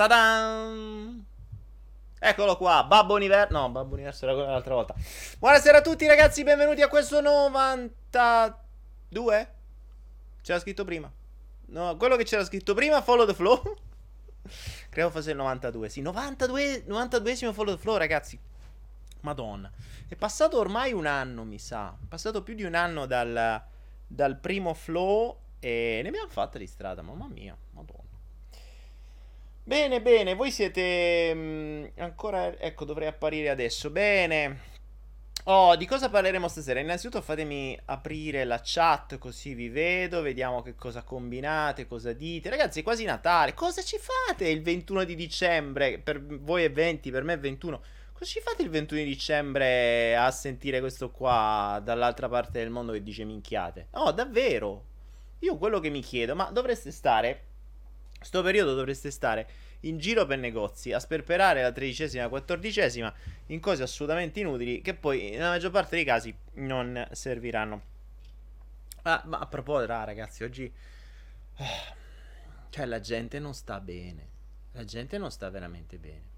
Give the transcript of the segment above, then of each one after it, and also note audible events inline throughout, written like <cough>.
Ta-da! Eccolo qua, Babbo Universo. No, Babbo Universo era quello l'altra volta. Buonasera a tutti, ragazzi. Benvenuti a questo 92. C'era scritto prima. No, quello che c'era scritto prima, Follow the Flow. <laughs> Credo fosse il 92. Sì, 92, 92esimo Follow the Flow, ragazzi. Madonna. È passato ormai un anno, mi sa. È passato più di un anno dal, dal primo flow. E ne abbiamo fatta di strada, mamma mia. Bene, bene, voi siete mh, mm, ancora... Ecco, dovrei apparire adesso. Bene. Oh, di cosa parleremo stasera? Innanzitutto fatemi aprire la chat così vi vedo, vediamo che cosa combinate, cosa dite. Ragazzi, è quasi Natale. Cosa ci fate il 21 di dicembre? Per voi è 20, per me è 21. Cosa ci fate il 21 di dicembre a sentire questo qua dall'altra parte del mondo che dice minchiate? No, davvero. Io quello che mi chiedo, ma dovreste stare Sto periodo dovreste stare in giro per negozi a sperperare la tredicesima quattordicesima in cose assolutamente inutili che poi nella maggior parte dei casi non serviranno. Ah, ma a proposito, ah, ragazzi, oggi... Ah, <sighs> cioè la gente non sta bene. La gente non sta veramente bene.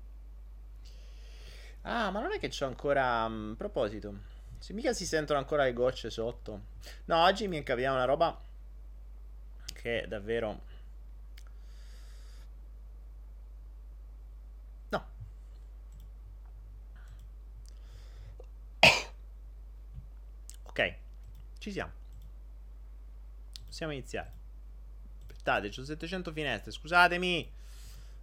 Ah, ma non è che c'ho ancora... Mm, a proposito, se mica si sentono ancora le gocce sotto. No, oggi mi capitata una roba che davvero Ok, ci siamo. Possiamo iniziare. Aspettate, ho 700 finestre, scusatemi.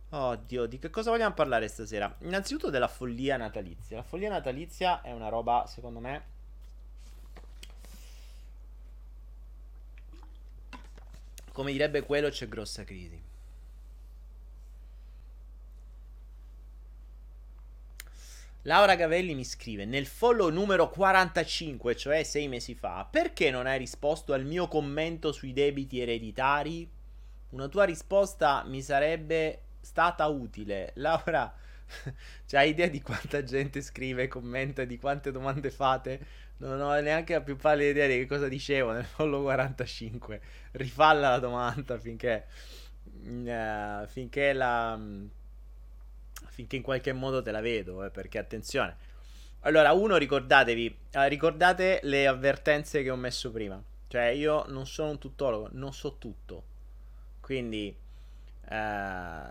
Oddio, di che cosa vogliamo parlare stasera? Innanzitutto della follia natalizia. La follia natalizia è una roba, secondo me... Come direbbe quello, c'è grossa crisi. Laura Gavelli mi scrive nel follow numero 45, cioè sei mesi fa, perché non hai risposto al mio commento sui debiti ereditari? Una tua risposta mi sarebbe stata utile. Laura, <laughs> c'hai idea di quanta gente scrive, commenta, di quante domande fate? Non ho neanche la più pallida idea di che cosa dicevo nel follow 45. Rifalla la domanda finché... Uh, finché la finché in qualche modo te la vedo, eh, perché attenzione. Allora, uno, ricordatevi, eh, ricordate le avvertenze che ho messo prima. Cioè, io non sono un tuttologo, non so tutto. Quindi, eh,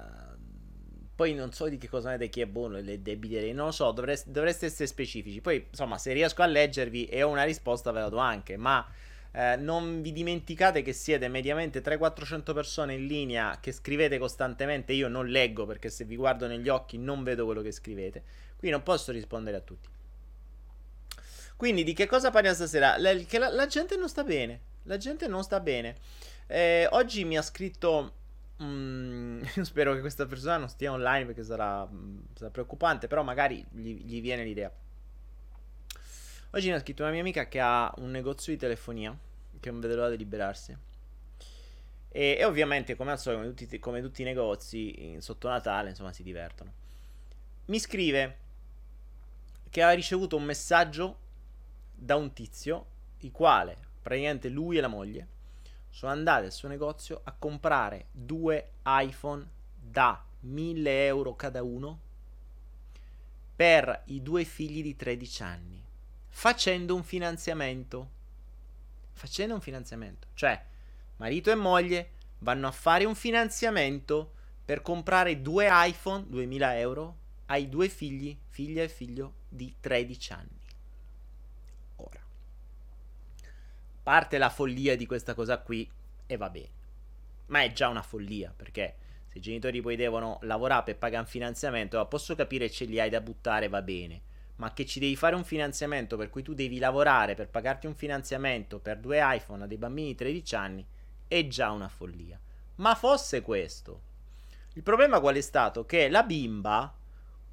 poi non so di che cosa ne chi è buono, le debiterei, non lo so, dovreste, dovreste essere specifici. Poi, insomma, se riesco a leggervi e ho una risposta ve la do anche, ma eh, non vi dimenticate che siete mediamente 300-400 persone in linea che scrivete costantemente. Io non leggo perché se vi guardo negli occhi non vedo quello che scrivete. Quindi non posso rispondere a tutti. Quindi di che cosa parliamo stasera? La, che la, la gente non sta bene. La gente non sta bene. Eh, oggi mi ha scritto. Mm, <laughs> spero che questa persona non stia online perché sarà, mm, sarà preoccupante. Però magari gli, gli viene l'idea. Oggi mi ha scritto una mia amica che ha un negozio di telefonia, che non vede l'ora di liberarsi. E, e ovviamente, come al solito, come tutti, come tutti i negozi, in, sotto Natale, insomma, si divertono. Mi scrive che ha ricevuto un messaggio da un tizio, il quale, praticamente lui e la moglie, sono andati al suo negozio a comprare due iPhone da 1000 euro cada uno per i due figli di 13 anni facendo un finanziamento. Facendo un finanziamento. Cioè, marito e moglie vanno a fare un finanziamento per comprare due iPhone, 2000 euro, ai due figli, figlia e figlio di 13 anni. Ora, parte la follia di questa cosa qui e va bene. Ma è già una follia perché se i genitori poi devono lavorare per pagare un finanziamento, posso capire ce li hai da buttare, va bene ma che ci devi fare un finanziamento per cui tu devi lavorare per pagarti un finanziamento per due iPhone a dei bambini di 13 anni, è già una follia. Ma fosse questo. Il problema qual è stato? Che la bimba,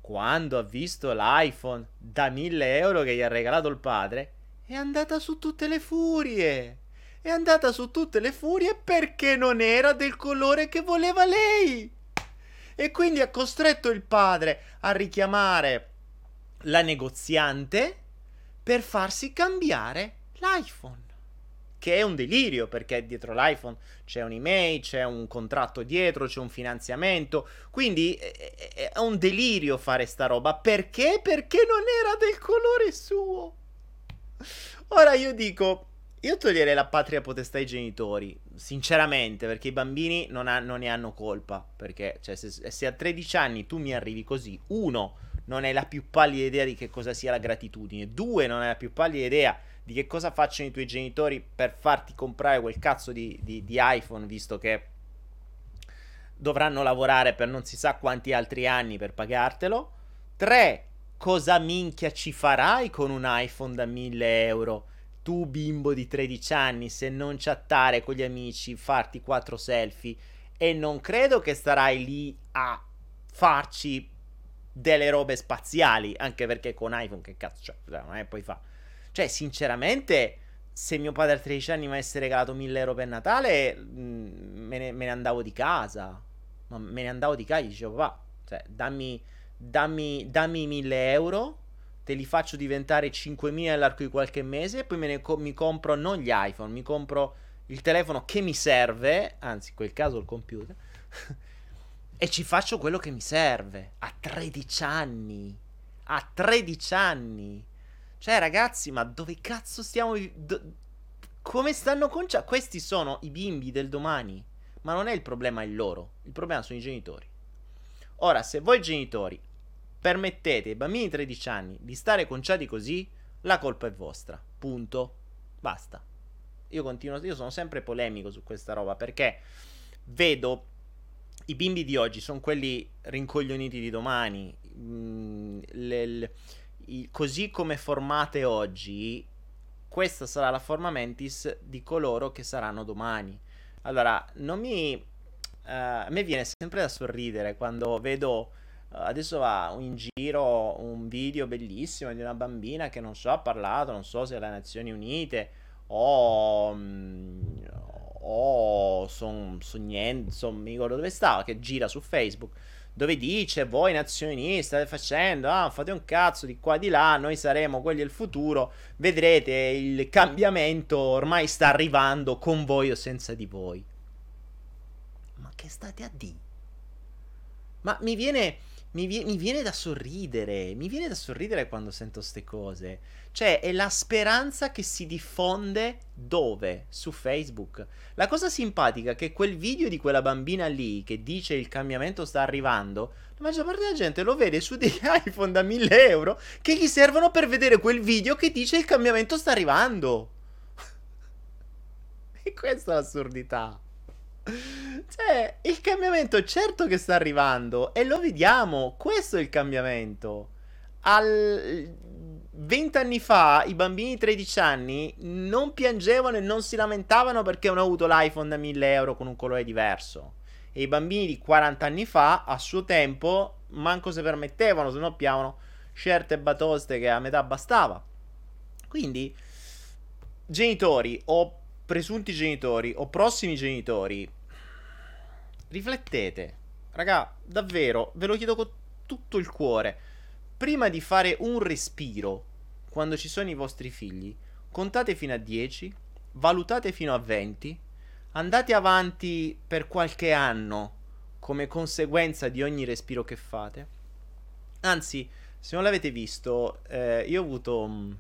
quando ha visto l'iPhone da 1000 euro che gli ha regalato il padre, è andata su tutte le furie. È andata su tutte le furie perché non era del colore che voleva lei. E quindi ha costretto il padre a richiamare la negoziante per farsi cambiare l'iPhone. che è un delirio perché dietro l'iPhone c'è un'email, c'è un contratto dietro, c'è un finanziamento. Quindi è, è un delirio fare sta roba. Perché? Perché non era del colore suo. Ora io dico, io toglierei la patria potestà ai genitori, sinceramente, perché i bambini non, ha, non ne hanno colpa. Perché cioè, se, se, a 13 anni tu mi arrivi così, uno, non hai la più pallida idea di che cosa sia la gratitudine, due, non hai la più pallida idea di che cosa facciano i tuoi genitori per farti comprare quel cazzo di, di, di iPhone, visto che dovranno lavorare per non si sa quanti altri anni per pagartelo. Tre, cosa minchia ci farai con un iPhone da 1000 euro? tu bimbo di 13 anni, se non chattare con gli amici, farti quattro selfie e non credo che starai lì a farci delle robe spaziali, anche perché con iPhone che cazzo, cioè, non è poi fa. Cioè, sinceramente, se mio padre a 13 anni mi avesse regalato 1000 euro per Natale, mm, me, ne, me, ne, andavo di casa. Ma me ne andavo di casa, gli dicevo, va, cioè, dammi, dammi, dammi 1000 euro te li faccio diventare 5.000 nell'arco di qualche mese e poi me ne co- mi compro non gli iPhone, mi compro il telefono che mi serve, anzi in quel caso il computer, e ci faccio quello che mi serve a 13 anni. A 13 anni. Cioè ragazzi, ma dove cazzo stiamo... Do- come stanno concia? Questi sono i bimbi del domani. Ma non è il problema il loro, il problema sono i genitori. Ora, se voi genitori permettete ai bambini di 13 anni di stare conciati così, la colpa è vostra. Punto. Basta. Io continuo, io sono sempre polemico su questa roba perché vedo i bimbi di oggi sono quelli rincoglioniti di domani. Mm, le, le, i, così come formate oggi, questa sarà la forma mentis di coloro che saranno domani. Allora, non mi. Uh, a me viene sempre da sorridere quando vedo adesso va in giro un video bellissimo di una bambina che non so ha parlato, non so se alle Nazioni Unite o, mm, o son, son niente, son, mi ricordo dove stava, che gira su Facebook dove dice voi Nazioni Unite state facendo, ah, fate un cazzo di qua di là, noi saremo quelli del futuro, vedrete il cambiamento ormai sta arrivando con voi o senza di voi. Ma che state a dire? Ma mi viene mi, vi- mi, viene da sorridere, mi viene da sorridere quando sento queste cose. Cioè, è la speranza che si diffonde dove? Su Facebook. La cosa simpatica è che quel video di quella bambina lì che dice il cambiamento sta arrivando, la maggior parte della gente lo vede su degli <laughs> iPhone da 1000 euro che gli servono per vedere quel video che dice il cambiamento sta arrivando. <laughs> e questa è l'assurdità. Cioè, il cambiamento certo che sta arrivando e lo vediamo, questo è il cambiamento. Al 20 anni fa i bambini di 13 anni non piangevano e non si lamentavano perché hanno avuto l'iPhone da 1000 euro con un colore diverso. E i bambini di 40 anni fa, a suo tempo, manco se permettevano, se no piavano certe batoste che a metà bastava. Quindi, genitori o presunti genitori o prossimi genitori, riflettete. Raga, davvero, ve lo chiedo con tutto il cuore. Prima di fare un respiro, quando ci sono i vostri figli, contate fino a 10, valutate fino a 20, andate avanti per qualche anno come conseguenza di ogni respiro che fate. Anzi, se non l'avete visto, eh, io ho avuto... Mh, mm,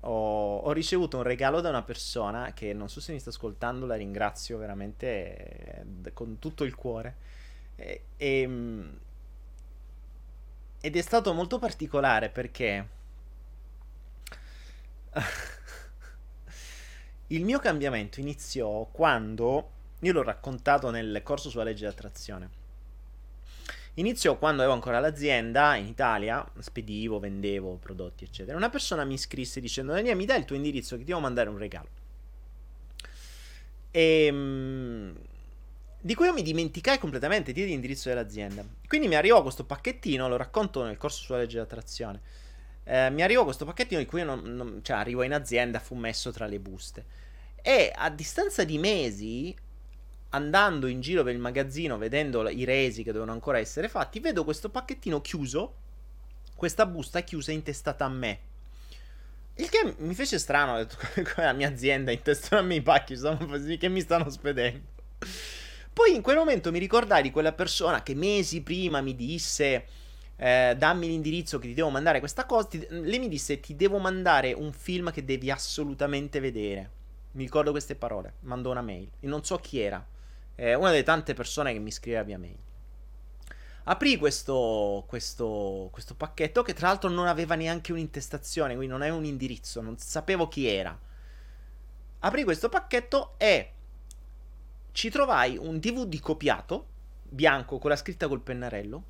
ho, ho, ricevuto un regalo da una persona che non so se mi sta ascoltando, la ringrazio veramente eh, con tutto il cuore. E, e, ehm, ed è stato molto particolare perché <laughs> il mio cambiamento iniziò quando io l'ho raccontato nel corso sulla legge di attrazione Iniziò quando avevo ancora l'azienda in Italia, spedivo, vendevo prodotti, eccetera. Una persona mi scrisse dicendo: Daniele, mi dai il tuo indirizzo che ti devo mandare un regalo. E, ehm, di cui io mi dimenticai completamente di l'indirizzo dell'azienda. Quindi mi arrivò questo pacchettino, lo racconto nel corso sulla legge dell'attrazione. Eh, mi arrivò questo pacchettino di cui io non, non, cioè arrivò in azienda, fu messo tra le buste. E a distanza di mesi andando in giro per il magazzino, vedendo i resi che devono ancora essere fatti, vedo questo pacchettino chiuso, questa busta chiusa intestata a me. Il che mi fece strano, ho detto <laughs> come la mia azienda intestona i pacchi, che mi stanno spedendo. Poi in quel momento mi ricordai di quella persona che mesi prima mi disse eh, dammi l'indirizzo che ti devo mandare questa cosa. Ti, lei mi disse ti devo mandare un film che devi assolutamente vedere. Mi ricordo queste parole, mandò una mail. E non so chi era. Eh, una delle tante persone che mi scriveva via mail. Aprì questo, questo, questo pacchetto che tra l'altro non aveva neanche un'intestazione, quindi non aveva un indirizzo, non sapevo chi era. Aprì questo pacchetto e ci trovai un DVD copiato, bianco, con la scritta col pennarello.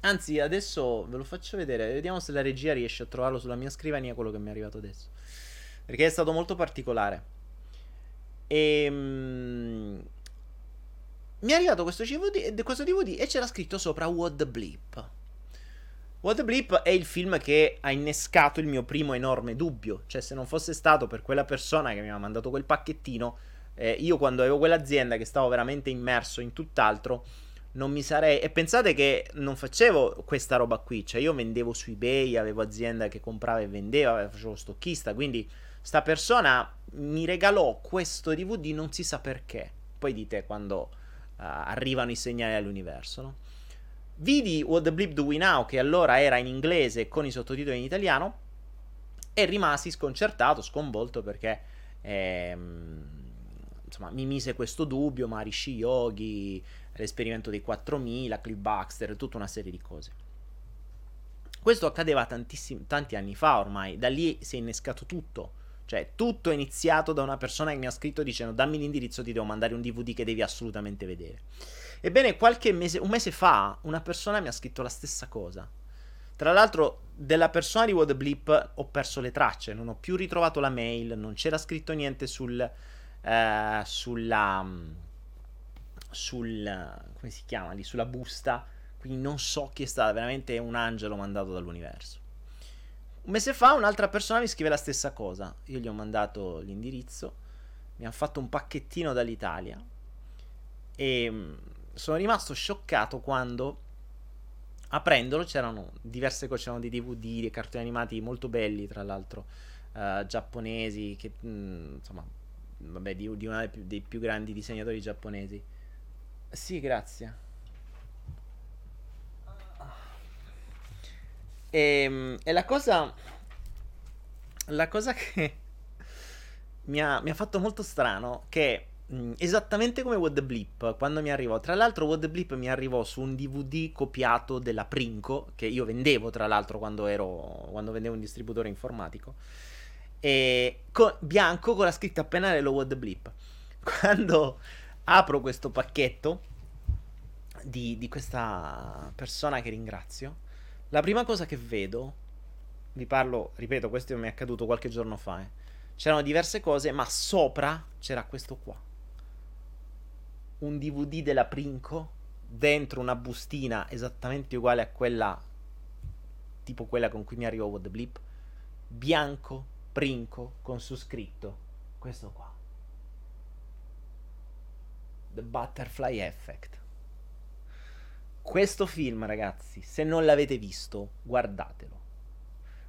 Anzi, adesso ve lo faccio vedere, vediamo se la regia riesce a trovarlo sulla mia scrivania, quello che mi è arrivato adesso. Perché è stato molto particolare. E... Ehm, mi è arrivato questo DVD, questo DVD e c'era scritto sopra What the Bleep. What the Bleep è il film che ha innescato il mio primo enorme dubbio. Cioè, se non fosse stato per quella persona che mi aveva mandato quel pacchettino, eh, io quando avevo quell'azienda che stavo veramente immerso in tutt'altro, non mi sarei. E pensate che non facevo questa roba qui. Cioè, io vendevo su eBay, avevo azienda che comprava e vendeva, facevo stocchista. Quindi, sta persona mi regalò questo DVD, non si sa perché. Poi dite quando arrivano i segnali all'universo. No? Vidi What the Bleep Do We Now, che allora era in inglese con i sottotitoli in italiano, e rimasi sconcertato, sconvolto perché ehm, insomma, mi mise questo dubbio, Marishi Yogi, l'esperimento dei 4000, Cliff Baxter, tutta una serie di cose. Questo accadeva tanti anni fa ormai, da lì si è innescato tutto cioè, tutto è iniziato da una persona che mi ha scritto dicendo dammi l'indirizzo, ti devo mandare un DVD che devi assolutamente vedere. Ebbene, qualche mese, un mese fa, una persona mi ha scritto la stessa cosa. Tra l'altro, della persona di What Bleep ho perso le tracce, non ho più ritrovato la mail, non c'era scritto niente sul, eh, sulla, sul, come si chiama lì, sulla busta, quindi non so chi è stato, veramente è un angelo mandato dall'universo. Un mese fa un'altra persona mi scrive la stessa cosa. Io gli ho mandato l'indirizzo, mi hanno fatto un pacchettino dall'Italia e mm, sono rimasto scioccato quando aprendolo c'erano diverse cose, c'erano dei DVD, dei cartoni animati molto belli, tra l'altro, uh, giapponesi, che mh, mm, insomma, vabbè, di, di uno dei più, dei più grandi disegnatori giapponesi. Sì, grazie. E, ehm, e la cosa. La cosa <laughs> che mi ha, mi ha fatto molto strano. Che mh, esattamente come What Bleep, quando mi arrivò. Tra l'altro, What Bleep mi arrivò su un DVD copiato della Princo. Che io vendevo, tra l'altro, quando ero. Quando vendevo un distributore informatico. E con, bianco con la scritta a pennarello What Bleep. <laughs> Quando apro questo pacchetto di, di questa persona che ringrazio la prima cosa che vedo, vi parlo, ripeto, questo mi è accaduto qualche giorno fa, eh. c'erano diverse cose, ma sopra c'era questo qua. Un DVD della Princo, dentro una bustina esattamente uguale a quella, tipo quella con cui mi arrivò What the Blip, bianco, Princo, con su scritto, questo qua. The Butterfly Effect. Questo film, ragazzi, se non l'avete visto, guardatelo.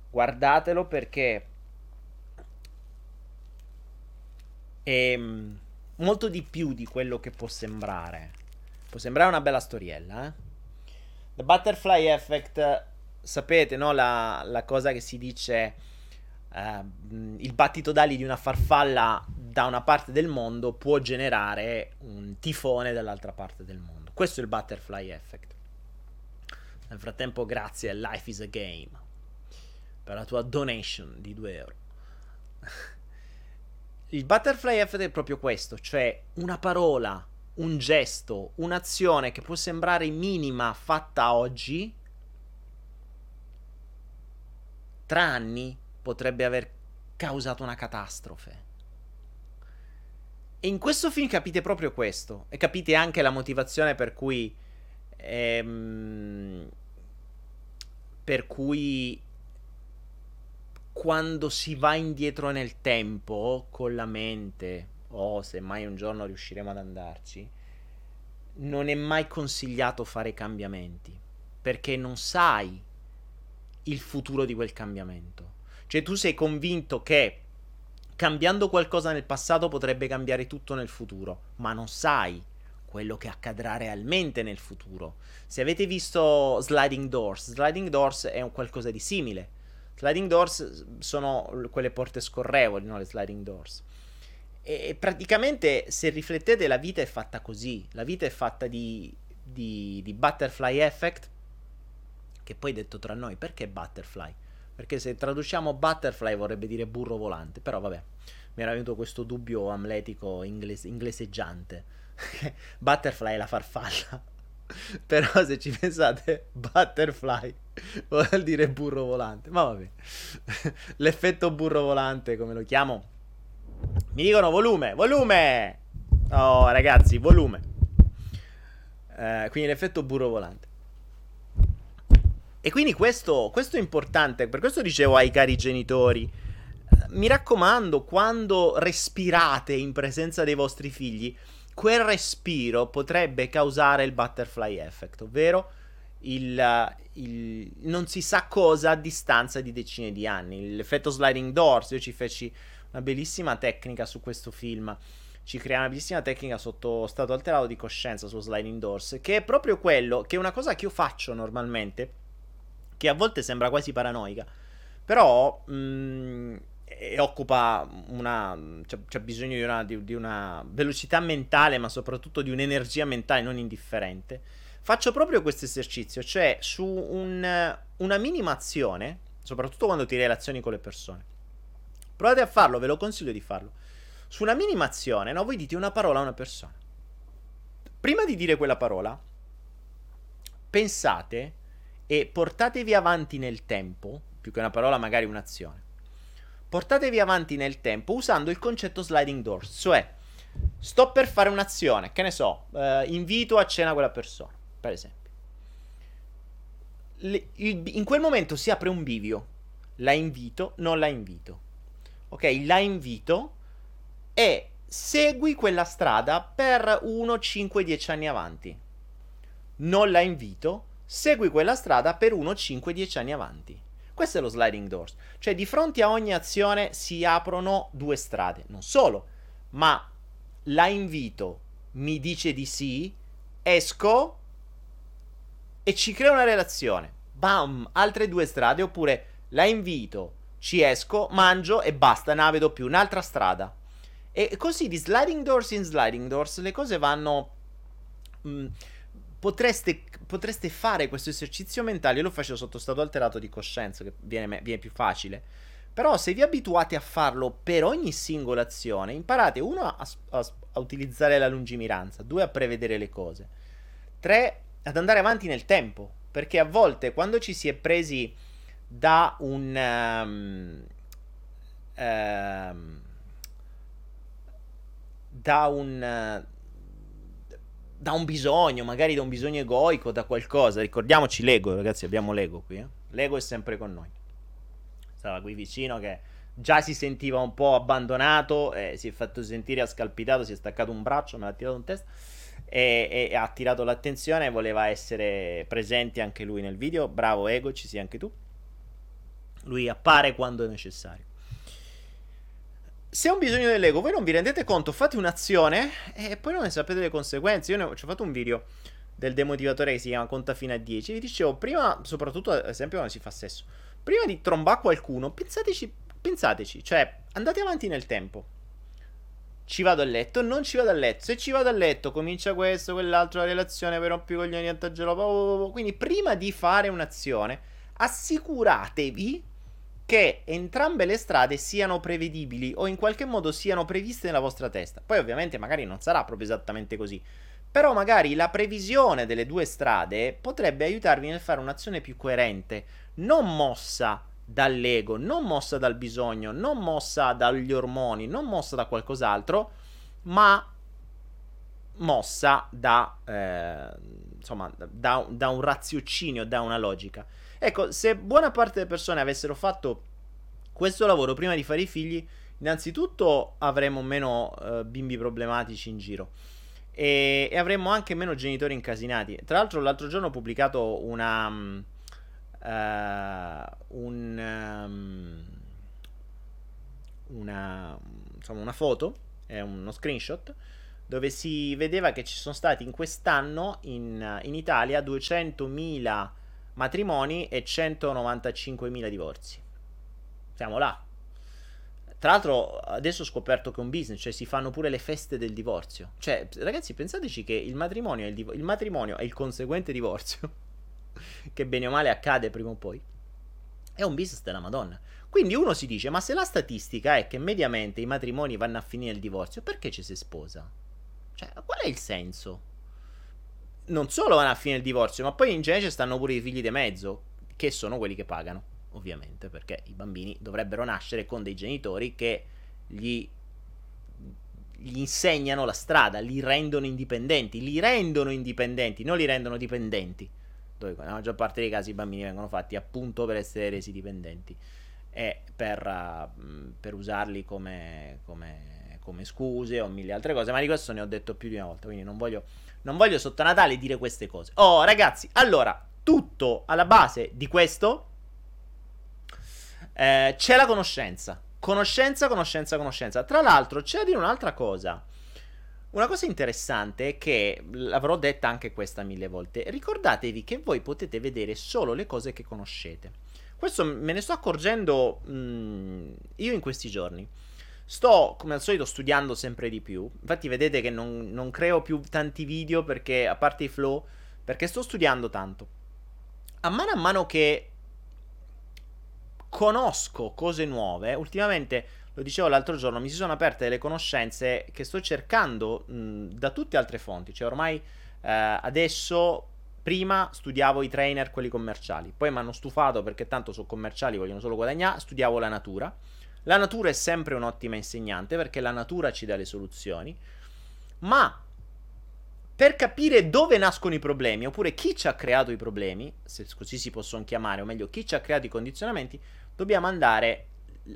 Guardatelo perché è mm, molto di più di quello che può sembrare. Può sembrare una bella storiella, eh? The Butterfly Effect, sapete, no? La, la cosa che si dice... Uh, il battito d'ali di una farfalla da una parte del mondo può generare un tifone dall'altra parte del mondo. Questo è il butterfly effect. Nel frattempo, grazie a Life is a Game per la tua donation di 2 euro. <laughs> il butterfly effect è proprio questo, cioè una parola, un gesto, un'azione che può sembrare minima fatta oggi, tra anni potrebbe aver causato una catastrofe. E in questo film capite proprio questo. E capite anche la motivazione per cui. Ehm, per cui. Quando si va indietro nel tempo con la mente, o se mai un giorno riusciremo ad andarci, non è mai consigliato fare cambiamenti. Perché non sai il futuro di quel cambiamento. Cioè tu sei convinto che cambiando qualcosa nel passato potrebbe cambiare tutto nel futuro, ma non sai quello che accadrà realmente nel futuro. Se avete visto Sliding Doors, Sliding Doors è un qualcosa di simile. Sliding Doors sono quelle porte scorrevoli, no? Le sliding doors. E praticamente, se riflettete, la vita è fatta così. La vita è fatta di, di, di butterfly effect. Che poi detto tra noi, perché butterfly? Perché se traduciamo butterfly vorrebbe dire burro volante. Però vabbè, mi era venuto questo dubbio amletico inglese, ingleseggiante. <laughs> butterfly è la farfalla. <laughs> Però se ci pensate, butterfly <laughs> vuol dire burro volante. Ma vabbè. L'effetto burro volante, come lo chiamo? Mi dicono volume, volume! Oh, ragazzi, volume. Eh, quindi l'effetto burro volante. E quindi questo, questo, è importante, per questo dicevo ai cari genitori, eh, mi raccomando, quando respirate in presenza dei vostri figli, quel respiro potrebbe causare il butterfly effect, ovvero il, il, non si sa cosa a distanza di decine di anni. L'effetto sliding doors, io ci feci una bellissima tecnica su questo film. Ci crea una bellissima tecnica sotto stato alterato di coscienza su sliding doors, che è proprio quello, che è una cosa che io faccio normalmente, che a volte sembra quasi paranoica, però mh, mm, occupa una. C'è, c'è bisogno di una, di, di una, velocità mentale, ma soprattutto di un'energia mentale non indifferente. Faccio proprio questo esercizio, cioè su un, una minima azione, soprattutto quando ti relazioni con le persone. Provate a farlo, ve lo consiglio di farlo. Su una minima azione, no? Voi dite una parola a una persona. Prima di dire quella parola, pensate e portatevi avanti nel tempo, più che una parola, magari un'azione portatevi avanti nel tempo usando il concetto sliding doors, cioè sto per fare un'azione, che ne so, eh, invito a cena quella persona, per esempio. Le, il, in quel momento si apre un bivio, la invito, non la invito. Ok, la invito e segui quella strada per 1, 5, 10 anni avanti. Non la invito, segui quella strada per 1, 5, 10 anni avanti. Questo è lo sliding doors. Cioè, di fronte a ogni azione si aprono due strade. Non solo, ma la invito, mi dice di sì, esco e ci crea una relazione. Bam, altre due strade. Oppure la invito, ci esco, mangio e basta, ne vedo più. Un'altra strada. E così di sliding doors in sliding doors le cose vanno... Mh, mm, potreste, potreste fare questo esercizio mentale. Io lo facevo sotto stato alterato di coscienza, che viene, viene più facile. Però se vi abituate a farlo per ogni singola azione, imparate uno a, a, a, utilizzare la lungimiranza, due a prevedere le cose, tre ad andare avanti nel tempo, perché a volte quando ci si è presi da un um, um, da un da un bisogno, magari da un bisogno egoico, da qualcosa. Ricordiamoci Lego, ragazzi, abbiamo Lego qui. Eh? Lego è sempre con noi. Stava qui vicino che già si sentiva un po' abbandonato, eh, si è fatto sentire ascalpitato, si è staccato un braccio, me l'ha tirato un testa e, e ha attirato l'attenzione voleva essere presente anche lui nel video. Bravo Ego, ci sei anche tu. Lui appare quando è necessario se ho bisogno dell'ego, voi non vi rendete conto, fate un'azione e poi non ne sapete le conseguenze. Io ne ho, ho fatto un video del demotivatore che si chiama Conta fino a 10. Vi dicevo, prima, soprattutto ad esempio quando si fa sesso, prima di trombare qualcuno, pensateci, pensateci, cioè andate avanti nel tempo. Ci vado a letto, non ci vado a letto. Se ci vado a letto, comincia questo, quell'altro, la relazione, per rompi coglioni, attaggiolo. Quindi prima di fare un'azione, assicuratevi che entrambe le strade siano prevedibili o in qualche modo siano previste nella vostra testa. Poi ovviamente magari non sarà proprio esattamente così, però magari la previsione delle due strade potrebbe aiutarvi nel fare un'azione più coerente, non mossa dall'ego, non mossa dal bisogno, non mossa dagli ormoni, non mossa da qualcos'altro, ma mossa da, eh, insomma, da, da un raziocinio, da una logica. Ecco, se buona parte delle persone avessero fatto questo lavoro prima di fare i figli, innanzitutto avremmo meno uh, bimbi problematici in giro. E, e, avremmo anche meno genitori incasinati. Tra l'altro, l'altro giorno ho pubblicato una. Um, uh, un. Um, una, insomma, una foto, è uno screenshot, dove si vedeva che ci sono stati in quest'anno in, in Italia 200.000 matrimoni e 195.000 divorzi. Siamo là. Tra l'altro, adesso ho scoperto che è un business, cioè si fanno pure le feste del divorzio. Cioè, ragazzi, pensateci che il matrimonio, il, div- il matrimonio e il conseguente divorzio, <laughs> che bene o male accade prima o poi, è un business della Madonna. Quindi uno si dice, ma se la statistica è che mediamente i matrimoni vanno a finire il divorzio, perché ci si sposa? Cioè, qual è il senso? Non solo vanno a finire il divorzio, ma poi in genere ci stanno pure i figli di mezzo, che sono quelli che pagano ovviamente, perché i bambini dovrebbero nascere con dei genitori che gli, gli insegnano la strada, li rendono indipendenti, li rendono indipendenti, non li rendono dipendenti. Dove nella maggior parte dei casi i bambini vengono fatti appunto per essere resi dipendenti e per, uh, per usarli come, come, come, scuse o mille altre cose, ma di questo ne ho detto più di una volta, quindi non voglio, non voglio sotto Natale dire queste cose. Oh ragazzi, allora, tutto alla base di questo eh, c'è la conoscenza. Conoscenza, conoscenza, conoscenza. Tra l'altro, c'è da dire un'altra cosa. Una cosa interessante è che l'avrò detta anche questa mille volte. Ricordatevi che voi potete vedere solo le cose che conoscete. Questo me ne sto accorgendo mh, mm, io in questi giorni. Sto, come al solito, studiando sempre di più. Infatti, vedete che non, non creo più tanti video perché, a parte i flow, perché sto studiando tanto. A mano a mano che conosco cose nuove. Ultimamente, lo dicevo l'altro giorno, mi si sono aperte delle conoscenze che sto cercando mh, da tutte altre fonti. Cioè, ormai eh, adesso. Prima studiavo i trainer, quelli commerciali, poi mi hanno stufato perché tanto sono commerciali, vogliono solo guadagnare, studiavo la natura. La natura è sempre un'ottima insegnante perché la natura ci dà le soluzioni, ma per capire dove nascono i problemi, oppure chi ci ha creato i problemi, se così si possono chiamare, o meglio, chi ci ha creato i condizionamenti, dobbiamo andare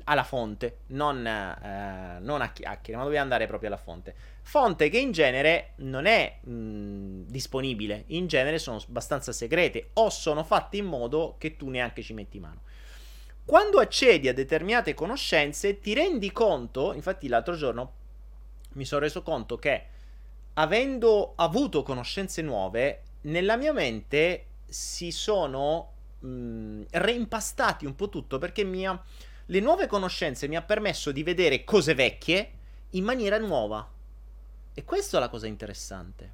alla fonte, non, eh, non a chiacchiere, ma dobbiamo andare proprio alla fonte. Fonte che in genere non è mh, disponibile, in genere sono abbastanza segrete o sono fatte in modo che tu neanche ci metti mano. Quando accedi a determinate conoscenze ti rendi conto, infatti l'altro giorno mi sono reso conto che avendo avuto conoscenze nuove, nella mia mente si sono mh, reimpastati un po' tutto perché mia, le nuove conoscenze mi ha permesso di vedere cose vecchie in maniera nuova. E questa è la cosa interessante.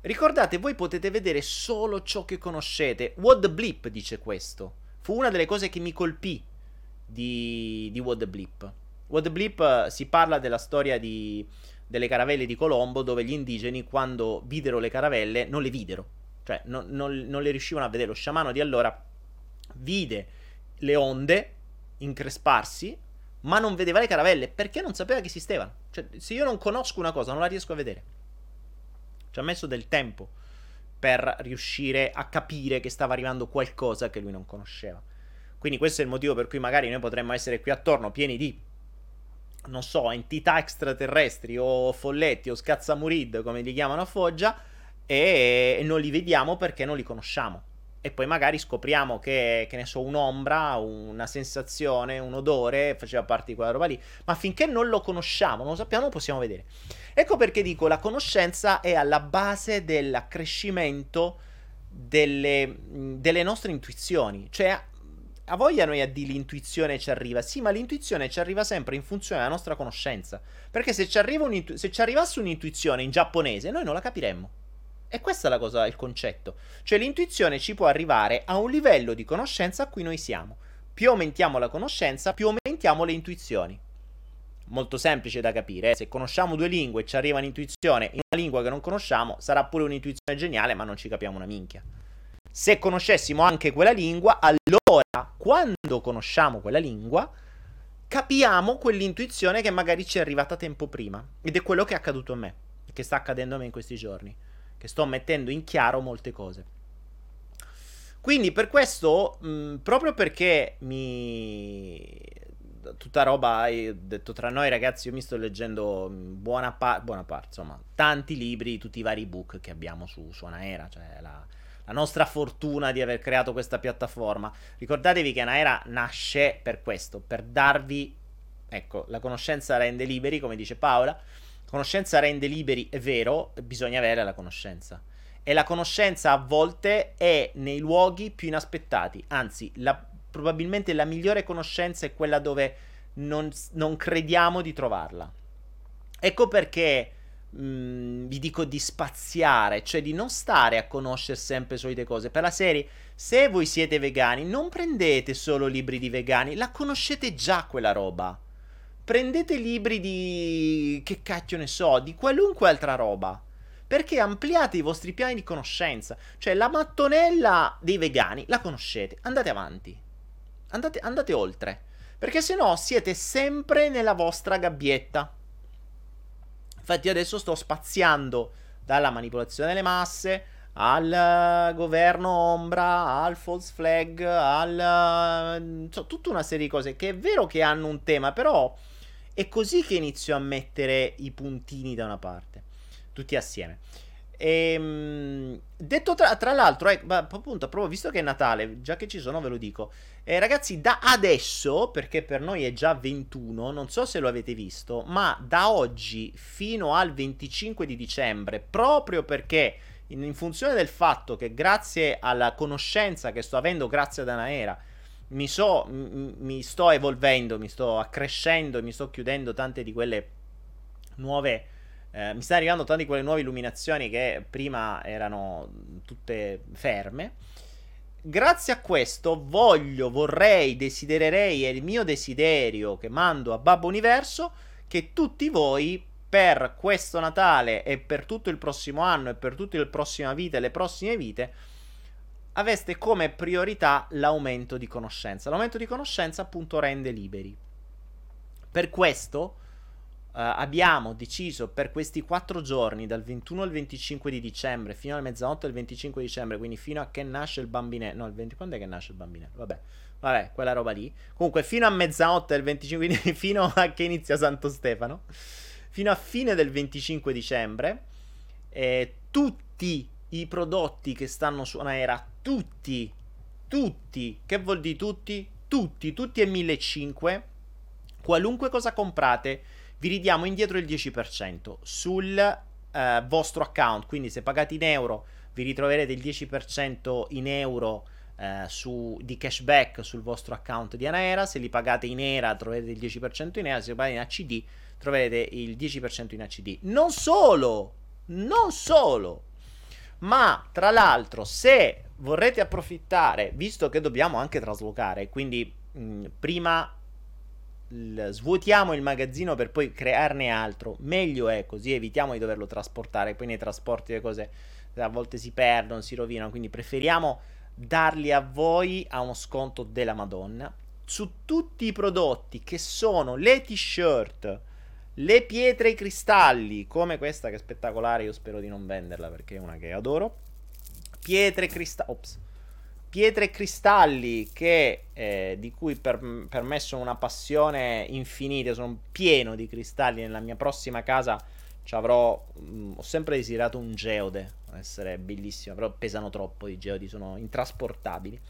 Ricordate, voi potete vedere solo ciò che conoscete. What the Blip dice questo. Fu una delle cose che mi colpì di, di What the Blip. What the Blip uh, si parla della storia di, delle caravelle di Colombo dove gli indigeni quando videro le caravelle non le videro cioè, non, non, non le riuscivano a vedere. Lo sciamano di allora vide le onde incresparsi, ma non vedeva le caravelle perché non sapeva che esistevano. Cioè, se io non conosco una cosa, non la riesco a vedere. Ci ha messo del tempo per riuscire a capire che stava arrivando qualcosa che lui non conosceva. Quindi questo è il motivo per cui magari noi potremmo essere qui attorno pieni di, non so, entità extraterrestri o folletti o scazzamurid, come li chiamano a Foggia, e non li vediamo perché non li conosciamo. E poi magari scopriamo che, che ne so, un'ombra, una sensazione, un odore faceva parte di quella roba lì. Ma finché non lo conosciamo, non lo sappiamo, non possiamo vedere. Ecco perché dico, la conoscenza è alla base dell'accrescimento delle, delle nostre intuizioni. Cioè, a voglia noi a dire l'intuizione ci arriva, sì, ma l'intuizione ci arriva sempre in funzione della nostra conoscenza. Perché se ci, se ci arrivasse un'intuizione in giapponese, noi non la capiremmo. E questa è la cosa, il concetto. Cioè l'intuizione ci può arrivare a un livello di conoscenza a cui noi siamo. Più aumentiamo la conoscenza, più aumentiamo le intuizioni. Molto semplice da capire. Eh? Se conosciamo due lingue e ci arriva un'intuizione in una lingua che non conosciamo, sarà pure un'intuizione geniale, ma non ci capiamo una minchia. Se conoscessimo anche quella lingua, allora, quando conosciamo quella lingua, capiamo quell'intuizione che magari ci è arrivata tempo prima. Ed è quello che è accaduto a me, che sta accadendo a me in questi giorni che sto mettendo in chiaro molte cose. Quindi per questo, mh, proprio perché mi... Tutta roba, hai detto tra noi ragazzi, io mi sto leggendo buona, pa- buona parte, insomma, tanti libri, tutti i vari book che abbiamo su Suonaera, cioè la, la nostra fortuna di aver creato questa piattaforma. Ricordatevi che Anaera nasce per questo, per darvi ecco, la conoscenza rende liberi, come dice Paola. Conoscenza rende liberi, è vero, bisogna avere la conoscenza. E la conoscenza a volte è nei luoghi più inaspettati. Anzi, la, probabilmente la migliore conoscenza è quella dove non, non crediamo di trovarla. Ecco perché mh, mm, vi dico di spaziare, cioè di non stare a conoscere sempre solite cose. Per la serie, se voi siete vegani, non prendete solo libri di vegani, la conoscete già quella roba. Prendete libri di... che cacchio ne so, di qualunque altra roba. Perché ampliate i vostri piani di conoscenza. Cioè, la mattonella dei vegani la conoscete. Andate avanti. Andate, andate oltre. Perché se no siete sempre nella vostra gabbietta. Infatti adesso sto spaziando dalla manipolazione delle masse al governo ombra, al false flag, al... So, tutta una serie di cose che è vero che hanno un tema, però è così che inizio a mettere i puntini da una parte, tutti assieme. E, ehm, detto tra, tra l'altro, eh, appunto, proprio visto che è Natale, già che ci sono, ve lo dico. Eh, ragazzi, da adesso, perché per noi è già 21, non so se lo avete visto, ma da oggi fino al 25 di dicembre, proprio perché in, in funzione del fatto che grazie alla conoscenza che sto avendo grazie ad Anaera, mi, so, mi sto evolvendo, mi sto accrescendo, mi sto chiudendo tante di quelle nuove eh, mi stanno arrivando tante di quelle nuove illuminazioni che prima erano tutte ferme. Grazie a questo voglio, vorrei, desidererei, è il mio desiderio che mando a Babbo Universo che tutti voi per questo Natale e per tutto il prossimo anno e per tutta la prossima vita e le prossime vite aveste come priorità l'aumento di conoscenza. L'aumento di conoscenza appunto rende liberi. Per questo Uh, abbiamo deciso per questi quattro giorni, dal 21 al 25 di dicembre, fino alla mezzanotte del 25 dicembre, quindi fino a che nasce il bambinello. No, il 20, quando è che nasce il bambinello? Vabbè, vabbè, quella roba lì. Comunque, fino a mezzanotte del 25, quindi <laughs> fino a che inizia Santo Stefano, fino a fine del 25 dicembre, eh, tutti i prodotti che stanno su Anaera, tutti, tutti, che vuol dire tutti? Tutti, tutti e 1500, qualunque cosa comprate vi ridiamo indietro il 10% sul eh, vostro account. Quindi se pagate in euro vi ritroverete il 10% in euro eh, su, di cashback sul vostro account di Anaera. Se li pagate in ERA troverete il 10% in ERA. Se li pagate in ACD troverete il 10% in ACD. Non solo, non solo, ma tra l'altro se vorrete approfittare, visto che dobbiamo anche traslocare, quindi mh, prima il, svuotiamo il magazzino per poi crearne altro, meglio è così evitiamo di doverlo trasportare, poi nei trasporti le cose a volte si perdono, si rovinano, quindi preferiamo darli a voi a uno sconto della Madonna. Su tutti i prodotti che sono le t-shirt, le pietre e i cristalli, come questa che è spettacolare, io spero di non venderla perché è una che adoro. Pietre e cristalli, ops. Pietre e cristalli che, eh, di cui per, per, me sono una passione infinita, sono pieno di cristalli. Nella mia prossima casa ci avrò, mh, mm, ho sempre desiderato un geode, essere bellissimo, però pesano troppo i geodi, sono intrasportabili,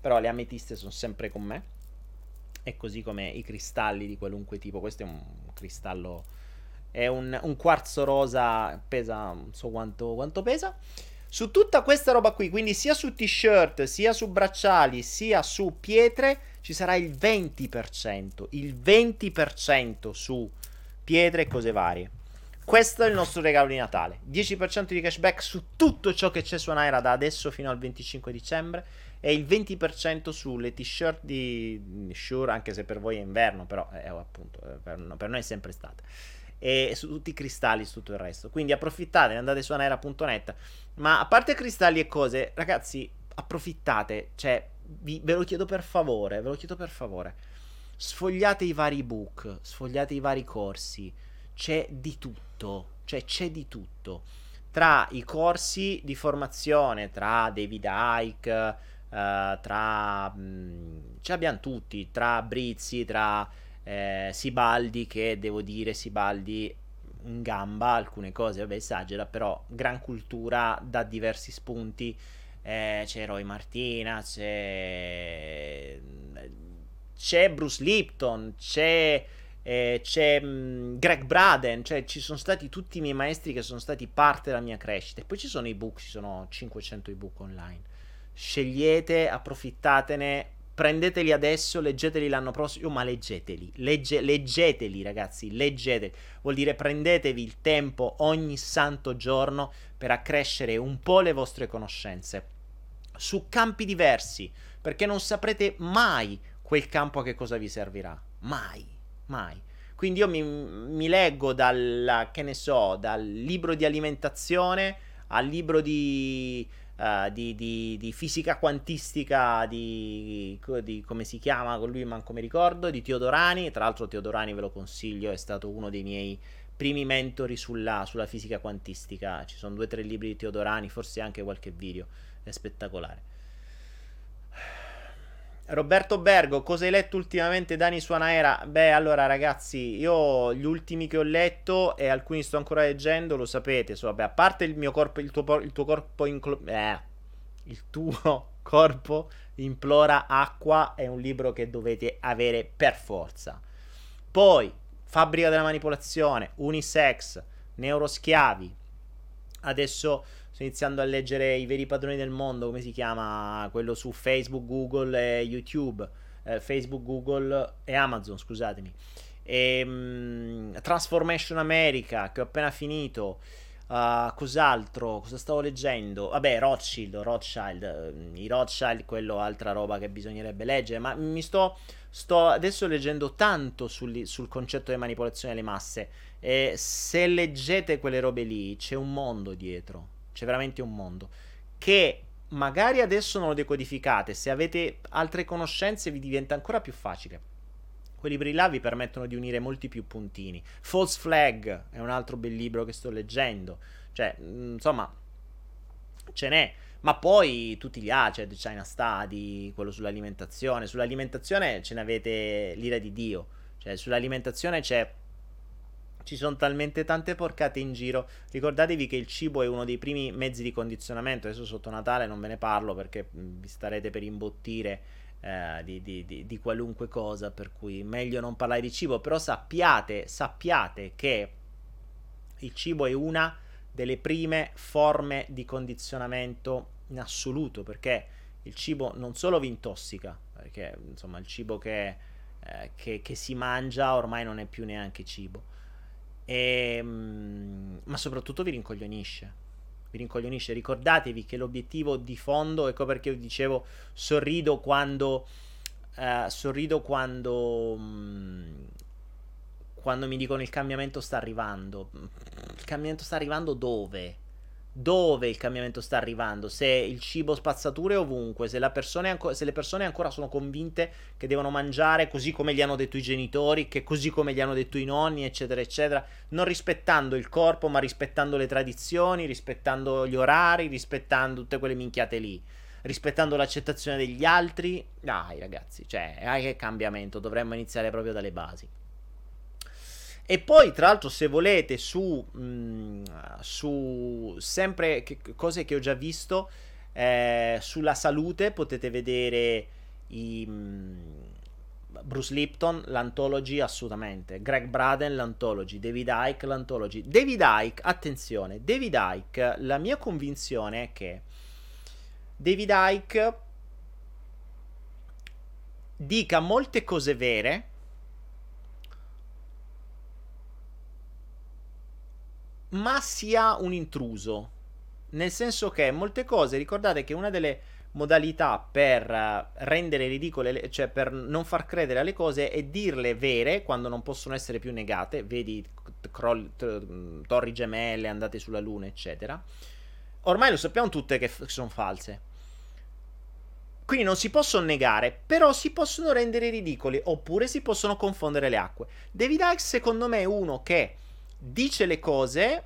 però le ametiste sono sempre con me, e così come i cristalli di qualunque tipo, questo è un cristallo, è un, un quarzo rosa, pesa, non so quanto, quanto pesa, su tutta questa roba qui, quindi sia su t-shirt, sia su bracciali, sia su pietre, ci sarà il 20%. Il 20% su pietre e cose varie. Questo è il nostro regalo di Natale. 10% di cashback su tutto ciò che c'è su Naira da adesso fino al 25 dicembre e il 20% sulle t-shirt di Shure, anche se per voi è inverno, però è, appunto, per, per noi è sempre estate e su tutti i cristalli, su tutto il resto. Quindi approfittate, andate su anera.net. Ma a parte cristalli e cose, ragazzi, approfittate, cioè, vi, ve lo chiedo per favore, ve lo chiedo per favore. Sfogliate i vari book, sfogliate i vari corsi, c'è di tutto, cioè c'è di tutto. Tra i corsi di formazione, tra David Icke, uh, tra... Mh, ce l'abbiamo tutti, tra Brizzi, tra eh, Sibaldi che devo dire Sibaldi in gamba alcune cose, vabbè esagera, però gran cultura da diversi spunti. Eh, c'è Roy Martina, c'è c'è Bruce Lipton, c'è eh, c'è mh, Greg Braden, cioè ci sono stati tutti i miei maestri che sono stati parte della mia crescita. E poi ci sono i book, ci sono 500 ebook online. Scegliete, approfittatene, prendeteli adesso, leggeteli l'anno prossimo, ma leggeteli, legge, leggeteli ragazzi, leggeteli. Vuol dire prendetevi il tempo ogni santo giorno per accrescere un po' le vostre conoscenze su campi diversi, perché non saprete mai quel campo a che cosa vi servirà. Mai mai. Quindi io mi, mi leggo dal, che ne so, dal libro di alimentazione al libro di, uh, di, di, di fisica quantistica di, di, come si chiama con lui manco mi ricordo di Teodorani. Tra l'altro Teodorani ve lo consiglio è stato uno dei miei primi mentori sulla, sulla fisica quantistica. Ci sono due o tre libri di Teodorani forse anche qualche video. È spettacolare Roberto Bergo, cosa hai letto ultimamente Dani Suanaera? Beh, allora ragazzi, io gli ultimi che ho letto e alcuni sto ancora leggendo, lo sapete, so, vabbè, a parte il mio corpo, il tuo, il tuo corpo inclo- eh, il tuo <laughs> corpo implora acqua è un libro che dovete avere per forza. Poi, Fabbrica della manipolazione, Unisex, Neuroschiavi. Adesso sto iniziando a leggere I veri padroni del mondo, come si chiama quello su Facebook, Google e YouTube, eh, Facebook, Google e Amazon, scusatemi. E, um, Transformation America, che ho appena finito. Uh, cos'altro? Cosa stavo leggendo? Vabbè, Rothschild, Rothschild, uh, i Rothschild, quello altra roba che bisognerebbe leggere, ma mi sto, sto adesso leggendo tanto sul, sul concetto di manipolazione delle masse e se leggete quelle robe lì c'è un mondo dietro c'è veramente un mondo. Che magari adesso non lo decodificate, se avete altre conoscenze vi diventa ancora più facile. Quei libri là vi permettono di unire molti più puntini. False Flag è un altro bel libro che sto leggendo. Cioè, mm, insomma, ce n'è. Ma poi tutti gli Aced, China Study, quello sull'alimentazione. Sull'alimentazione ce ne avete l'ira di Dio. Cioè, sull'alimentazione c'è ci sono talmente tante porcate in giro. Ricordatevi che il cibo è uno dei primi mezzi di condizionamento. Adesso sotto Natale non ve ne parlo perché vi starete per imbottire eh, di, di, di, di, qualunque cosa. Per cui meglio non parlare di cibo. Però sappiate, sappiate che il cibo è una delle prime forme di condizionamento in assoluto. Perché il cibo non solo vi intossica, perché insomma il cibo che, eh, che, che si mangia ormai non è più neanche cibo e, ehm, ma soprattutto vi rincoglionisce. Vi rincoglionisce. Ricordatevi che l'obiettivo di fondo, ecco perché io dicevo, sorrido quando. Uh, sorrido quando. Um, quando mi dicono il cambiamento sta arrivando. Il cambiamento sta arrivando dove? Dove il cambiamento sta arrivando, se il cibo spazzatura è ovunque, se, anco- se, le persone ancora sono convinte che devono mangiare così come gli hanno detto i genitori, che così come gli hanno detto i nonni, eccetera, eccetera, non rispettando il corpo, ma rispettando le tradizioni, rispettando gli orari, rispettando tutte quelle minchiate lì, rispettando l'accettazione degli altri. Dai ragazzi, cioè, ah, che cambiamento, dovremmo iniziare proprio dalle basi. E poi, tra l'altro, se volete, su, mh, mm, su sempre che, cose che ho già visto, eh, sulla salute potete vedere i, mh, mm, Bruce Lipton, l'antology, assolutamente. Greg Braden, l'antology. David Icke, l'antology. David Icke, attenzione, David Icke, la mia convinzione è che David Icke dica molte cose vere ma sia un intruso. Nel senso che molte cose, ricordate che una delle modalità per eh, rendere ridicole, cioè per non far credere alle cose, è dirle vere quando non possono essere più negate. Vedi crolli, torri gemelle, andate sulla luna, eccetera. Ormai lo sappiamo tutte che f- sono false. Quindi non si possono negare, però si possono rendere ridicoli, oppure si possono confondere le acque. David Icke, secondo me, è uno che dice le cose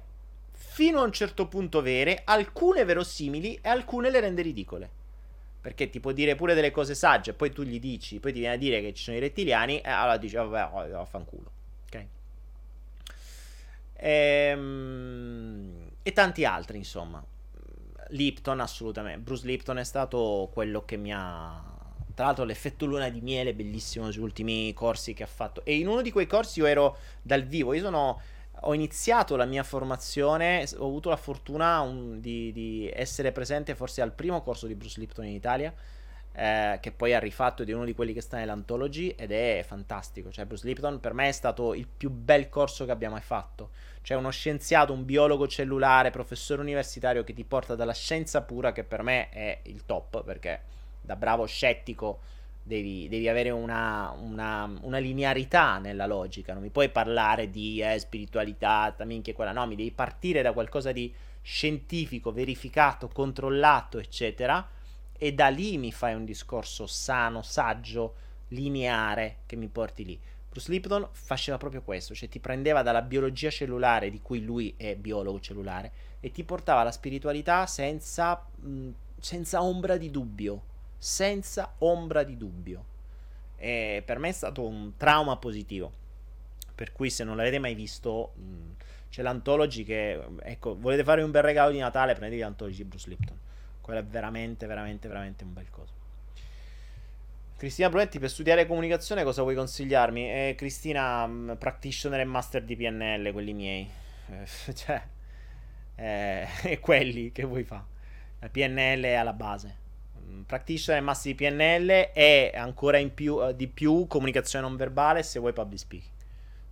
fino a un certo punto vere, alcune verosimili e alcune le rende ridicole. Perché ti può dire pure delle cose sagge, poi tu gli dici, poi ti viene a dire che ci sono i rettiliani, e allora dici, vabbè, oh, vaffanculo. Ok? Ehm, e tanti altri, insomma. Lipton, assolutamente. Bruce Lipton è stato quello che mi ha tra l'altro l'effetto luna di miele bellissimo sugli ultimi corsi che ha fatto. E in uno di quei corsi io ero dal vivo. Io sono ho iniziato la mia formazione, ho avuto la fortuna un, di, di, essere presente forse al primo corso di Bruce Lipton in Italia, eh, che poi ha rifatto di uno di quelli che sta nell'antology ed è fantastico. Cioè Bruce Lipton per me è stato il più bel corso che abbiamo mai fatto. Cioè uno scienziato, un biologo cellulare, professore universitario che ti porta dalla scienza pura, che per me è il top, perché da bravo scettico devi, devi avere una, una, una, linearità nella logica, non mi puoi parlare di eh, spiritualità, minchia quella, no, mi devi partire da qualcosa di scientifico, verificato, controllato, eccetera, e da lì mi fai un discorso sano, saggio, lineare che mi porti lì. Bruce Lipton faceva proprio questo, cioè ti prendeva dalla biologia cellulare, di cui lui è biologo cellulare, e ti portava alla spiritualità senza, mh, senza ombra di dubbio senza ombra di dubbio. E per me è stato un trauma positivo. Per cui, se non l'avete mai visto, mh, c'è l'Anthology che, ecco, volete fare un bel regalo di Natale, prendetevi l'Anthology di Bruce Lipton. Quello è veramente, veramente, veramente un bel coso. Cristina Brunetti, per studiare comunicazione cosa vuoi consigliarmi? Eh, Cristina, mh, practitioner e master di PNL, quelli miei. Eh, <laughs> cioè, eh, <laughs> quelli che vuoi fare. La PNL è alla base practitioner massi di PNL e ancora più, uh, di più comunicazione non verbale se vuoi public speaking.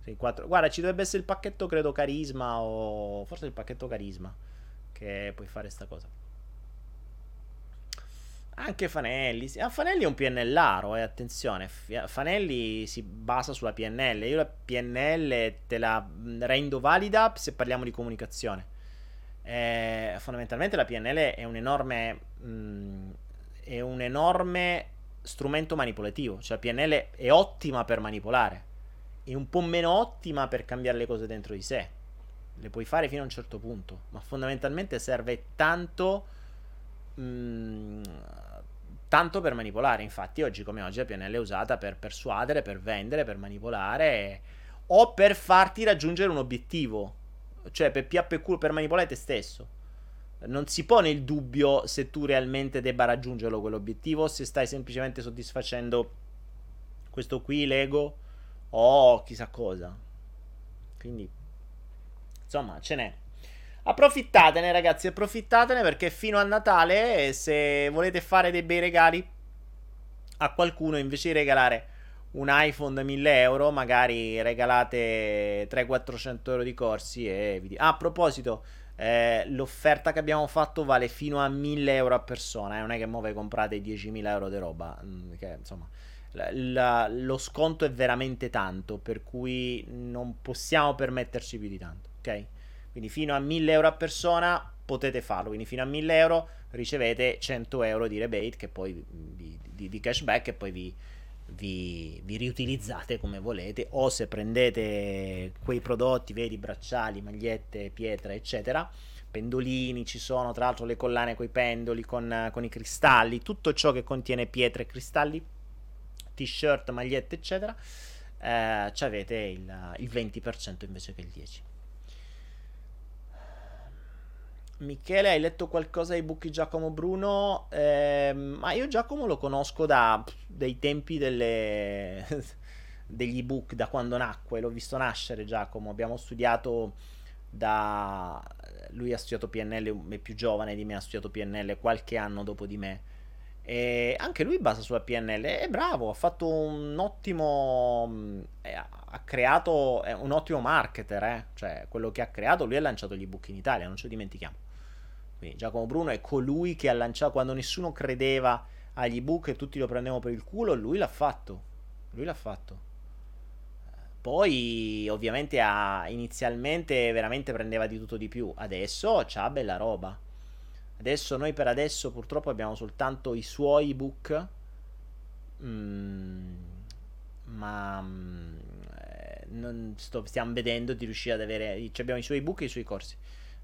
Sì, Guarda, ci dovrebbe essere il pacchetto, credo, carisma o forse il pacchetto carisma che puoi fare sta cosa. Anche Fanelli. Ah, Fanelli è un PNLaro, eh, attenzione. Fanelli si basa sulla PNL. Io la PNL te la rendo valida se parliamo di comunicazione. Eh, fondamentalmente la PNL è un enorme... Mh, è un enorme strumento manipolativo. Cioè, PNL è ottima per manipolare, è un po' meno ottima per cambiare le cose dentro di sé. Le puoi fare fino a un certo punto, ma fondamentalmente serve tanto. Mh, mm, tanto per manipolare. Infatti, oggi come oggi la PNL è usata per persuadere, per vendere, per manipolare o per farti raggiungere un obiettivo. Cioè, per PAP per manipolare te stesso non si pone il dubbio se tu realmente debba raggiungerlo quell'obiettivo, se stai semplicemente soddisfacendo questo qui, l'ego, o chissà cosa. Quindi, insomma, ce n'è. Approfittatene, ragazzi, approfittatene perché fino a Natale, se volete fare dei bei regali a qualcuno, invece di regalare un iPhone da 1000 euro, magari regalate 300-400 euro di corsi e vi... Ah, a proposito, eh, l'offerta che abbiamo fatto vale fino a 1000 euro a persona. Eh? Non è che muove comprate 10.000 euro di roba. Mm, che, insomma, la, la, lo sconto è veramente tanto. Per cui non possiamo permetterci più di tanto. Ok? Quindi fino a 1000 euro a persona potete farlo. Quindi fino a 1000 euro ricevete 100 euro di rebate che poi vi, di, di cashback e poi vi, vi, vi, riutilizzate come volete o se prendete quei prodotti, vedi bracciali, magliette, pietre, eccetera, pendolini, ci sono tra l'altro le collane con i pendoli, con, con i cristalli, tutto ciò che contiene pietre e cristalli, t-shirt, magliette, eccetera, eh, avete il, il 20% invece che il 10%. Michele, hai letto qualcosa book di Giacomo Bruno? Eh, ma io Giacomo lo conosco da dei tempi delle, <laughs> degli ebook, da quando nacque, l'ho visto nascere Giacomo, abbiamo studiato da... Lui ha studiato PNL, è più giovane di me, ha studiato PNL qualche anno dopo di me. E anche lui basa sulla PNL, è bravo, ha fatto un ottimo... Eh, ha creato è un ottimo marketer, eh? cioè quello che ha creato, lui ha lanciato gli ebook in Italia, non ce lo dimentichiamo. Quindi Giacomo Bruno è colui che ha lanciato quando nessuno credeva agli ebook e tutti lo prendevano per il culo, lui l'ha fatto. Lui l'ha fatto. Poi ovviamente ha, inizialmente veramente prendeva di tutto di più, adesso c'ha bella roba. Adesso noi per adesso purtroppo abbiamo soltanto i suoi ebook. Mm, ma mm, eh, sto, stiamo vedendo di riuscire ad avere. Cioè abbiamo i suoi ebook e i suoi corsi.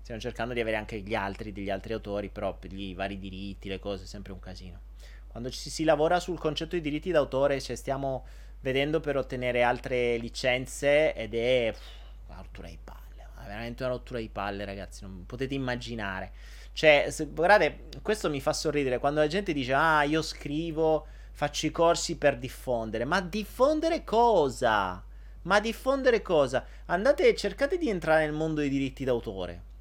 Stiamo cercando di avere anche gli altri, degli altri autori, però per i vari diritti, le cose, sempre un casino. Quando ci si lavora sul concetto di diritti d'autore, cioè stiamo vedendo per ottenere altre licenze ed è pff, una rottura di palle, è veramente una rottura di palle, ragazzi, non potete immaginare. Cioè, se, guardate, questo mi fa sorridere quando la gente dice "Ah, io scrivo faccio i corsi per diffondere. Ma diffondere cosa? Ma diffondere cosa? Andate, cercate di entrare nel mondo dei diritti d'autore.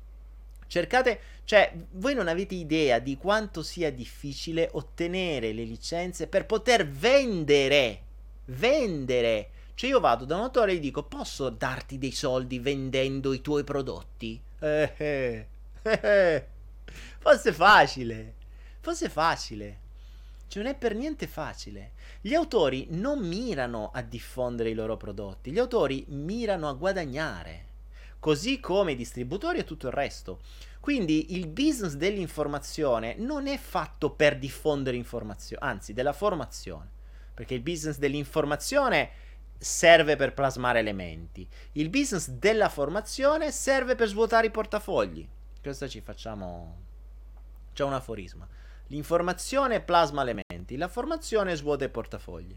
Cercate, cioè, voi non avete idea di quanto sia difficile ottenere le licenze per poter vendere. Vendere. Cioè, io vado da un autore e gli dico: Posso darti dei soldi vendendo i tuoi prodotti? Eh, eh, eh. Fosse facile. Fosse facile. Cioè, non è per niente facile. Gli autori non mirano a diffondere i loro prodotti, gli autori mirano a guadagnare. Così come i distributori e tutto il resto. Quindi il business dell'informazione non è fatto per diffondere informazione, anzi della formazione. Perché il business dell'informazione serve per plasmare elementi. Il business della formazione serve per svuotare i portafogli. Questo ci facciamo... C'è un aforisma. L'informazione plasma elementi, la formazione svuota i portafogli.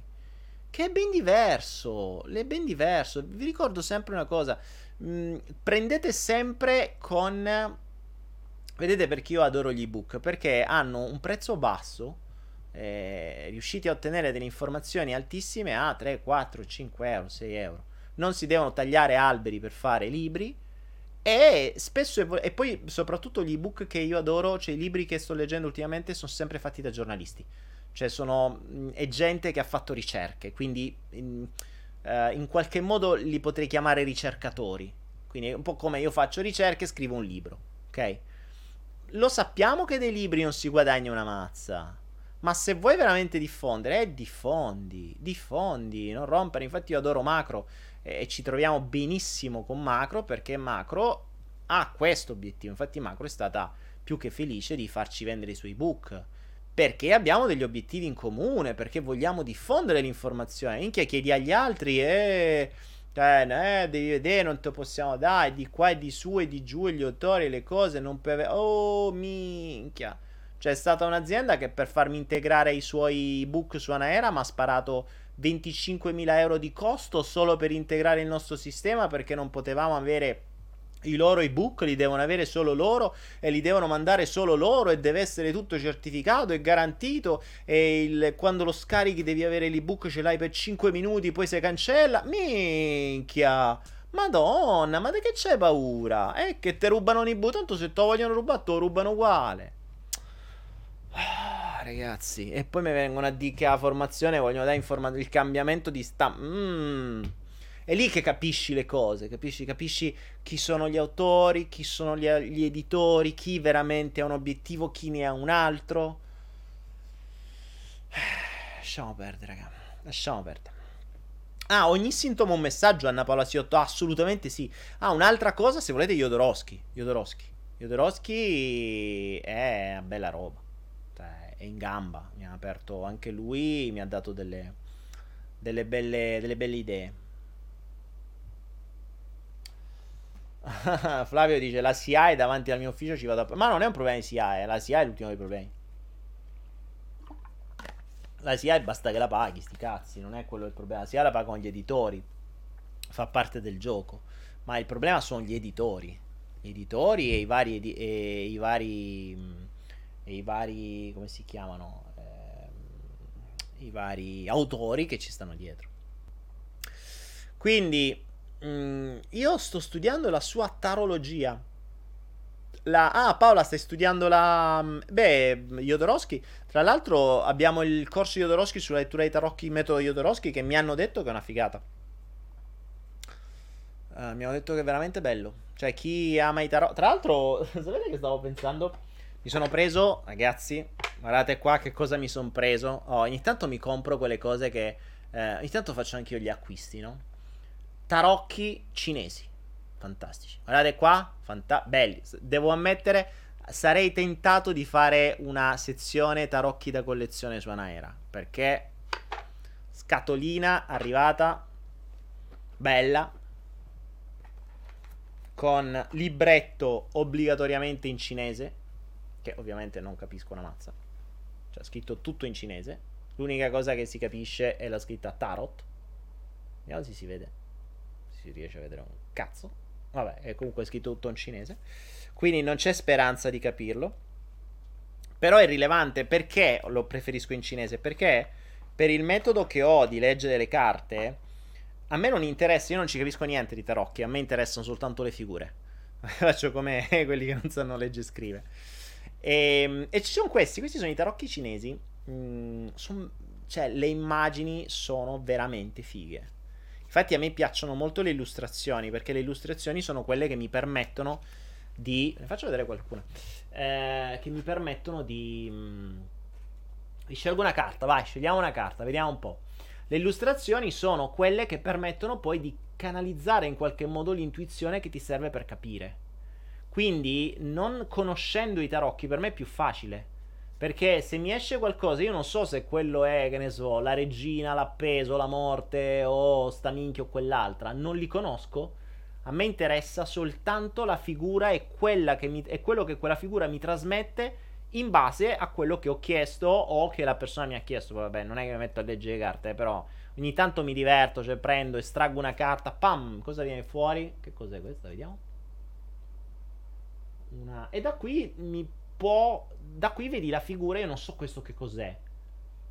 Che è ben diverso, è ben diverso. Vi ricordo sempre una cosa, mh, prendete sempre con... Vedete perché io adoro gli ebook? Perché hanno un prezzo basso, eh, riusciti a ottenere delle informazioni altissime a 3, 4, 5 euro, 6 euro. Non si devono tagliare alberi per fare libri e spesso, e, poi soprattutto gli ebook che io adoro, cioè i libri che sto leggendo ultimamente, sono sempre fatti da giornalisti. Cioè sono, è gente che ha fatto ricerche, quindi in, uh, in qualche modo li potrei chiamare ricercatori. Quindi è un po' come io faccio ricerche e scrivo un libro, ok? Lo sappiamo che dei libri non si guadagna una mazza. Ma se vuoi veramente diffondere, eh, diffondi, diffondi, non rompere. Infatti io adoro Macro e ci troviamo benissimo con Macro perché Macro ha questo obiettivo. Infatti Macro è stata più che felice di farci vendere i suoi book perché abbiamo degli obiettivi in comune, perché vogliamo diffondere l'informazione. Minchia, chiedi agli altri e... Cioè, eh, devi vedere, non te possiamo dare, di qua e di su e di giù e gli autori, le cose, non avere... Oh, minchia. C'è stata un'azienda che per farmi integrare i suoi book su Anaera mi ha sparato 25.000 euro di costo solo per integrare il nostro sistema perché non potevamo avere i loro ebook li devono avere solo loro e li devono mandare solo loro e deve essere tutto certificato e garantito e il, quando lo scarichi devi avere l'ebook ce l'hai per 5 minuti poi si cancella minchia madonna ma di che c'hai paura è che te rubano l'ebook tanto se te lo vogliono rubare te lo rubano uguale Ah, ragazzi, e poi mi vengono a dire che la formazione vogliono dare informa- il cambiamento di stampa. Mm. È lì che capisci le cose, capisci? Capisci chi sono gli autori, chi sono gli, gli editori, chi veramente ha un obiettivo, chi ne ha un altro. <sighs> Lasciamo perdere, raga. Lasciamo perdere. Ah, ogni sintomo un messaggio, Anna Paola Siotto? Assolutamente sì. Ah, un'altra cosa, se volete, Jodorowsky. Jodorowsky. Jodorowsky è una bella roba è in gamba. Mi ha aperto anche lui, mi ha dato delle, delle, belle, delle belle idee. <laughs> Flavio dice la SIA è davanti al mio ufficio ci vado a... Ma non è un problema di SIA, eh. la SIA è l'ultimo dei problemi. La SIA basta che la paghi, sti cazzi, non è quello il problema. La SIA la pagano gli editori, fa parte del gioco. Ma il problema sono gli editori. Gli editori e i vari, edi- e i vari e i vari, come si chiamano, eh, i vari autori che ci stanno dietro. Quindi mm, io sto studiando la sua tarologia. La, ah, Paola, stai studiando la. Mm, beh, Jodorowsky. Tra l'altro, abbiamo il corso Jodorowsky sulla lettura dei tarocchi, metodo Jodorowsky, che mi hanno detto che è una figata. Uh, mi hanno detto che è veramente bello. Cioè, chi ama i tarocchi. Tra l'altro, <laughs> sapete che stavo pensando? Mi sono preso, ragazzi, guardate qua che cosa mi sono preso. Oh, ogni tanto mi compro quelle cose che... Eh, ogni tanto faccio anche io gli acquisti, no? Tarocchi cinesi. Fantastici. Guardate qua, fanta- belli. Devo ammettere, sarei tentato di fare una sezione tarocchi da collezione su Anaera. Perché scatolina arrivata, bella, con libretto obbligatoriamente in cinese che ovviamente non capisco una mazza. Cioè, scritto tutto in cinese. L'unica cosa che si capisce è la scritta Tarot. Vediamo se si vede. Si riesce a vedere un cazzo. Vabbè, è comunque scritto tutto in cinese. Quindi non c'è speranza di capirlo. Però è rilevante perché lo preferisco in cinese? Perché per il metodo che ho di leggere le carte, a me non interessa, io non ci capisco niente di tarocchi, a me interessano soltanto le figure. <laughs> Faccio come <laughs> quelli che non sanno leggere e scrivere. E, e, ci sono questi, questi sono i tarocchi cinesi. Mm, son, cioè, le immagini sono veramente fighe. Infatti a me piacciono molto le illustrazioni, perché le illustrazioni sono quelle che mi permettono di... Ne faccio vedere qualcuna. Eh, che mi permettono di... Mm, di scelgo una carta, vai, scegliamo una carta, vediamo un po'. Le illustrazioni sono quelle che permettono poi di canalizzare in qualche modo l'intuizione che ti serve per capire. Quindi, non conoscendo i tarocchi, per me è più facile. Perché se mi esce qualcosa, io non so se quello è, che ne so, la regina, l'appeso, la morte, o sta minchia o quell'altra. Non li conosco. A me interessa soltanto la figura e, mi, e quello che quella figura mi trasmette in base a quello che ho chiesto o che la persona mi ha chiesto. Vabbè, non è che mi metto a leggere le carte, però ogni tanto mi diverto, cioè prendo, estraggo una carta, pam, cosa viene fuori? Che cos'è questa? Vediamo. Una... E da qui mi può... Da qui vedi la figura, io non so questo che cos'è.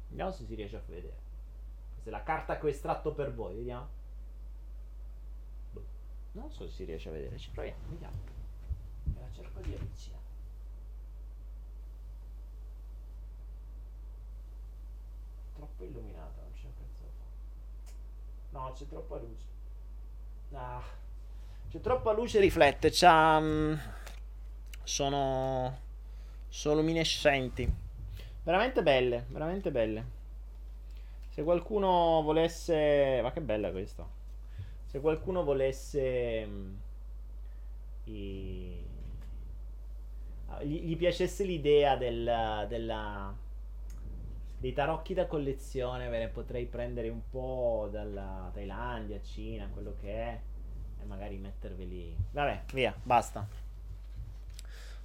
Vediamo se si riesce a vedere. Questa è la carta che ho estratto per voi, vediamo. Boh. Non so se si riesce a vedere, ci proviamo, vediamo. Me la cerco di avvicinare. troppo illuminata, non c'è un. No, c'è troppa luce. Ah, c'è troppa luce riflette, c'ha... Um, sono... Sono luminescenti. Veramente belle, veramente belle. Se qualcuno volesse... Ma che bella questa. Se qualcuno volesse... Um, i... gli, gli piacesse l'idea del, della dei tarocchi da collezione ve ne potrei prendere un po' dalla Thailandia, Cina, quello che è, e magari metterveli. Vabbè, via, basta.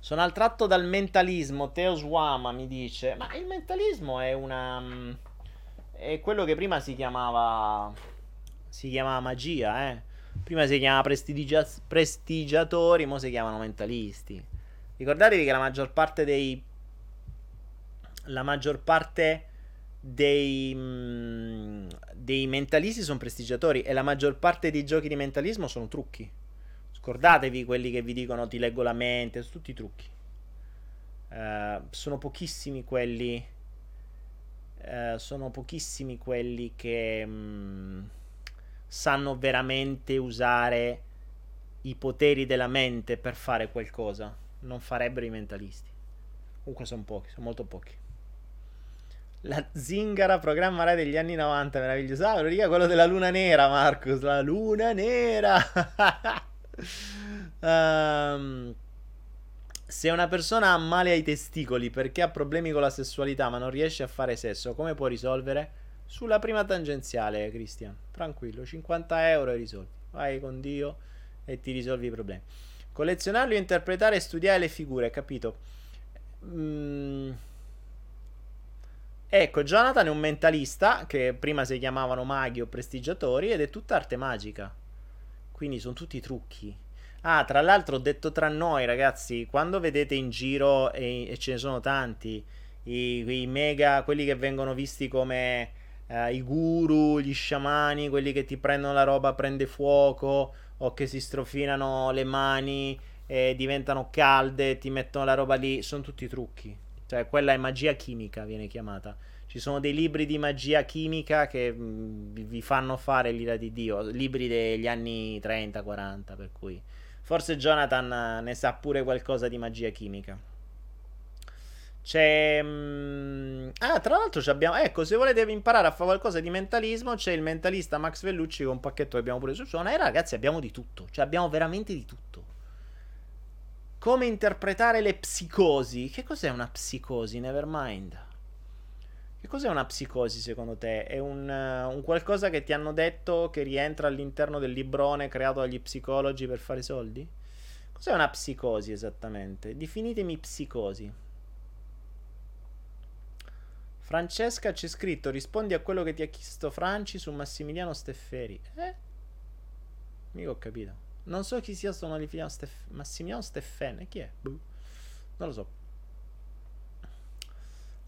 Sono attratto dal mentalismo. Teo Swama mi dice: Ma il mentalismo è una. Mm, è quello che prima si chiamava. Si chiamava magia, eh. Prima si chiamava prestigia- prestigiatori, ora si chiamano mentalisti. Ricordatevi che la maggior parte dei la maggior parte dei, mm, dei mentalisti sono prestigiatori e la maggior parte dei giochi di mentalismo sono trucchi. Scordatevi quelli che vi dicono ti leggo la mente, sono tutti trucchi. Uh, sono pochissimi quelli. Uh, sono pochissimi quelli che mh, mm, sanno veramente usare i poteri della mente per fare qualcosa. Non farebbero i mentalisti. Comunque sono pochi, sono molto pochi. La zingara programma Rai degli anni 90, meraviglioso. Ah, lo dica quello della luna nera, Marcus. La luna nera. <laughs> um, se una persona ha male ai testicoli perché ha problemi con la sessualità ma non riesce a fare sesso, come può risolvere? Sulla prima tangenziale, Cristian. Tranquillo, 50 euro e risolvi. Vai con Dio e ti risolvi i problemi. Collezionarli, interpretare e studiare le figure, capito? Mmm Ecco, Jonathan è un mentalista che prima si chiamavano maghi o prestigiatori ed è tutta arte magica. Quindi sono tutti trucchi. Ah, tra l'altro, detto tra noi, ragazzi, quando vedete in giro, e, e ce ne sono tanti, i, i, mega, quelli che vengono visti come eh, i guru, gli sciamani, quelli che ti prendono la roba, prende fuoco, o che si strofinano le mani e diventano calde, ti mettono la roba lì, sono tutti trucchi. Cioè, quella è magia chimica, viene chiamata. Ci sono dei libri di magia chimica che mm, vi fanno fare l'ira di Dio, libri degli anni 30-40, per cui forse Jonathan ne sa pure qualcosa di magia chimica. C'è. Mm, ah, tra l'altro abbiamo. Ecco, se volete imparare a fare qualcosa di mentalismo, c'è il mentalista Max Vellucci con un pacchetto che abbiamo pure su Suona. E ragazzi, abbiamo di tutto. Cioè, abbiamo veramente di tutto. Come interpretare le psicosi? Che cos'è una psicosi? Nevermind. Cos'è una psicosi secondo te? È un, uh, un, qualcosa che ti hanno detto che rientra all'interno del librone creato dagli psicologi per fare soldi? Cos'è una psicosi esattamente? Definitemi psicosi. Francesca c'è scritto rispondi a quello che ti ha chiesto Franci su Massimiliano Stefferi. Eh? Mica ho capito. Non so chi sia Massimiliano, Steff- Massimiliano Steffene. Chi è? Buh. Non lo so.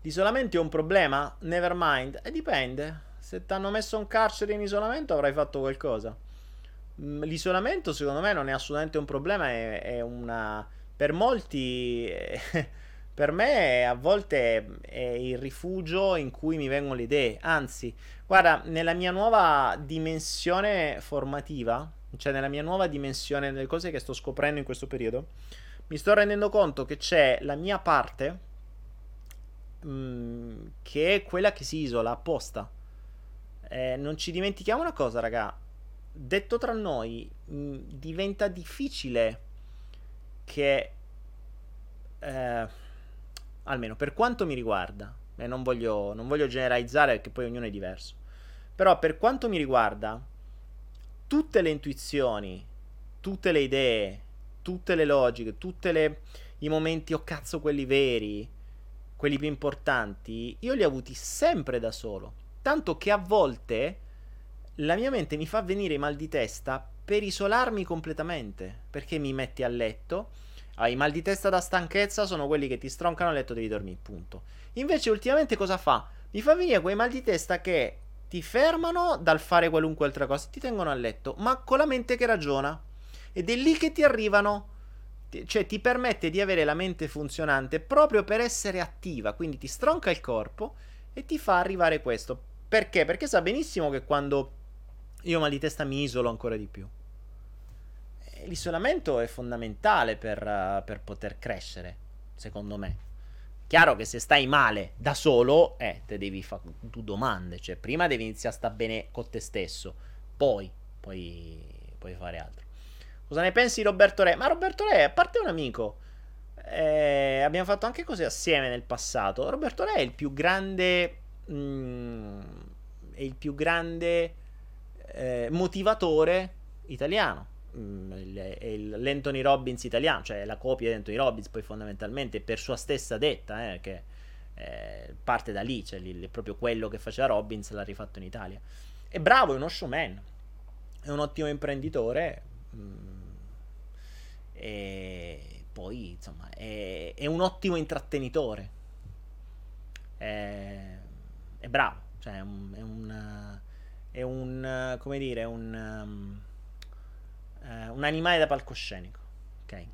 L'isolamento è un problema? Never mind. E dipende. Se ti hanno messo un carcere in isolamento avrai fatto qualcosa. Mm, l'isolamento secondo me non è assolutamente un problema, è, è una... Per molti... <laughs> per me a volte è il rifugio in cui mi vengono le idee. Anzi, guarda, nella mia nuova dimensione formativa, cioè nella mia nuova dimensione, nelle cose che sto scoprendo in questo periodo, mi sto rendendo conto che c'è la mia parte che è quella che si isola apposta eh, non ci dimentichiamo una cosa, raga. Detto tra noi, mh, diventa difficile che, eh, almeno per quanto mi riguarda, e non voglio, non voglio generalizzare perché poi ognuno è diverso, però per quanto mi riguarda, tutte le intuizioni, tutte le idee, tutte le logiche, tutti i momenti, oh cazzo, quelli veri, quelli più importanti, io li ho avuti sempre da solo. Tanto che a volte la mia mente mi fa venire mal di testa per isolarmi completamente. Perché mi metti a letto. Ah, I mal di testa da stanchezza sono quelli che ti stroncano a letto, devi dormire, punto. Invece, ultimamente cosa fa? Mi fa venire quei mal di testa che ti fermano dal fare qualunque altra cosa, ti tengono a letto, ma con la mente che ragiona. Ed è lì che ti arrivano. Cioè, ti permette di avere la mente funzionante proprio per essere attiva. Quindi ti stronca il corpo e ti fa arrivare questo. Perché? Perché sa benissimo che quando io mal di testa mi isolo ancora di più. L'isolamento è fondamentale per, uh, per, poter crescere, secondo me. Chiaro che se stai male da solo, eh, te devi fare due domande. Cioè, prima devi iniziare a stare bene con te stesso, poi puoi fare altro. Cosa ne pensi Roberto Re? Ma Roberto Re, a parte un amico, eh, abbiamo fatto anche cose assieme nel passato. Roberto Re è il più grande mh, mm, è il più grande eh, motivatore italiano. Mm, è l'Anthony Robbins italiano, cioè la copia di Anthony Robbins, poi fondamentalmente per sua stessa detta, eh, che eh, parte da lì, cioè lì, proprio quello che faceva Robbins l'ha rifatto in Italia. È bravo, è uno showman, è un ottimo imprenditore. Mm, e poi, insomma, è, è un ottimo intrattenitore. È, è bravo, cioè è un, è un, è un come dire, un, um, uh, un animale da palcoscenico, ok?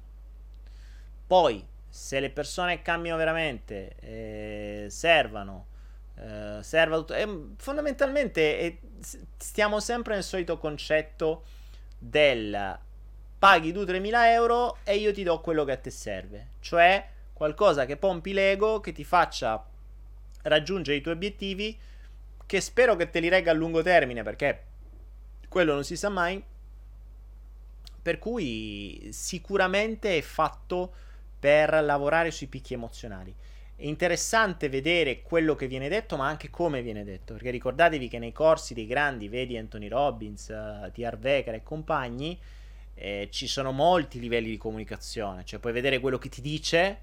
Poi, se le persone cambiano veramente, eh, servano, eh, serva tutto, eh, fondamentalmente stiamo sempre nel solito concetto del paghi tu 3.000 euro e io ti do quello che a te serve, cioè qualcosa che pompi l'ego, che ti faccia raggiungere i tuoi obiettivi che spero che te li regga a lungo termine perché quello non si sa mai per cui sicuramente è fatto per lavorare sui picchi emozionali è interessante vedere quello che viene detto, ma anche come viene detto. Perché ricordatevi che nei corsi dei grandi, vedi Anthony Robbins, eh, T.R. Vecker e compagni, eh, ci sono molti livelli di comunicazione. Cioè, puoi vedere quello che ti dice,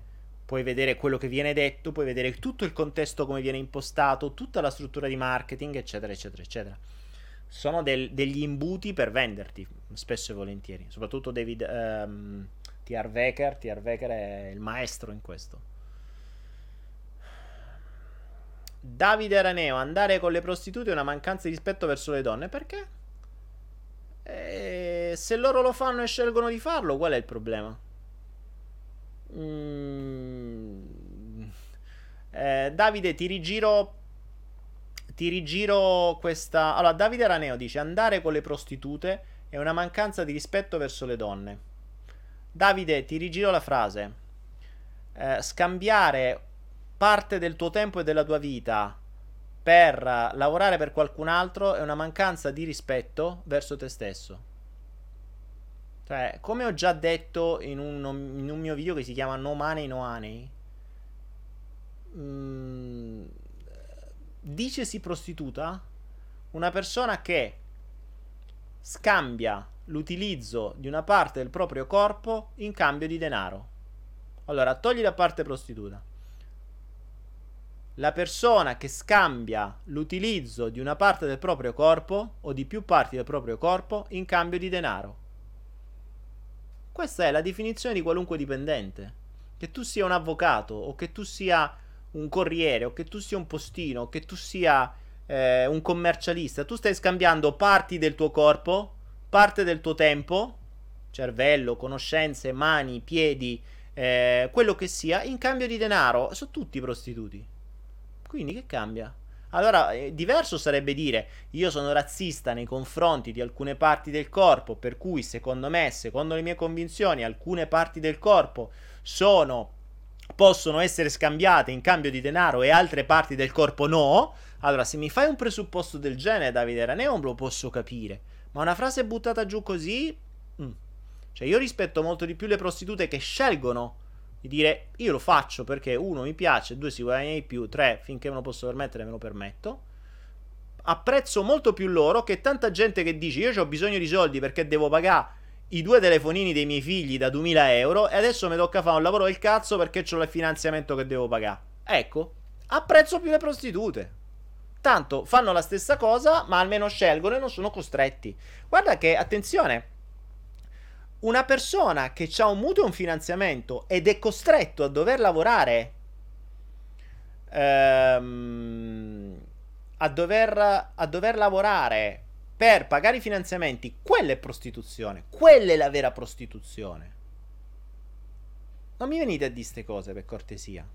puoi vedere quello che viene detto, puoi vedere tutto il contesto come viene impostato, tutta la struttura di marketing, eccetera, eccetera, eccetera. Sono del, degli imbuti per venderti, spesso e volentieri. Soprattutto David um, T.R. Vecker, T.R. Vecker è il maestro in questo. Davide Araneo, andare con le prostitute è una mancanza di rispetto verso le donne. Perché? Eh, se loro lo fanno e scelgono di farlo, qual è il problema? Mm. Eh, Davide, ti rigiro. Ti rigiro questa. Allora, Davide Raneo dice: Andare con le prostitute è una mancanza di rispetto verso le donne. Davide, ti rigiro la frase. Eh, scambiare parte del tuo tempo e della tua vita per lavorare per qualcun altro è una mancanza di rispetto verso te stesso. Cioè, come ho già detto in un, in un mio video che si chiama No Money No Honey, mm, dicesi prostituta una persona che scambia l'utilizzo di una parte del proprio corpo in cambio di denaro. Allora, togli la parte prostituta. La persona che scambia l'utilizzo di una parte del proprio corpo o di più parti del proprio corpo in cambio di denaro. Questa è la definizione di qualunque dipendente. Che tu sia un avvocato o che tu sia un corriere o che tu sia un postino o che tu sia eh, un commercialista, tu stai scambiando parti del tuo corpo, parte del tuo tempo, cervello, conoscenze, mani, piedi, eh, quello che sia, in cambio di denaro. Sono tutti prostituti. Quindi che cambia? Allora, eh, diverso sarebbe dire io sono razzista nei confronti di alcune parti del corpo, per cui secondo me, secondo le mie convinzioni, alcune parti del corpo sono possono essere scambiate in cambio di denaro e altre parti del corpo no. Allora, se mi fai un presupposto del genere, Davide Raneo, lo posso capire. Ma una frase buttata giù così. Mm. Cioè, io rispetto molto di più le prostitute che scelgono di dire io lo faccio perché uno mi piace, due si guadagna di più, tre finché me lo posso permettere me lo permetto. Apprezzo molto più loro che tanta gente che dice io ho bisogno di soldi perché devo pagare i due telefonini dei miei figli da 2000 euro e adesso mi tocca fare un lavoro del cazzo perché ho il finanziamento che devo pagare. Ecco, apprezzo più le prostitute. Tanto fanno la stessa cosa, ma almeno scelgono e non sono costretti. Guarda che, attenzione, una persona che ha un mutuo e un finanziamento ed è costretto a dover lavorare ehm, a, dover, a dover lavorare per pagare i finanziamenti, quella è prostituzione. Quella è la vera prostituzione. Non mi venite a dire queste cose per cortesia.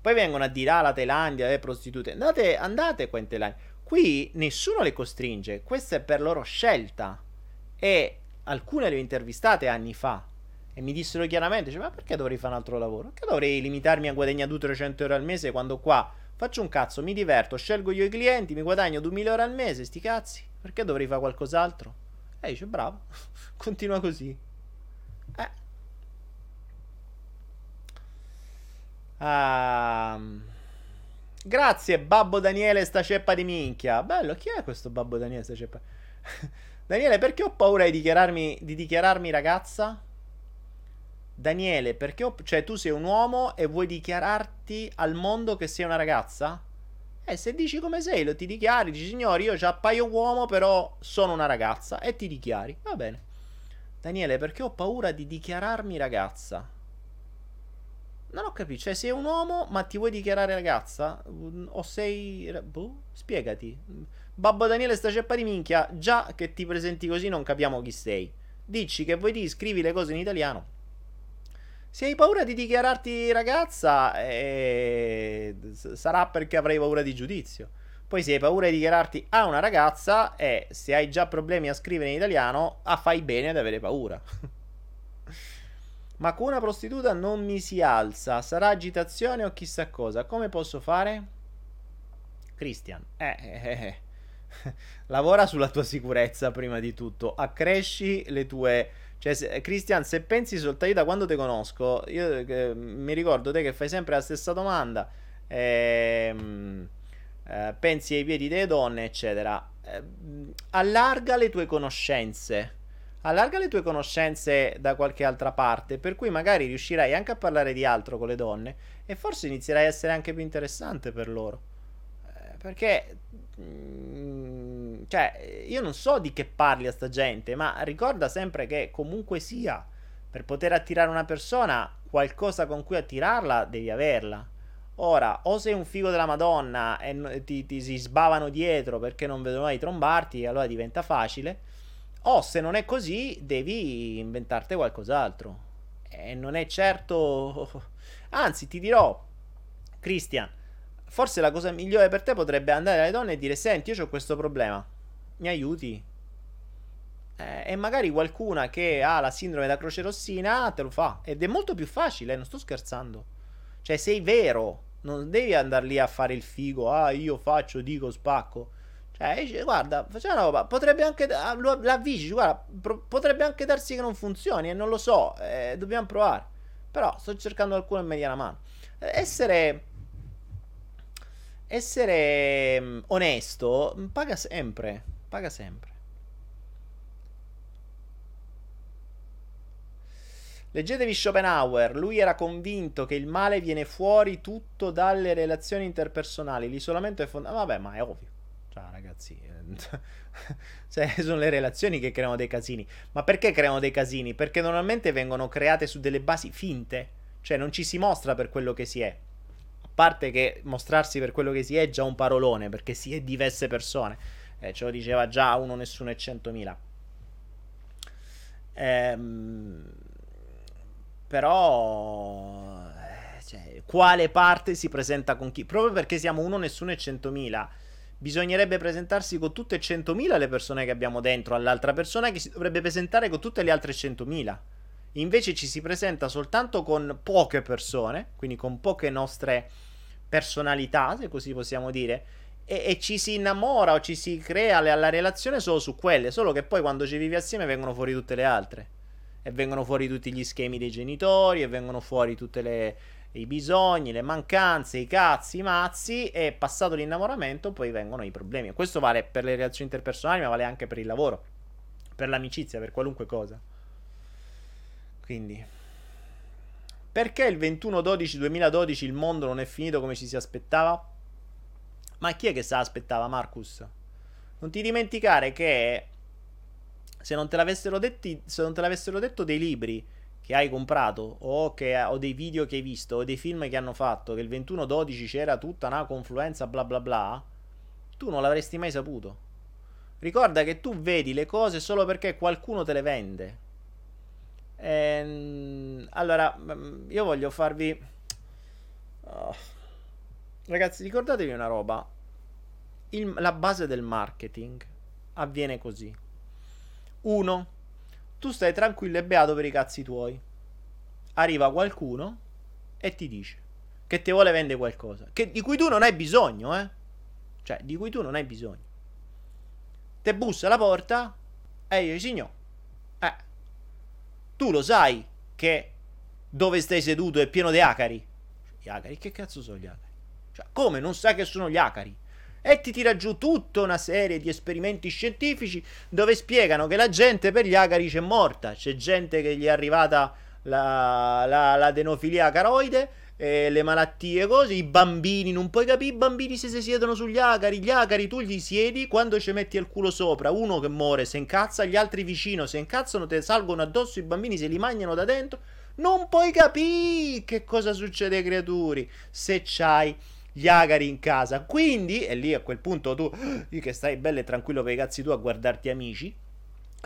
Poi vengono a dire, ah, la Thailandia è prostitute. Andate, andate qua in Thailandia. Qui nessuno le costringe, questa è per loro scelta. E alcune le ho intervistate anni fa e mi dissero chiaramente, cioè, ma perché dovrei fare un altro lavoro? Perché dovrei limitarmi a guadagnare 200-300 euro al mese quando qua faccio un cazzo, mi diverto, scelgo io i clienti, mi guadagno 2000 euro al mese, sti cazzi. Perché dovrei fare qualcos'altro? E dice, bravo, <laughs> continua così. Eh. Ah, grazie, Babbo Daniele, sta ceppa di minchia. Bello, chi è questo Babbo Daniele, sta ceppa? <laughs> Daniele, perché ho paura di dichiararmi, di dichiararmi ragazza? Daniele, perché ho... Cioè, tu sei un uomo e vuoi dichiararti al mondo che sei una ragazza? Eh, se dici come sei, lo ti dichiari, dici, signori, io ci appaio uomo, però sono una ragazza. E ti dichiari. Va bene. Daniele, perché ho paura di dichiararmi ragazza? Non ho capito, cioè sei un uomo ma ti vuoi dichiarare ragazza? O sei... Boh, spiegati. Babbo Daniele sta ceppa di minchia, già che ti presenti così non capiamo chi sei. Dici che vuoi dire, scrivi le cose in italiano. Se hai paura di dichiararti ragazza, eh, sarà perché avrai paura di giudizio. Poi se hai paura di dichiararti a una ragazza, e eh, se hai già problemi a scrivere in italiano, ah, fai bene ad avere paura. <laughs> Ma con una prostituta non mi si alza, sarà agitazione o chissà cosa. Come posso fare? Christian, eh, eh, eh. <laughs> lavora sulla tua sicurezza prima di tutto, accresci le tue... Cioè, se, se pensi soltanto io da quando ti conosco, io eh, mi ricordo te che fai sempre la stessa domanda, ehm, eh, pensi ai piedi delle donne, eccetera. Eh, allarga le tue conoscenze. Allarga le tue conoscenze da qualche altra parte, per cui magari riuscirai anche a parlare di altro con le donne e forse inizierai a essere anche più interessante per loro. Eh, perché cioè, io non so di che parli a sta gente, ma ricorda sempre che comunque sia, per poter attirare una persona, qualcosa con cui attirarla, devi averla. Ora, o sei un figo della Madonna e ti, ti si sbavano dietro perché non vedono mai trombarti, allora diventa facile. O se non è così, devi inventarti qualcos'altro. E non è certo... <laughs> Anzi, ti dirò, Christian, Forse la cosa migliore per te potrebbe andare alle donne e dire: Senti, io ho questo problema, mi aiuti? Eh, e magari qualcuna che ha la sindrome da croce rossina te lo fa. Ed è molto più facile, non sto scherzando. Cioè, sei vero, non devi andare lì a fare il figo. Ah, io faccio, dico, spacco. Cioè, guarda, facciamo una roba. Potrebbe anche. L'avvisi, guarda, potrebbe anche darsi che non funzioni. E non lo so. Eh, dobbiamo provare. Però sto cercando qualcuno in mediana mano. Essere essere mm, onesto mm, paga sempre. Paga sempre. Leggetevi Schopenhauer, lui era convinto che il male viene fuori tutto dalle relazioni interpersonali, l'isolamento è fondamentale. Vabbè, ma è ovvio. Cioè, ragazzi, <laughs> cioè, sono le relazioni che creano dei casini. Ma perché creano dei casini? Perché normalmente vengono create su delle basi finte, cioè non ci si mostra per quello che si è parte che mostrarsi per quello che si è già un parolone, perché si è diverse persone. Eh, ce lo diceva già uno, nessuno e centomila. Ehm, però, eh, cioè, quale parte si presenta con chi? Proprio perché siamo uno, nessuno e centomila. Bisognerebbe presentarsi con tutte e centomila le persone che abbiamo dentro all'altra persona che si dovrebbe presentare con tutte le altre centomila. Invece ci si presenta soltanto con poche persone, quindi con poche nostre personalità, se così possiamo dire, e, e ci si innamora o ci si crea la, la relazione solo su quelle, solo che poi quando ci vivi assieme vengono fuori tutte le altre. E vengono fuori tutti gli schemi dei genitori, e vengono fuori tutti i bisogni, le mancanze, i cazzi, i mazzi, e passato l'innamoramento poi vengono i problemi. Questo vale per le relazioni interpersonali, ma vale anche per il lavoro, per l'amicizia, per qualunque cosa. Quindi, perché il 21-12-2012 il mondo non è finito come ci si aspettava? Ma chi è che se aspettava, Marcus? Non ti dimenticare che se non te l'avessero, detti, se non te l'avessero detto dei libri che hai comprato o, che, o dei video che hai visto o dei film che hanno fatto che il 21-12 c'era tutta una confluenza bla bla bla, tu non l'avresti mai saputo. Ricorda che tu vedi le cose solo perché qualcuno te le vende. Ehm, allora, mm, io voglio farvi... Oh. Ragazzi, ricordatevi una roba. Il, la base del marketing avviene così. Uno, tu stai tranquillo e beato per i cazzi tuoi. Arriva qualcuno e ti dice che ti vuole vendere qualcosa. Che, di cui tu non hai bisogno, eh. Cioè, di cui tu non hai bisogno. Te bussa alla porta e io, signor, eh, tu lo sai che dove stai seduto è pieno di acari? Gli acari? Che cazzo sono gli acari? Cioè, come non sai che sono gli acari? E ti tira giù tutta una serie di esperimenti scientifici dove spiegano che la gente per gli acari c'è morta. C'è gente che gli è arrivata la, la, la denofilia acaroide eh, le malattie così, i bambini, non puoi capire i bambini se si siedono sugli acari, gli acari tu gli siedi, quando ci metti il culo sopra, uno che muore se incazza, gli altri vicino se incazzano, te salgono addosso, i bambini se li mangiano da dentro, non puoi capire che cosa succede ai creaturi se c'hai gli agari in casa. Quindi, e lì a quel punto tu, che stai bello e tranquillo per i cazzi tu a guardarti amici,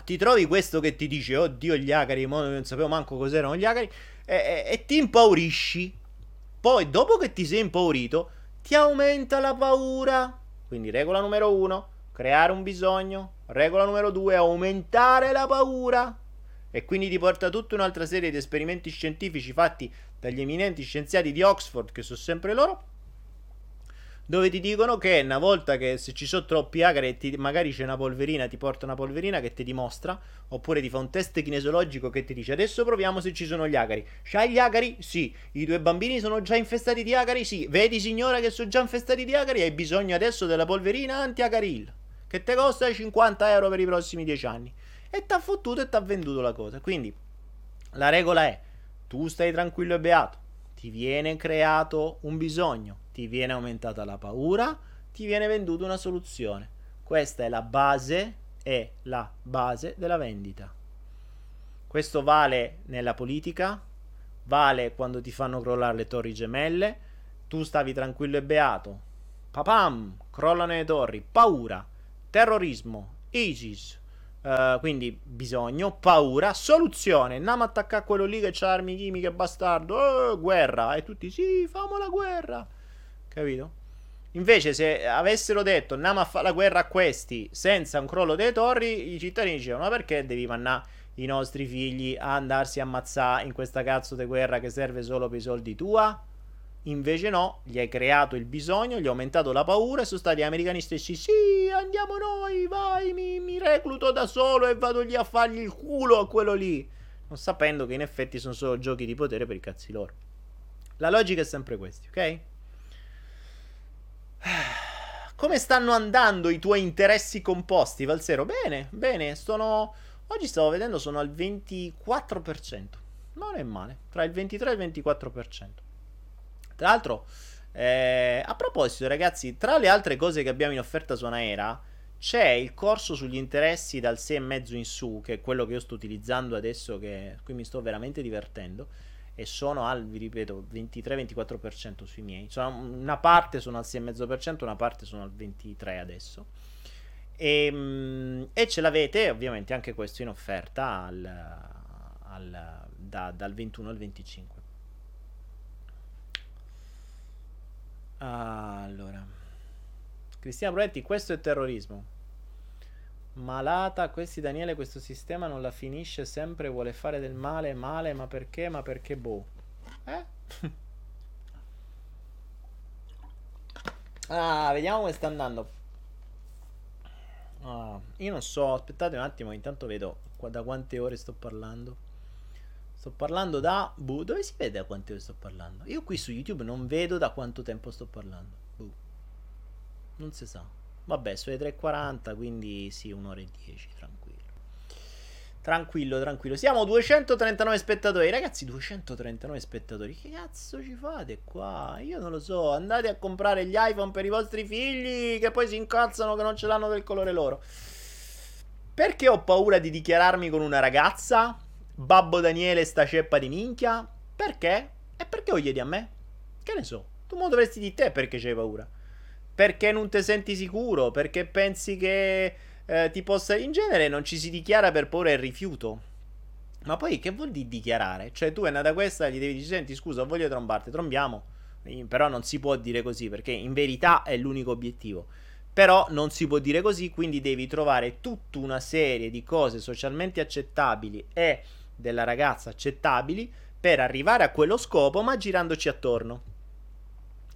ti trovi questo che ti dice, oddio gli agari, non sapevo manco cos'erano gli agari, e, e, e ti impaurisci. Poi, dopo che ti sei impaurito, ti aumenta la paura. Quindi, regola numero uno, creare un bisogno. Regola numero due, aumentare la paura. E quindi ti porta tutta un'altra serie di esperimenti scientifici fatti dagli eminenti scienziati di Oxford, che sono sempre loro dove ti dicono che una volta che se ci sono troppi acari ti, magari c'è una polverina, ti porta una polverina che ti dimostra, oppure ti fa un test kinesologico che ti dice adesso proviamo se ci sono gli acari. C'hai gli acari? Sì. I tuoi bambini sono già infestati di acari? Sì. Vedi signora che sono già infestati di acari? Hai bisogno adesso della polverina anti-acaril, che ti costa 50 euro per i prossimi 10 anni. E ti ha fottuto e ti ha venduto la cosa. Quindi la regola è, tu stai tranquillo e beato, ti viene creato un bisogno ti viene aumentata la paura, ti viene venduta una soluzione. Questa è la base, è la base della vendita. Questo vale nella politica, vale quando ti fanno crollare le torri gemelle, tu stavi tranquillo e beato. Papam, crollano le torri, paura, terrorismo, ISIS, Uh, quindi bisogno, paura, soluzione. Andiamo a attaccare quello lì che c'ha armi chimiche, bastardo. Uh, guerra. E tutti, sì, famo la guerra. Capito? Invece, se avessero detto andiamo a fare la guerra a questi senza un crollo delle torri, i cittadini dicevano: Ma perché devi mannare i nostri figli a andarsi a ammazzare in questa cazzo di guerra che serve solo per i soldi tua? Invece no, gli hai creato il bisogno, gli hai aumentato la paura e sono stati gli americani stessi. Sì, andiamo noi, vai, mi, mi recluto da solo e vado lì a fargli il culo a quello lì. Non sapendo che in effetti sono solo giochi di potere per i cazzi loro. La logica è sempre questa, ok? Come stanno andando i tuoi interessi composti, Valsero? Bene, bene, sono... Oggi stavo vedendo, sono al 24%. Non è male, tra il 23 e il 24%. Tra l'altro, eh, a proposito, ragazzi, tra le altre cose che abbiamo in offerta su Anaera, c'è il corso sugli interessi dal 6,5 in su, che è quello che io sto utilizzando adesso, che qui mi sto veramente divertendo e sono al, vi ripeto, 23-24% sui miei. Sono, una parte sono al 6,5%, una parte sono al 23% adesso. E, ehm, e, ce l'avete ovviamente anche questo in offerta al, al, da, dal 21 al 25. Allora, Cristiano Proietti, questo è terrorismo. Malata, questi Daniele, questo sistema non la finisce sempre, vuole fare del male, male, ma perché? Ma perché boh? Eh? <laughs> ah, vediamo come sta andando. Ah, io non so, aspettate un attimo, intanto vedo da quante ore sto parlando. Sto parlando da... Boh, dove si vede da quante ore sto parlando? Io qui su YouTube non vedo da quanto tempo sto parlando. Boh. Non si sa. Vabbè, sono le 3.40, quindi sì, un'ora e 10, tranquillo. Tranquillo, tranquillo. Siamo 239 spettatori. Ragazzi, 239 spettatori. Che cazzo ci fate qua? Io non lo so. Andate a comprare gli iPhone per i vostri figli che poi si incazzano che non ce l'hanno del colore loro. Perché ho paura di dichiararmi con una ragazza? Babbo Daniele sta ceppa di minchia? Perché? E perché lo chiedi a me? Che ne so? Tu mo dovresti di te perché c'hai paura. Perché non ti senti sicuro? Perché pensi che eh, ti possa... In genere non ci si dichiara per paura del rifiuto. Ma poi che vuol dire dichiarare? Cioè tu è nata questa gli devi dire senti scusa voglio trombarti, trombiamo. Però non si può dire così perché in verità è l'unico obiettivo. Però non si può dire così, quindi devi trovare tutta una serie di cose socialmente accettabili e della ragazza accettabili per arrivare a quello scopo ma girandoci attorno.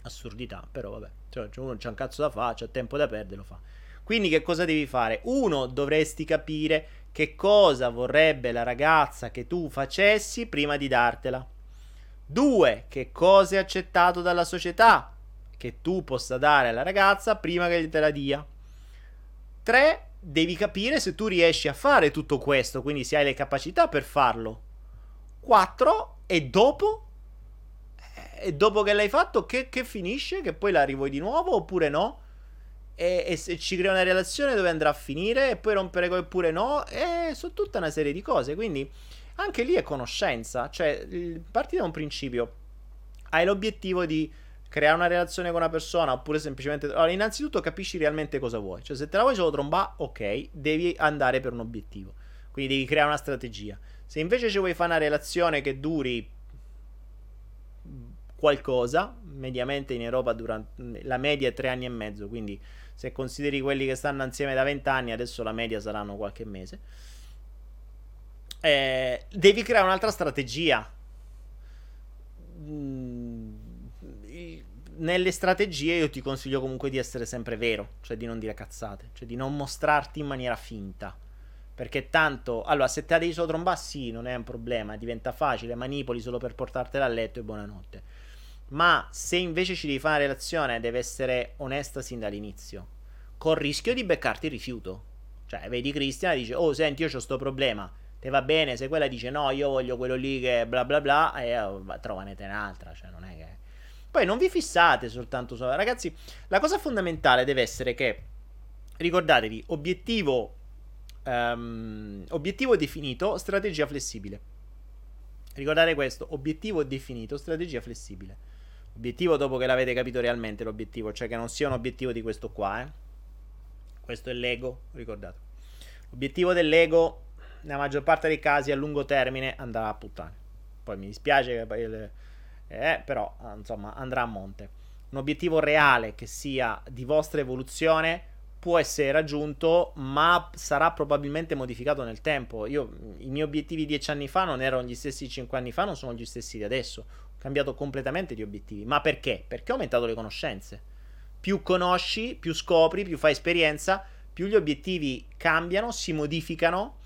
Assurdità, però vabbè. Cioè, uno c'ha un cazzo da fare, c'ha tempo da perdere, lo fa. Quindi che cosa devi fare? Uno, dovresti capire che cosa vorrebbe la ragazza che tu facessi prima di dartela. Due, che cosa è accettato dalla società che tu possa dare alla ragazza prima che te la dia. Tre, devi capire se tu riesci a fare tutto questo, quindi se hai le capacità per farlo. Quattro, e dopo e dopo che l'hai fatto, che, che, finisce? Che poi la rivuoi di nuovo oppure no? E, e, se ci crea una relazione dove andrà a finire e poi rompere oppure no? E su tutta una serie di cose. Quindi anche lì è conoscenza. Cioè, parti da un principio. Hai l'obiettivo di creare una relazione con una persona oppure semplicemente... Allora, innanzitutto capisci realmente cosa vuoi. Cioè, se te la vuoi solo tromba, ok, devi andare per un obiettivo. Quindi devi creare una strategia. Se invece ci vuoi fare una relazione che duri qualcosa, mediamente in Europa durante, la media è tre anni e mezzo, quindi se consideri quelli che stanno insieme da 20 anni, adesso la media saranno qualche mese. Eh, devi creare un'altra strategia. Mm, nelle strategie io ti consiglio comunque di essere sempre vero, cioè di non dire cazzate, cioè di non mostrarti in maniera finta. Perché tanto, allora, se te la devi solo trombare, sì, non è un problema, diventa facile, manipoli solo per portartela a letto e buonanotte. Ma se invece ci devi fare una relazione, deve essere onesta sin dall'inizio. Col rischio di beccarti il rifiuto. Cioè, vedi Cristian dice: Oh, senti, io ho questo problema. Te va bene? Se quella dice no, io voglio quello lì che bla bla bla, e oh, trovanete un'altra. Cioè, non è che. Poi non vi fissate soltanto su. Ragazzi, la cosa fondamentale deve essere che. Ricordatevi, obiettivo. Um, obiettivo definito, strategia flessibile. Ricordate questo: obiettivo definito, strategia flessibile. Obiettivo dopo che l'avete capito realmente l'obiettivo, cioè che non sia un obiettivo di questo qua, eh. Questo è l'ego, ricordate. L'obiettivo dell'ego, nella maggior parte dei casi, a lungo termine andrà a puttane. Poi mi dispiace che poi... Eh, però, insomma, andrà a monte. Un obiettivo reale che sia di vostra evoluzione può essere raggiunto, ma sarà probabilmente modificato nel tempo. Io, i miei obiettivi dieci anni fa non erano gli stessi cinque anni fa, non sono gli stessi di adesso cambiato completamente di obiettivi. Ma perché? Perché ho aumentato le conoscenze. Più conosci, più scopri, più fai esperienza, più gli obiettivi cambiano, si modificano.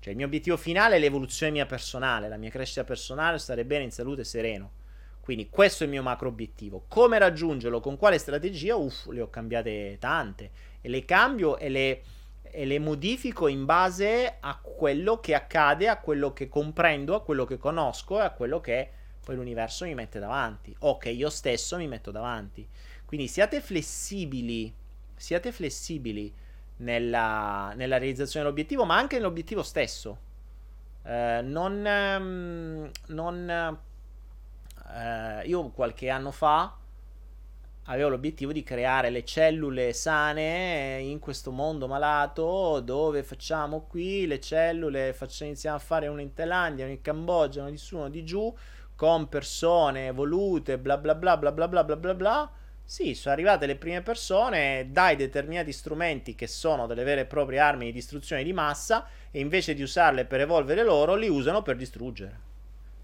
Cioè il mio obiettivo finale è l'evoluzione mia personale, la mia crescita personale, stare bene in salute sereno. Quindi questo è il mio macro obiettivo. Come raggiungerlo? Con quale strategia? Uff, le ho cambiate tante. E le cambio e le, e le modifico in base a quello che accade, a quello che comprendo, a quello che conosco e a quello che poi l'universo mi mette davanti o che io stesso mi metto davanti. Quindi siate flessibili, siate flessibili nella, nella realizzazione dell'obiettivo, ma anche nell'obiettivo stesso. Eh, non, ehm, non eh, io qualche anno fa avevo l'obiettivo di creare le cellule sane in questo mondo malato dove facciamo qui le cellule, facciamo, iniziamo a fare uno in Thailandia, uno in Cambogia, uno di su, uno di giù, con persone evolute, bla bla bla bla bla bla bla bla bla. Sì, sono arrivate le prime persone, dai determinati strumenti che sono delle vere e proprie armi di distruzione di massa e invece di usarle per evolvere loro, li usano per distruggere.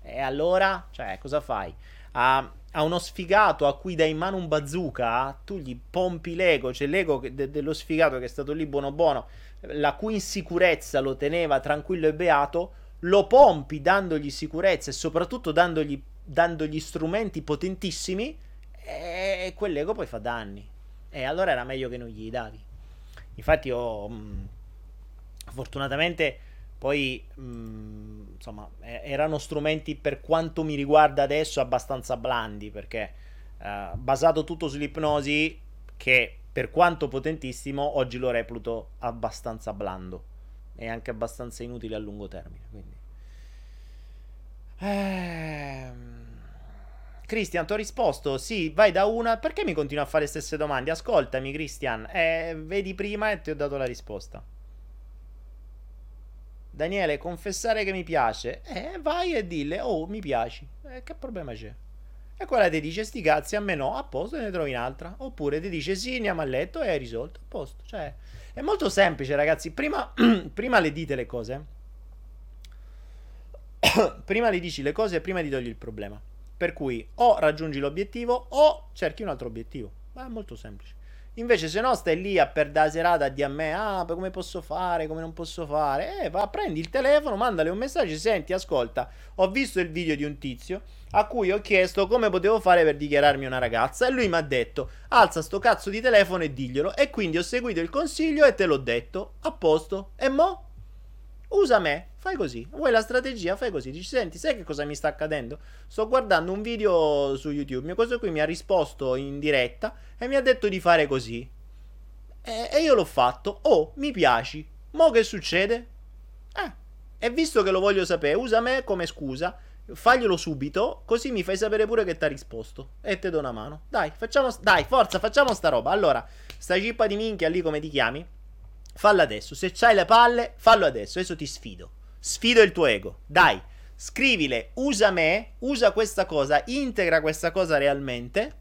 E allora, cioè, cosa fai? A, a uno sfigato a cui dai in mano un bazooka, tu gli pompi l'ego, cioè l'ego de- dello sfigato che è stato lì buono buono, la cui insicurezza lo teneva tranquillo e beato, lo pompi dandogli sicurezza e soprattutto dandogli, dandogli strumenti potentissimi e quell'ego poi fa danni. E allora era meglio che non gli davi. Infatti io, mh, mm, fortunatamente poi, mh, mm, insomma, erano strumenti per quanto mi riguarda adesso abbastanza blandi, perché uh, basato tutto sull'ipnosi, che per quanto potentissimo, oggi lo reputo abbastanza blando e anche abbastanza inutile a lungo termine. Quindi. Ehm... Cristian, ti ho risposto. Sì, vai da una. Perché mi continui a fare le stesse domande? Ascoltami, Cristian. Eh, vedi prima e ti ho dato la risposta. Daniele, confessare che mi piace. Eh, vai e dille, oh, mi piaci. Eh, che problema c'è? E quella ti dice, sti cazzi, a me no, a posto, ne trovi un'altra. Oppure ti dice, sì, andiamo a letto e hai risolto, a posto. Cioè, è molto semplice, ragazzi. Prima, <clears throat> prima le dite le cose. <coughs> prima le dici le cose e prima ti togli il problema. Per cui o raggiungi l'obiettivo o cerchi un altro obiettivo. Ma è molto semplice. Invece, se no, stai lì a per da serata a dire a me: Ah, come posso fare? Come non posso fare? Eh, va, prendi il telefono, mandale un messaggio. Senti, ascolta, ho visto il video di un tizio a cui ho chiesto come potevo fare per dichiararmi una ragazza. E lui mi ha detto: Alza sto cazzo di telefono e diglielo. E quindi ho seguito il consiglio e te l'ho detto. A posto. E mo? Usa me. Fai così. Vuoi la strategia? Fai così. Dici, senti, sai che cosa mi sta accadendo? Sto guardando un video su YouTube. Questo qui mi ha risposto in diretta e mi ha detto di fare così. E, e io l'ho fatto. Oh, mi piaci. Mo che succede? Eh. E visto che lo voglio sapere, usa me come scusa. Faglielo subito, così mi fai sapere pure che ti ha risposto. E te do una mano. Dai, facciamo. Dai, forza, facciamo sta roba. Allora, sta cippa di minchia lì come ti chiami? Fallo adesso. Se c'hai le palle, fallo adesso. Adesso ti sfido. Sfido il tuo ego. Dai, scrivile, usa me, usa questa cosa, integra questa cosa realmente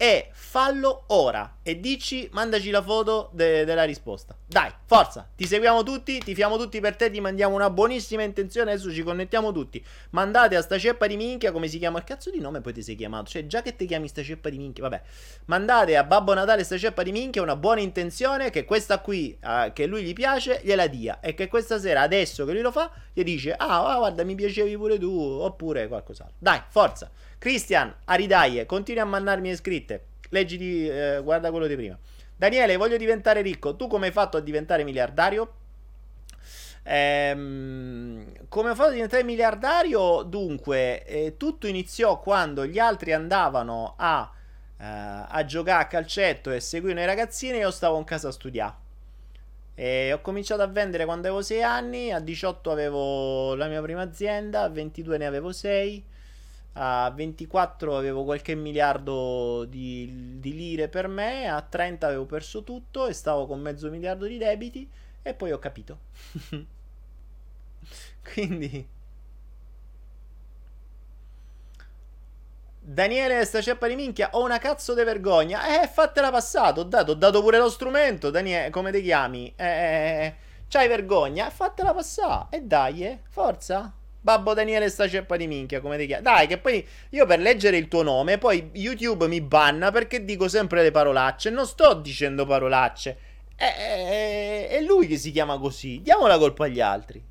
e fallo ora e dici, mandaci la foto de- della risposta. Dai, forza, ti seguiamo tutti, ti fiamo tutti per te, ti mandiamo una buonissima intenzione, adesso ci connettiamo tutti. Mandate a sta ceppa di minchia, come si chiama? Il cazzo di nome poi ti sei chiamato? Cioè, già che ti chiami sta ceppa di minchia, vabbè. Mandate a Babbo Natale sta ceppa di minchia una buona intenzione che questa qui, uh, che lui gli piace, gliela dia. E che questa sera, adesso che lui lo fa, gli dice, ah, ah guarda, mi piacevi pure tu, oppure qualcos'altro. Dai, forza. Cristian, Aridaie, continui a mandarmi iscritte. Leggiti, eh, guarda quello di prima. Daniele, voglio diventare ricco. Tu come hai fatto a diventare miliardario? Ehm, come ho fatto a diventare miliardario? Dunque, eh, tutto iniziò quando gli altri andavano a, eh, a giocare a calcetto e seguivano i ragazzini e io stavo in casa a studiare. E ho cominciato a vendere quando avevo 6 anni, a 18 avevo la mia prima azienda, a 22 ne avevo 6 a 24 avevo qualche miliardo di, di, lire per me, a 30 avevo perso tutto e stavo con mezzo miliardo di debiti e poi ho capito. <laughs> Quindi... Daniele, sta ceppa di minchia, ho una cazzo di vergogna. Eh, fatela passata, ho dato, ho dato pure lo strumento, Daniele, come ti chiami? Eh, eh, eh c'hai vergogna? Fatela passare. E dai, eh, forza. Babbo Daniele sta ceppa di minchia, come ti chiami? Dai, che poi io per leggere il tuo nome, poi YouTube mi banna perché dico sempre le parolacce. Non sto dicendo parolacce. È, è, è lui che si chiama così. Diamo la colpa agli altri.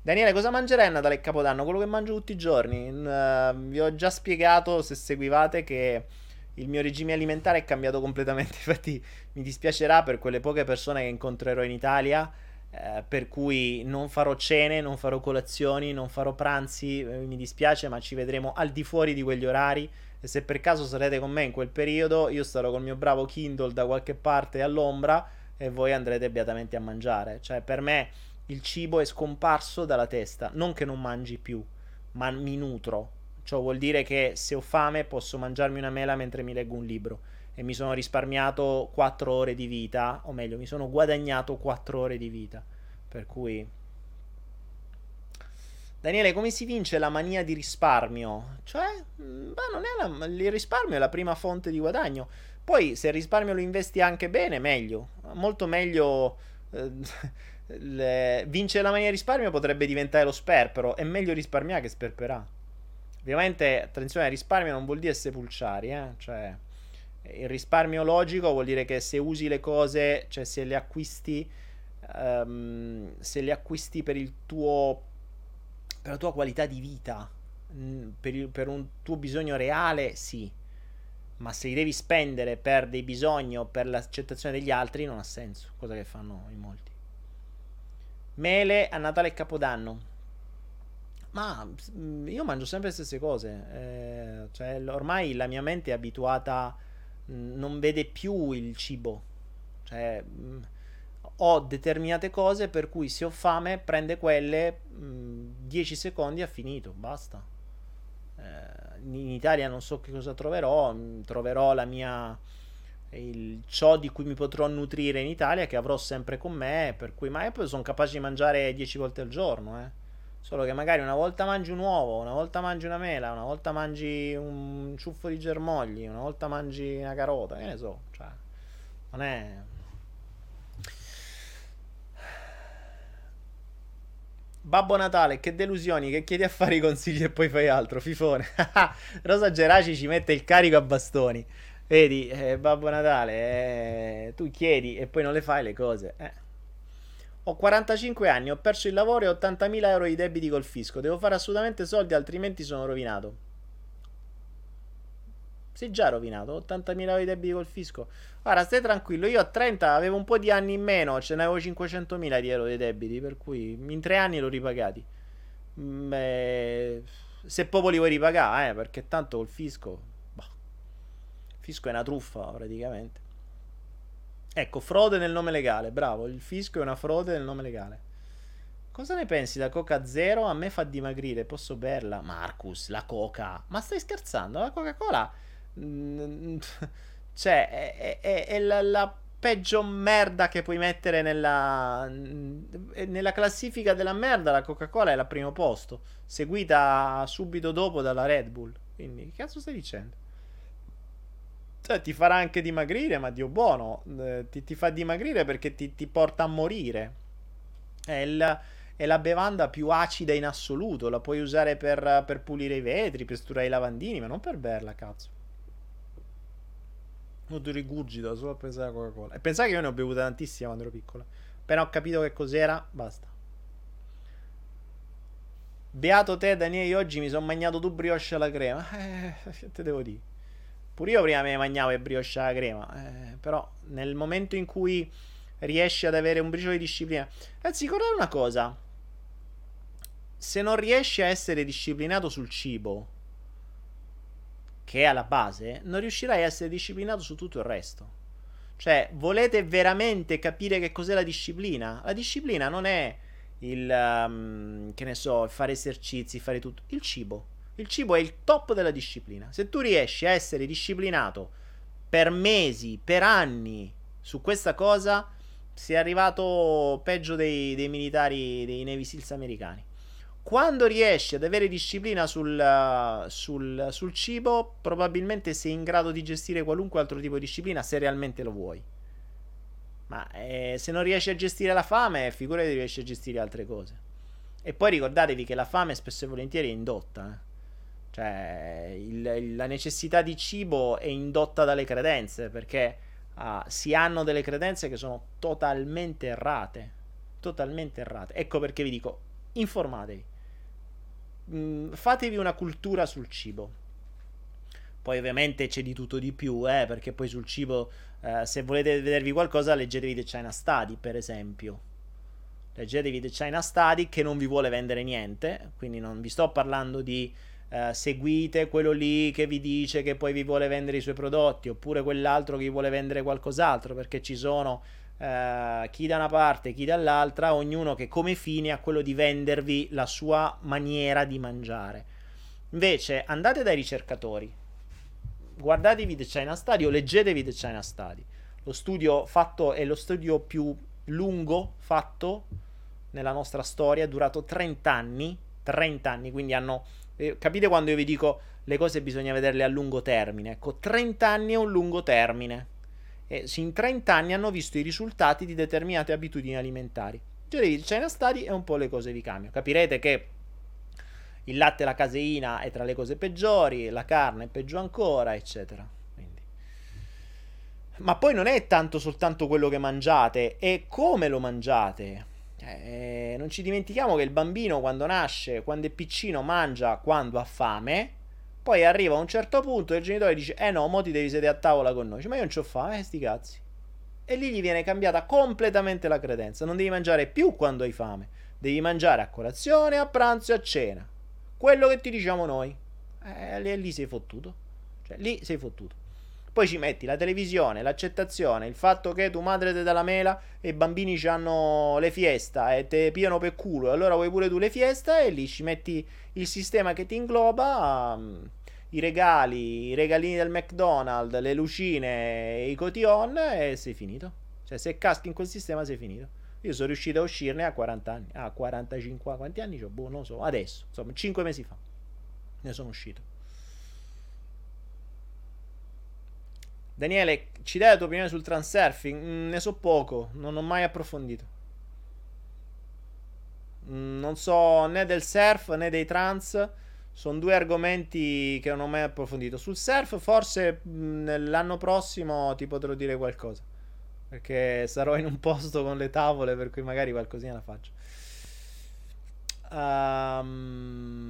Daniele, cosa mangerai a Natale e Capodanno? Quello che mangio tutti i giorni. Uh, vi ho già spiegato, se seguivate, che il mio regime alimentare è cambiato completamente. <laughs> Infatti, mi dispiacerà per quelle poche persone che incontrerò in Italia eh, per cui non farò cene, non farò colazioni, non farò pranzi, eh, mi dispiace, ma ci vedremo al di fuori di quegli orari. E se per caso sarete con me in quel periodo, io starò col mio bravo Kindle da qualche parte all'ombra e voi andrete beatamente a mangiare. Cioè, per me il cibo è scomparso dalla testa. Non che non mangi più, ma mi nutro. Ciò vuol dire che se ho fame posso mangiarmi una mela mentre mi leggo un libro e mi sono risparmiato 4 ore di vita, o meglio, mi sono guadagnato 4 ore di vita. Per cui Daniele, come si vince la mania di risparmio? Cioè, mm, beh, non è la, il risparmio è la prima fonte di guadagno. Poi, se il risparmio lo investi anche bene, meglio. Molto meglio. Eh, <laughs> le, vincere la mania di risparmio potrebbe diventare lo sperpero. È meglio risparmiare che sperperare. Ovviamente, attenzione, risparmio non vuol dire sepulciari, eh? Cioè, il risparmio logico vuol dire che se usi le cose, cioè se le acquisti, um, se le acquisti per il tuo per la tua qualità di vita, mm, per, il, per un tuo bisogno reale, sì. Ma se li devi spendere per dei bisogni o per l'accettazione degli altri, non ha senso. Cosa che fanno in molti. Mele a Natale e Capodanno. Ma mm, io mangio sempre le stesse cose. Eh, cioè, ormai la mia mente è abituata, non vede più il cibo. Cioè, ho determinate cose per cui se ho fame prende quelle 10 secondi ha finito, basta. Eh, in Italia non so che cosa troverò, troverò la mia il, ciò di cui mi potrò nutrire in Italia che avrò sempre con me, per cui ma poi sono capace di mangiare 10 volte al giorno, eh. Solo che magari una volta mangi un uovo, una volta mangi una mela, una volta mangi un ciuffo di germogli, una volta mangi una carota, che ne so, cioè non è Babbo Natale, che delusioni, che chiedi a fare i consigli e poi fai altro, fifone. <laughs> Rosa Geraci ci mette il carico a bastoni. Vedi, eh, Babbo Natale, eh, tu chiedi e poi non le fai le cose. Eh. Ho 45 anni, ho perso il lavoro e ho 80.000 euro di debiti col fisco. Devo fare assolutamente soldi, altrimenti sono rovinato. Sei già rovinato, 80.000 euro di debiti col fisco. Guarda, stai tranquillo, io a 30 avevo un po' di anni in meno, ce ne avevo 500.000 di euro di debiti, per cui in tre anni l'ho ripagati. Beh, se proprio li vuoi ripagare, eh, perché tanto col fisco... Bah, il fisco è una truffa praticamente. Ecco, frode nel nome legale, bravo, il fisco è una frode nel nome legale. Cosa ne pensi da Coca Zero? A me fa dimagrire, posso berla? Marcus, la Coca. Ma stai scherzando? La Coca-Cola Mm, <laughs> cioè, è, è, è la, la, peggio merda che puoi mettere nella, nella classifica della merda. La Coca-Cola è al primo posto, seguita subito dopo dalla Red Bull. Quindi, che cazzo stai dicendo? Cioè, ti farà anche dimagrire, ma Dio buono, eh, ti, ti, fa dimagrire perché ti, ti porta a morire. È, il, è, la bevanda più acida in assoluto. La puoi usare per, per pulire i vetri, per sturare i lavandini, ma non per berla, cazzo. Molto rigurgito solo a pensare a Coca-Cola. E pensare che io ne ho bevuta tantissima quando ero piccolo. Appena ho capito che cos'era, basta. Beato te, Daniele, oggi mi sono mangiato tu brioche alla crema. <laughs> Eh, che te devo dire? Pure io prima mi mangiavo le brioche alla crema. Eh, però nel momento in cui riesci ad avere un briciolo di disciplina... Anzi, ricordate una cosa. Se non riesci a essere disciplinato sul cibo che è alla base, non riuscirai a essere disciplinato su tutto il resto. Cioè, volete veramente capire che cos'è la disciplina? La disciplina non è il, um, che ne so, fare esercizi, fare tutto. Il cibo. Il cibo è il top della disciplina. Se tu riesci a essere disciplinato per mesi, per anni su questa cosa, sei arrivato peggio dei, dei militari, dei Navy Seals americani. Quando riesci ad avere disciplina sul, sul, sul, cibo, probabilmente sei in grado di gestire qualunque altro tipo di disciplina se realmente lo vuoi. Ma eh, se non riesci a gestire la fame, figurati riesci a gestire altre cose. E poi ricordatevi che la fame spesso e volentieri è indotta. Eh? Cioè, il, la necessità di cibo è indotta dalle credenze, perché ah, si hanno delle credenze che sono totalmente errate. Totalmente errate. Ecco perché vi dico, informatevi. Mm, fatevi una cultura sul cibo. Poi ovviamente c'è di tutto di più, eh, perché poi sul cibo, eh, se volete vedervi qualcosa, leggetevi The China Study, per esempio. Leggetevi The China Study che non vi vuole vendere niente, quindi non vi sto parlando di eh, seguite quello lì che vi dice che poi vi vuole vendere i suoi prodotti, oppure quell'altro che vi vuole vendere qualcos'altro, perché ci sono Uh, chi da una parte, chi dall'altra, ognuno che come fine ha quello di vendervi la sua maniera di mangiare. Invece andate dai ricercatori, guardatevi The China Study o leggetevi The China Study. Lo studio fatto è lo studio più lungo fatto nella nostra storia, è durato 30 anni, 30 anni, quindi hanno eh, capite quando io vi dico le cose bisogna vederle a lungo termine. Ecco, 30 anni è un lungo termine. E in 30 anni hanno visto i risultati di determinate abitudini alimentari. Cioè, il China Study e un po' le cose vi cambiano. Capirete che il latte e la caseina è tra le cose peggiori, la carne è peggio ancora, eccetera. Ma poi non è tanto soltanto quello che mangiate, è come lo mangiate. Eh, non ci dimentichiamo che il bambino quando nasce, quando è piccino, mangia quando ha fame. Poi arriva a un certo punto e il genitore dice: Eh no, mo ti devi sedere a tavola con noi. Dice, ma io non ho fame, eh, sti cazzi. E lì gli viene cambiata completamente la credenza. Non devi mangiare più quando hai fame. Devi mangiare a colazione, a pranzo e a cena. Quello che ti diciamo noi. Eh, lì, lì sei fottuto. Cioè, lì sei fottuto. Poi ci metti la televisione, l'accettazione, il fatto che tu madre ti dà la mela e i bambini hanno le fiesta e te piano per culo e allora vuoi pure tu le fiesta e lì ci metti il sistema che ti ingloba, um, i regali, i regalini del McDonald's, le lucine, i cotillon e sei finito. Cioè se caschi in quel sistema sei finito. Io sono riuscito a uscirne a 40 anni, a 45, quanti anni ho? Boh, non so, adesso, insomma, 5 mesi fa ne sono uscito. Daniele, ci dai la tua opinione sul transurfing? Mm, ne so poco, non ho mai approfondito. Mm, non so né del surf né dei trans. Sono due argomenti che non ho mai approfondito. Sul surf, forse mm, l'anno prossimo ti potrò dire qualcosa. Perché sarò in un posto con le tavole, per cui magari qualcosina la faccio. Um,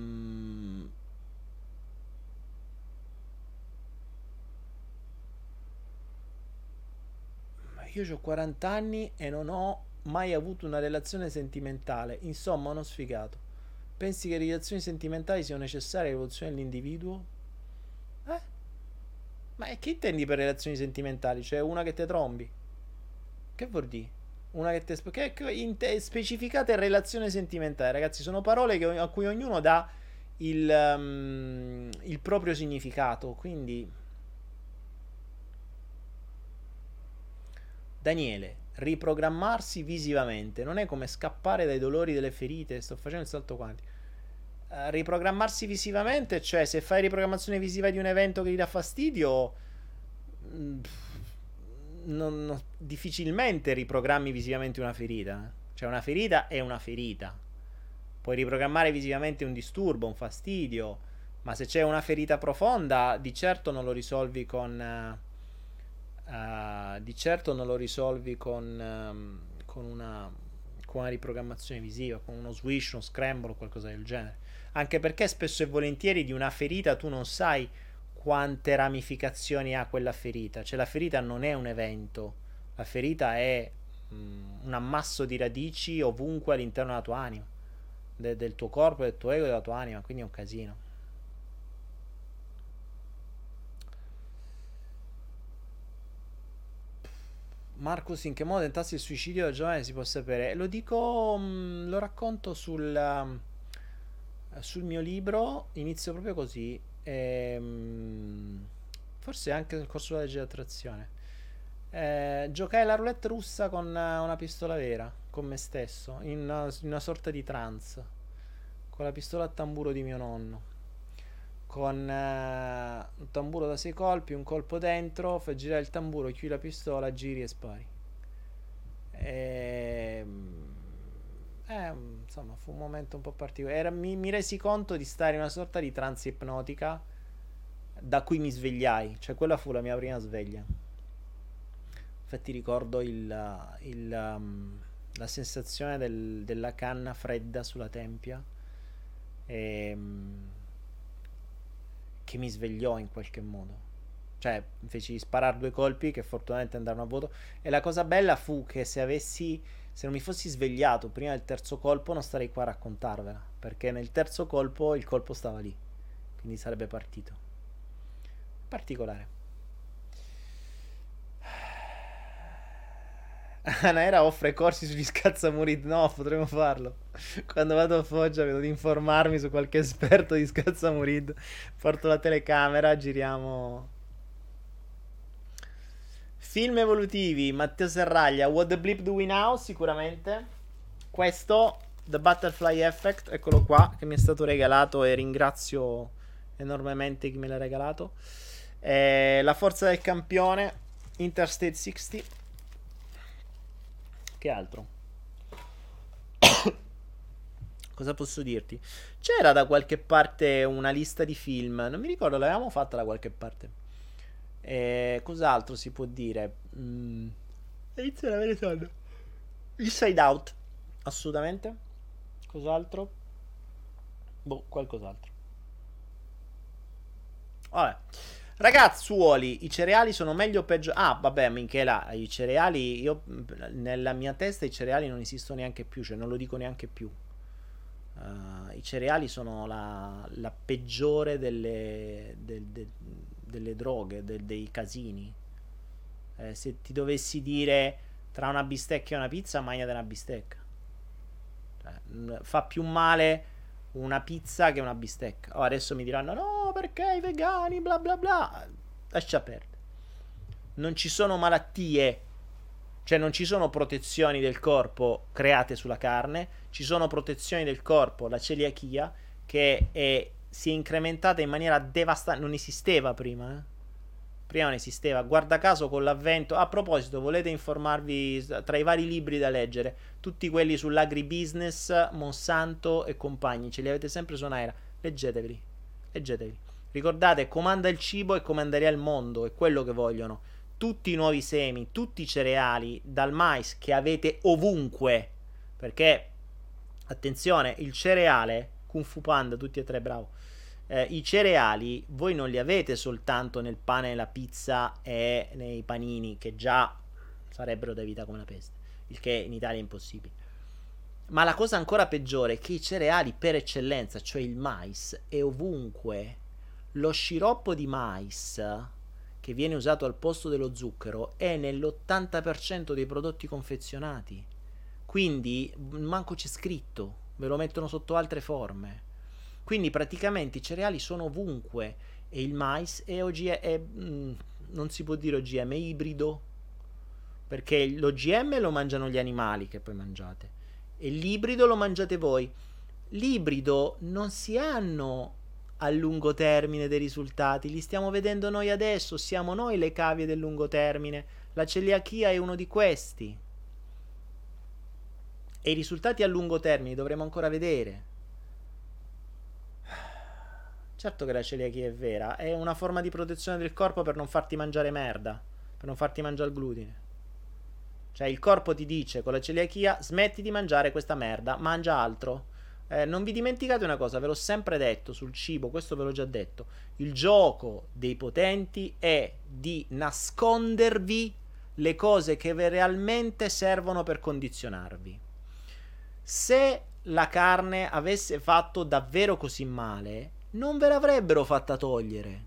io ho 40 anni e non ho mai avuto una relazione sentimentale. Insomma, uno sfigato. Pensi che relazioni sentimentali siano necessarie all'evoluzione dell'individuo? Eh? Ma che intendi per relazioni sentimentali? Cioè una che te trombi? Che vuol dire? Una che te... Che te, specificate relazione sentimentale, ragazzi, sono parole che, a cui ognuno dà il, um, il proprio significato, quindi... Daniele, riprogrammarsi visivamente non è come scappare dai dolori delle ferite. Sto facendo il salto quanti. Uh, riprogrammarsi visivamente, cioè se fai riprogrammazione visiva di un evento che ti dà fastidio, mh, mm, non, non, difficilmente riprogrammi visivamente una ferita. Cioè una ferita è una ferita. Puoi riprogrammare visivamente un disturbo, un fastidio, ma se c'è una ferita profonda, di certo non lo risolvi con... Uh, Uh, di certo non lo risolvi con, um, con, una, con, una, riprogrammazione visiva, con uno swish, uno scramble o qualcosa del genere. Anche perché spesso e volentieri di una ferita tu non sai quante ramificazioni ha quella ferita. Cioè la ferita non è un evento, la ferita è um, un ammasso di radici ovunque all'interno della tua anima, de- del tuo corpo, del tuo ego, della tua anima, quindi è un casino. Marcus, in che modo tentassi il suicidio da giovane si può sapere? Lo dico, mm, lo racconto sul, uh, sul, mio libro, inizio proprio così, e, ehm, forse anche nel corso della legge di attrazione. Eh, giocai la roulette russa con una pistola vera, con me stesso, in una, in una sorta di trance, con la pistola a tamburo di mio nonno con uh, un tamburo da 6 colpi, un colpo dentro, fai girare il tamburo, chiudi la pistola, giri e spari. E, ehm, eh, insomma, fu un momento un po' particolare. Era, mi, mi, resi conto di stare in una sorta di trance ipnotica da cui mi svegliai, cioè quella fu la mia prima sveglia. Infatti ricordo il, il, um, la sensazione del, della canna fredda sulla tempia. E, um, che mi svegliò in qualche modo. Cioè, feci sparare due colpi che fortunatamente andarono a vuoto. E la cosa bella fu che se avessi. Se non mi fossi svegliato prima del terzo colpo, non starei qua a raccontarvela. Perché nel terzo colpo il colpo stava lì. Quindi sarebbe partito. Particolare. Anaera offre corsi sugli scazzamurid. No, potremmo farlo. Quando vado a Foggia vedo di informarmi su qualche esperto di scazzamurid. Porto la telecamera, giriamo. Film evolutivi, Matteo Serraglia, What the Blip Do We Now? Sicuramente. Questo, The Butterfly Effect, eccolo qua, che mi è stato regalato e ringrazio enormemente chi me l'ha regalato. Eh, la forza del campione, Interstate 60. Che altro? <coughs> Cosa posso dirti? C'era da qualche parte una lista di film. Non mi ricordo, l'avevamo fatta da qualche parte. E cos'altro si può dire? Mm. Inizio ad avere sonno. Inside Out. Assolutamente. Cos'altro? Boh, qualcos'altro. Vabbè. Ragazzuoli, i cereali sono meglio o peggio? Ah, vabbè, Michela, i cereali, io nella mia testa i cereali non esistono neanche più, cioè non lo dico neanche più. Uh, I cereali sono la, la peggiore delle, del, del, delle droghe, del, dei casini. Eh, se ti dovessi dire tra una bistecca e una pizza, mangiate una bistecca. Cioè, fa più male una pizza che una bistecca. Oh, adesso mi diranno no perché i vegani bla bla bla. Lascia perdere. Non ci sono malattie, cioè non ci sono protezioni del corpo create sulla carne, ci sono protezioni del corpo, la celiachia, che è, si è incrementata in maniera devastante, non esisteva prima, eh? prima non esisteva. Guarda caso con l'avvento. A proposito, volete informarvi tra i vari libri da leggere, tutti quelli sull'agribusiness, Monsanto e compagni, ce li avete sempre su Naira. Leggetevi, leggetevi. Ricordate, comanda il cibo e comanderà il mondo, è quello che vogliono. Tutti i nuovi semi, tutti i cereali, dal mais che avete ovunque. Perché, attenzione, il cereale, Kung Fu Panda, tutti e tre, bravo eh, i cereali voi non li avete soltanto nel pane, nella pizza e nei panini, che già sarebbero da vita come la peste, il che in Italia è impossibile. Ma la cosa ancora peggiore è che i cereali per eccellenza, cioè il mais, è ovunque. Lo sciroppo di mais che viene usato al posto dello zucchero è nell'80% dei prodotti confezionati. Quindi manco c'è scritto, ve lo mettono sotto altre forme. Quindi praticamente i cereali sono ovunque e il mais è, OGM, è mm, non si può dire OGM, è ibrido. Perché l'OGM lo mangiano gli animali che poi mangiate e l'ibrido lo mangiate voi. L'ibrido non si hanno a lungo termine dei risultati, li stiamo vedendo noi adesso, siamo noi le cavie del lungo termine. La celiachia è uno di questi. E i risultati a lungo termine dovremo ancora vedere. Certo che la celiachia è vera, è una forma di protezione del corpo per non farti mangiare merda, per non farti mangiare il glutine. Cioè il corpo ti dice con la celiachia smetti di mangiare questa merda, mangia altro. Eh, non vi dimenticate una cosa, ve l'ho sempre detto sul cibo, questo ve l'ho già detto. Il gioco dei potenti è di nascondervi le cose che realmente servono per condizionarvi. Se la carne avesse fatto davvero così male, non ve l'avrebbero fatta togliere.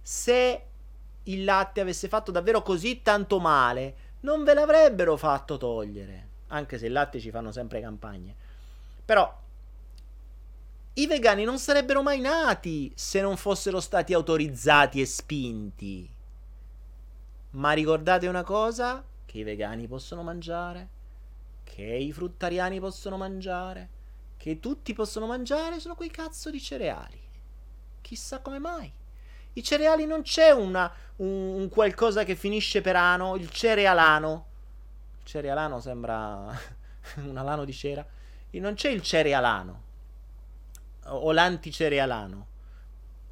Se il latte avesse fatto davvero così tanto male, non ve l'avrebbero fatto togliere. Anche se il latte ci fanno sempre campagne. Però i vegani non sarebbero mai nati se non fossero stati autorizzati e spinti. Ma ricordate una cosa? Che i vegani possono mangiare, che i fruttariani possono mangiare, che tutti possono mangiare sono quei cazzo di cereali. Chissà come mai. I cereali non c'è una, un, un, qualcosa che finisce per ano, il cerealano. Il cerealano sembra <laughs> un alano di cera. Non c'è il cerealano o l'anticerealano.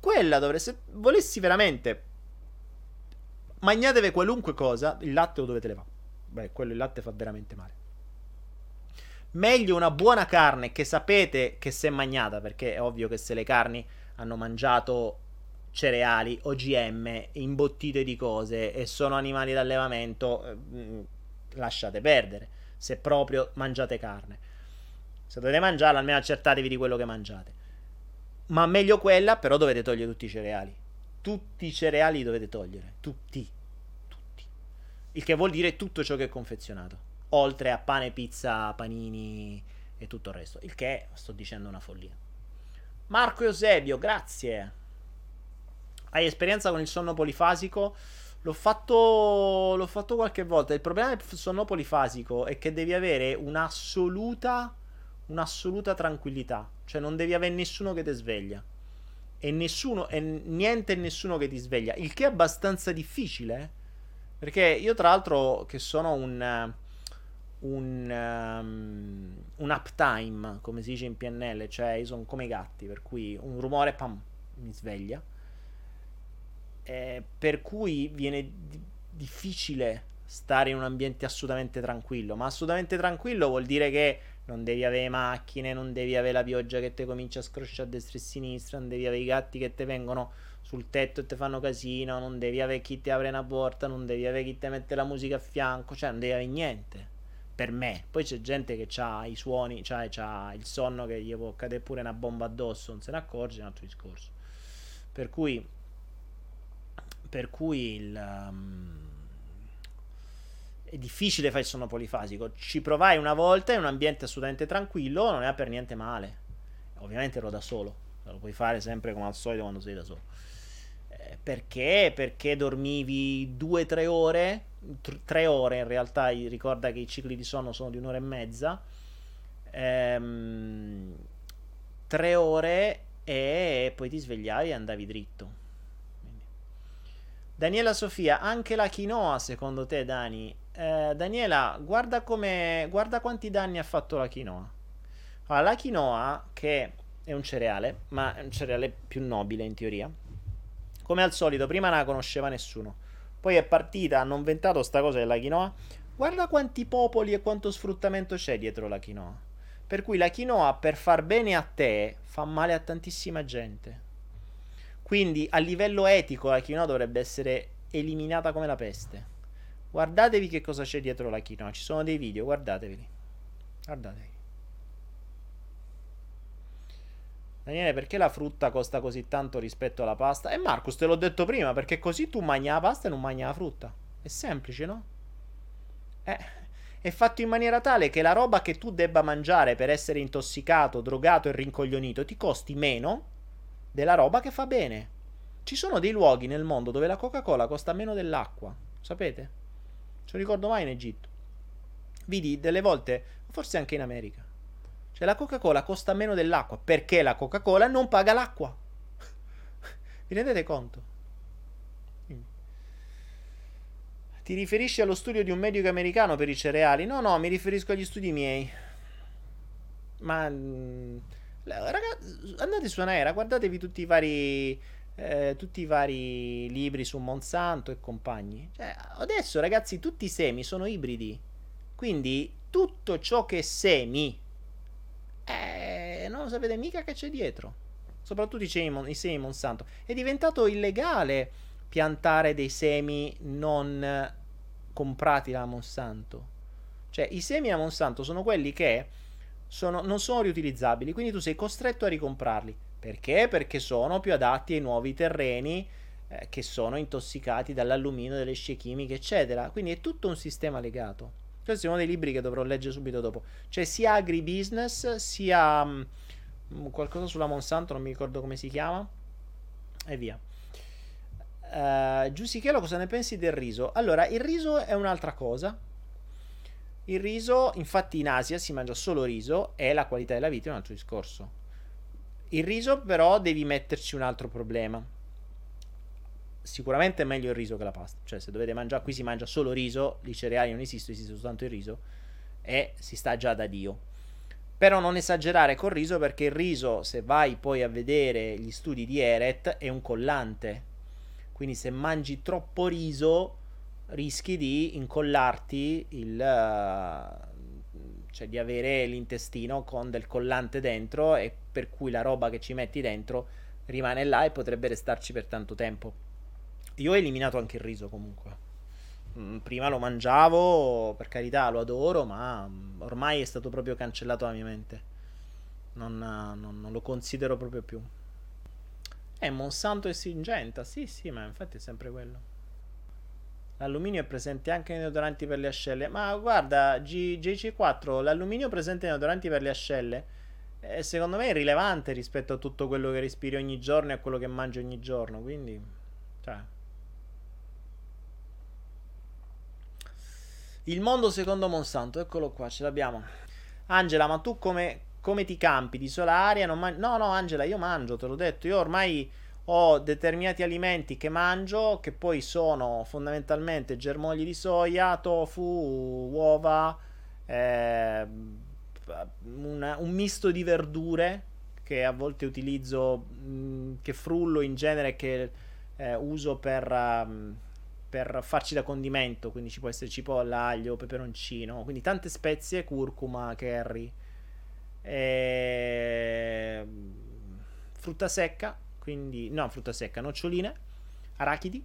Quella dovreste. Se volessi veramente. Magnatevi qualunque cosa, il latte lo dovete levare. Beh, quello il latte fa veramente male. Meglio una buona carne che sapete che si è magnata, perché è ovvio che se le carni hanno mangiato cereali, OGM, imbottite di cose e sono animali d'allevamento, eh, lasciate perdere. Se proprio mangiate carne. Se dovete mangiarla, almeno accertatevi di quello che mangiate. Ma meglio quella, però dovete togliere tutti i cereali. Tutti i cereali dovete togliere. Tutti. Tutti. Il che vuol dire tutto ciò che è confezionato, oltre a pane, pizza, panini e tutto il resto. Il che sto dicendo una follia. Marco Eusebio, grazie. Hai esperienza con il sonno polifasico? L'ho fatto, l'ho fatto qualche volta. Il problema del sonno polifasico è che devi avere un'assoluta, un'assoluta tranquillità. Cioè non devi avere nessuno che ti sveglia. E nessuno, e niente e nessuno che ti sveglia. Il che è abbastanza difficile. Perché io tra l'altro che sono un... Un, um, un uptime, come si dice in PNL, cioè io sono come i gatti, per cui un rumore, pam, mi sveglia eh, per cui viene d- difficile stare in un ambiente assolutamente tranquillo. Ma assolutamente tranquillo vuol dire che non devi avere macchine, non devi avere la pioggia che ti comincia a scrosciare a destra e a sinistra, non devi avere i gatti che ti vengono sul tetto e ti fanno casino, non devi avere chi ti apre una porta, non devi avere chi ti mette la musica a fianco, cioè non devi avere niente. Per me, poi c'è gente che ha i suoni, cioè ha il sonno che gli può cadere pure una bomba addosso, non se ne accorge, è un altro discorso. Per cui per cui il, um, è difficile fare il sonno polifasico. Ci provai una volta in un ambiente assolutamente tranquillo, non è per niente male. Ovviamente ero da solo, lo puoi fare sempre come al solito quando sei da solo. Eh, perché? Perché dormivi 2-3 ore, 3 ore in realtà, ricorda che i cicli di sonno sono di un'ora e mezza. 3 ehm, ore e poi ti svegliavi e andavi dritto Daniela Sofia, anche la quinoa secondo te, Dani? Eh, Daniela, guarda, guarda quanti danni ha fatto la quinoa. Allora, la quinoa, che è un cereale, ma è un cereale più nobile in teoria, come al solito, prima non la conosceva nessuno. Poi è partita, hanno inventato sta cosa della quinoa. Guarda quanti popoli e quanto sfruttamento c'è dietro la quinoa. Per cui la quinoa, per far bene a te, fa male a tantissima gente. Quindi a livello etico la quinoa dovrebbe essere eliminata come la peste. Guardatevi che cosa c'è dietro la quinoa. Ci sono dei video, guardateveli. Guardatevi. Daniele, perché la frutta costa così tanto rispetto alla pasta? E eh, Marcus, te l'ho detto prima, perché così tu mangi la pasta e non mangi la frutta. È semplice, no? Eh, è fatto in maniera tale che la roba che tu debba mangiare per essere intossicato, drogato e rincoglionito ti costi meno della roba che fa bene. Ci sono dei luoghi nel mondo dove la Coca-Cola costa meno dell'acqua, sapete? Ce lo ricordo mai in Egitto. Vidi delle volte, forse anche in America. Cioè la Coca-Cola costa meno dell'acqua perché la Coca-Cola non paga l'acqua. <laughs> Vi rendete conto? Ti riferisci allo studio di un medico americano per i cereali? No, no, mi riferisco agli studi miei. Ma mm, Ragazzi, andate su Anaera, guardatevi tutti i vari. Eh, tutti i vari libri su Monsanto e compagni. Cioè, adesso, ragazzi, tutti i semi sono ibridi. Quindi tutto ciò che è semi, eh, non sapete mica che c'è dietro. Soprattutto i semi, i semi Monsanto. È diventato illegale piantare dei semi non comprati da Monsanto. Cioè, i semi a Monsanto sono quelli che sono, non sono riutilizzabili, quindi tu sei costretto a ricomprarli. Perché? Perché sono più adatti ai nuovi terreni eh, che sono intossicati dall'alluminio, dalle scie chimiche, eccetera. Quindi è tutto un sistema legato. Questo è uno dei libri che dovrò leggere subito dopo. Cioè sia agribusiness, sia mh, mm, qualcosa sulla Monsanto, non mi ricordo come si chiama, e via. Uh, Giusichelo, cosa ne pensi del riso? Allora, il riso è un'altra cosa il riso, infatti in Asia si mangia solo riso e la qualità della vita è un altro discorso. Il riso però devi metterci un altro problema. Sicuramente è meglio il riso che la pasta. Cioè se dovete mangiare, qui si mangia solo riso, i cereali non esistono, esiste soltanto il riso e si sta già da Dio. Però non esagerare col riso perché il riso, se vai poi a vedere gli studi di Eret, è un collante. Quindi se mangi troppo riso rischi di incollarti il eh, cioè di avere l'intestino con del collante dentro e per cui la roba che ci metti dentro rimane là e potrebbe restarci per tanto tempo. Io ho eliminato anche il riso comunque. Mm, prima lo mangiavo, per carità, lo adoro, ma mm, ormai è stato proprio cancellato dalla mia mente. Non, non, non lo considero proprio più. Eh, Monsanto e Singenta, sì, sì, ma infatti è sempre quello. L'alluminio è presente anche nei deodoranti per le ascelle. Ma guarda, G- GC4, l'alluminio presente nei deodoranti per le ascelle è secondo me irrilevante rispetto a tutto quello che respiri ogni giorno e a quello che mangi ogni giorno. Quindi, cioè. Il mondo secondo Monsanto, eccolo qua, ce l'abbiamo. Angela, ma tu come, come ti campi di sola aria? Man- no, no, Angela, io mangio, te l'ho detto. Io ormai ho determinati alimenti che mangio che poi sono fondamentalmente germogli di soia, tofu, uova, eh, una, un misto di verdure che a volte utilizzo, mh, mm, che frullo in genere, che eh, uso per, um, per farci da condimento, quindi ci può essere cipolla, aglio, peperoncino, quindi tante spezie, curcuma, curry, e... frutta secca quindi, no, frutta secca, noccioline, arachidi.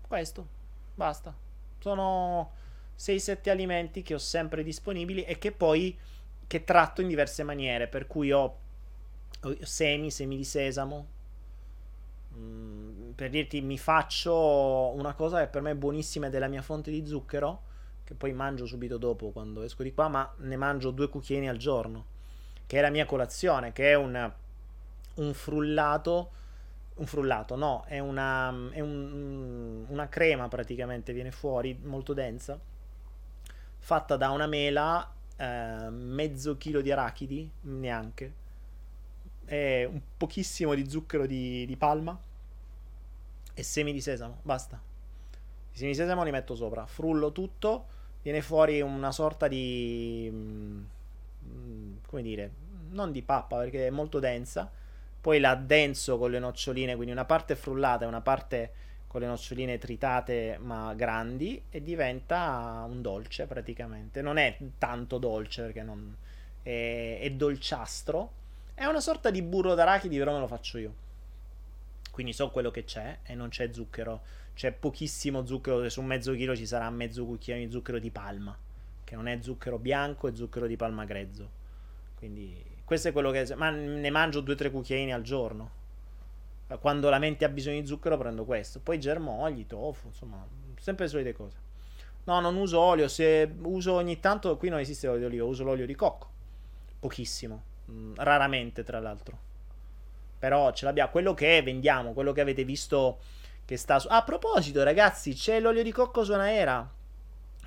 Questo, basta. Sono 6-7 alimenti che ho sempre disponibili e che poi che tratto in diverse maniere, per cui ho, semi, semi di sesamo. Mm, per dirti, mi faccio una cosa che per me è buonissima ed è la mia fonte di zucchero, che poi mangio subito dopo quando esco di qua, ma ne mangio due cucchiaini al giorno, che è la mia colazione, che è un un frullato. Un frullato, no, è una, è un, una crema praticamente, viene fuori, molto densa, fatta da una mela, eh, mezzo chilo di arachidi, neanche, e un pochissimo di zucchero di, di palma e semi di sesamo, basta. I semi di sesamo li metto sopra, frullo tutto, viene fuori una sorta di... Mm, come dire, non di pappa perché è molto densa, poi la con le noccioline, quindi una parte frullata e una parte con le noccioline tritate ma grandi e diventa un dolce praticamente. Non è tanto dolce perché non è, è dolciastro. È una sorta di burro d'arachidi, però me lo faccio io. Quindi so quello che c'è e non c'è zucchero. C'è pochissimo zucchero, su mezzo chilo ci sarà mezzo cucchiaio di zucchero di palma, che non è zucchero bianco, è zucchero di palma grezzo. Quindi questo è quello che... Ma ne mangio due o tre cucchiaini al giorno. Quando la mente ha bisogno di zucchero prendo questo. Poi germogli, tofu, insomma, sempre le solite cose. No, non uso olio. Se uso ogni tanto, qui non esiste l'olio di oliva, uso l'olio di cocco. Pochissimo. Mm, raramente, tra l'altro. Però ce l'abbiamo. Quello che vendiamo, quello che avete visto che sta su... A proposito, ragazzi, c'è l'olio di cocco su Anaera.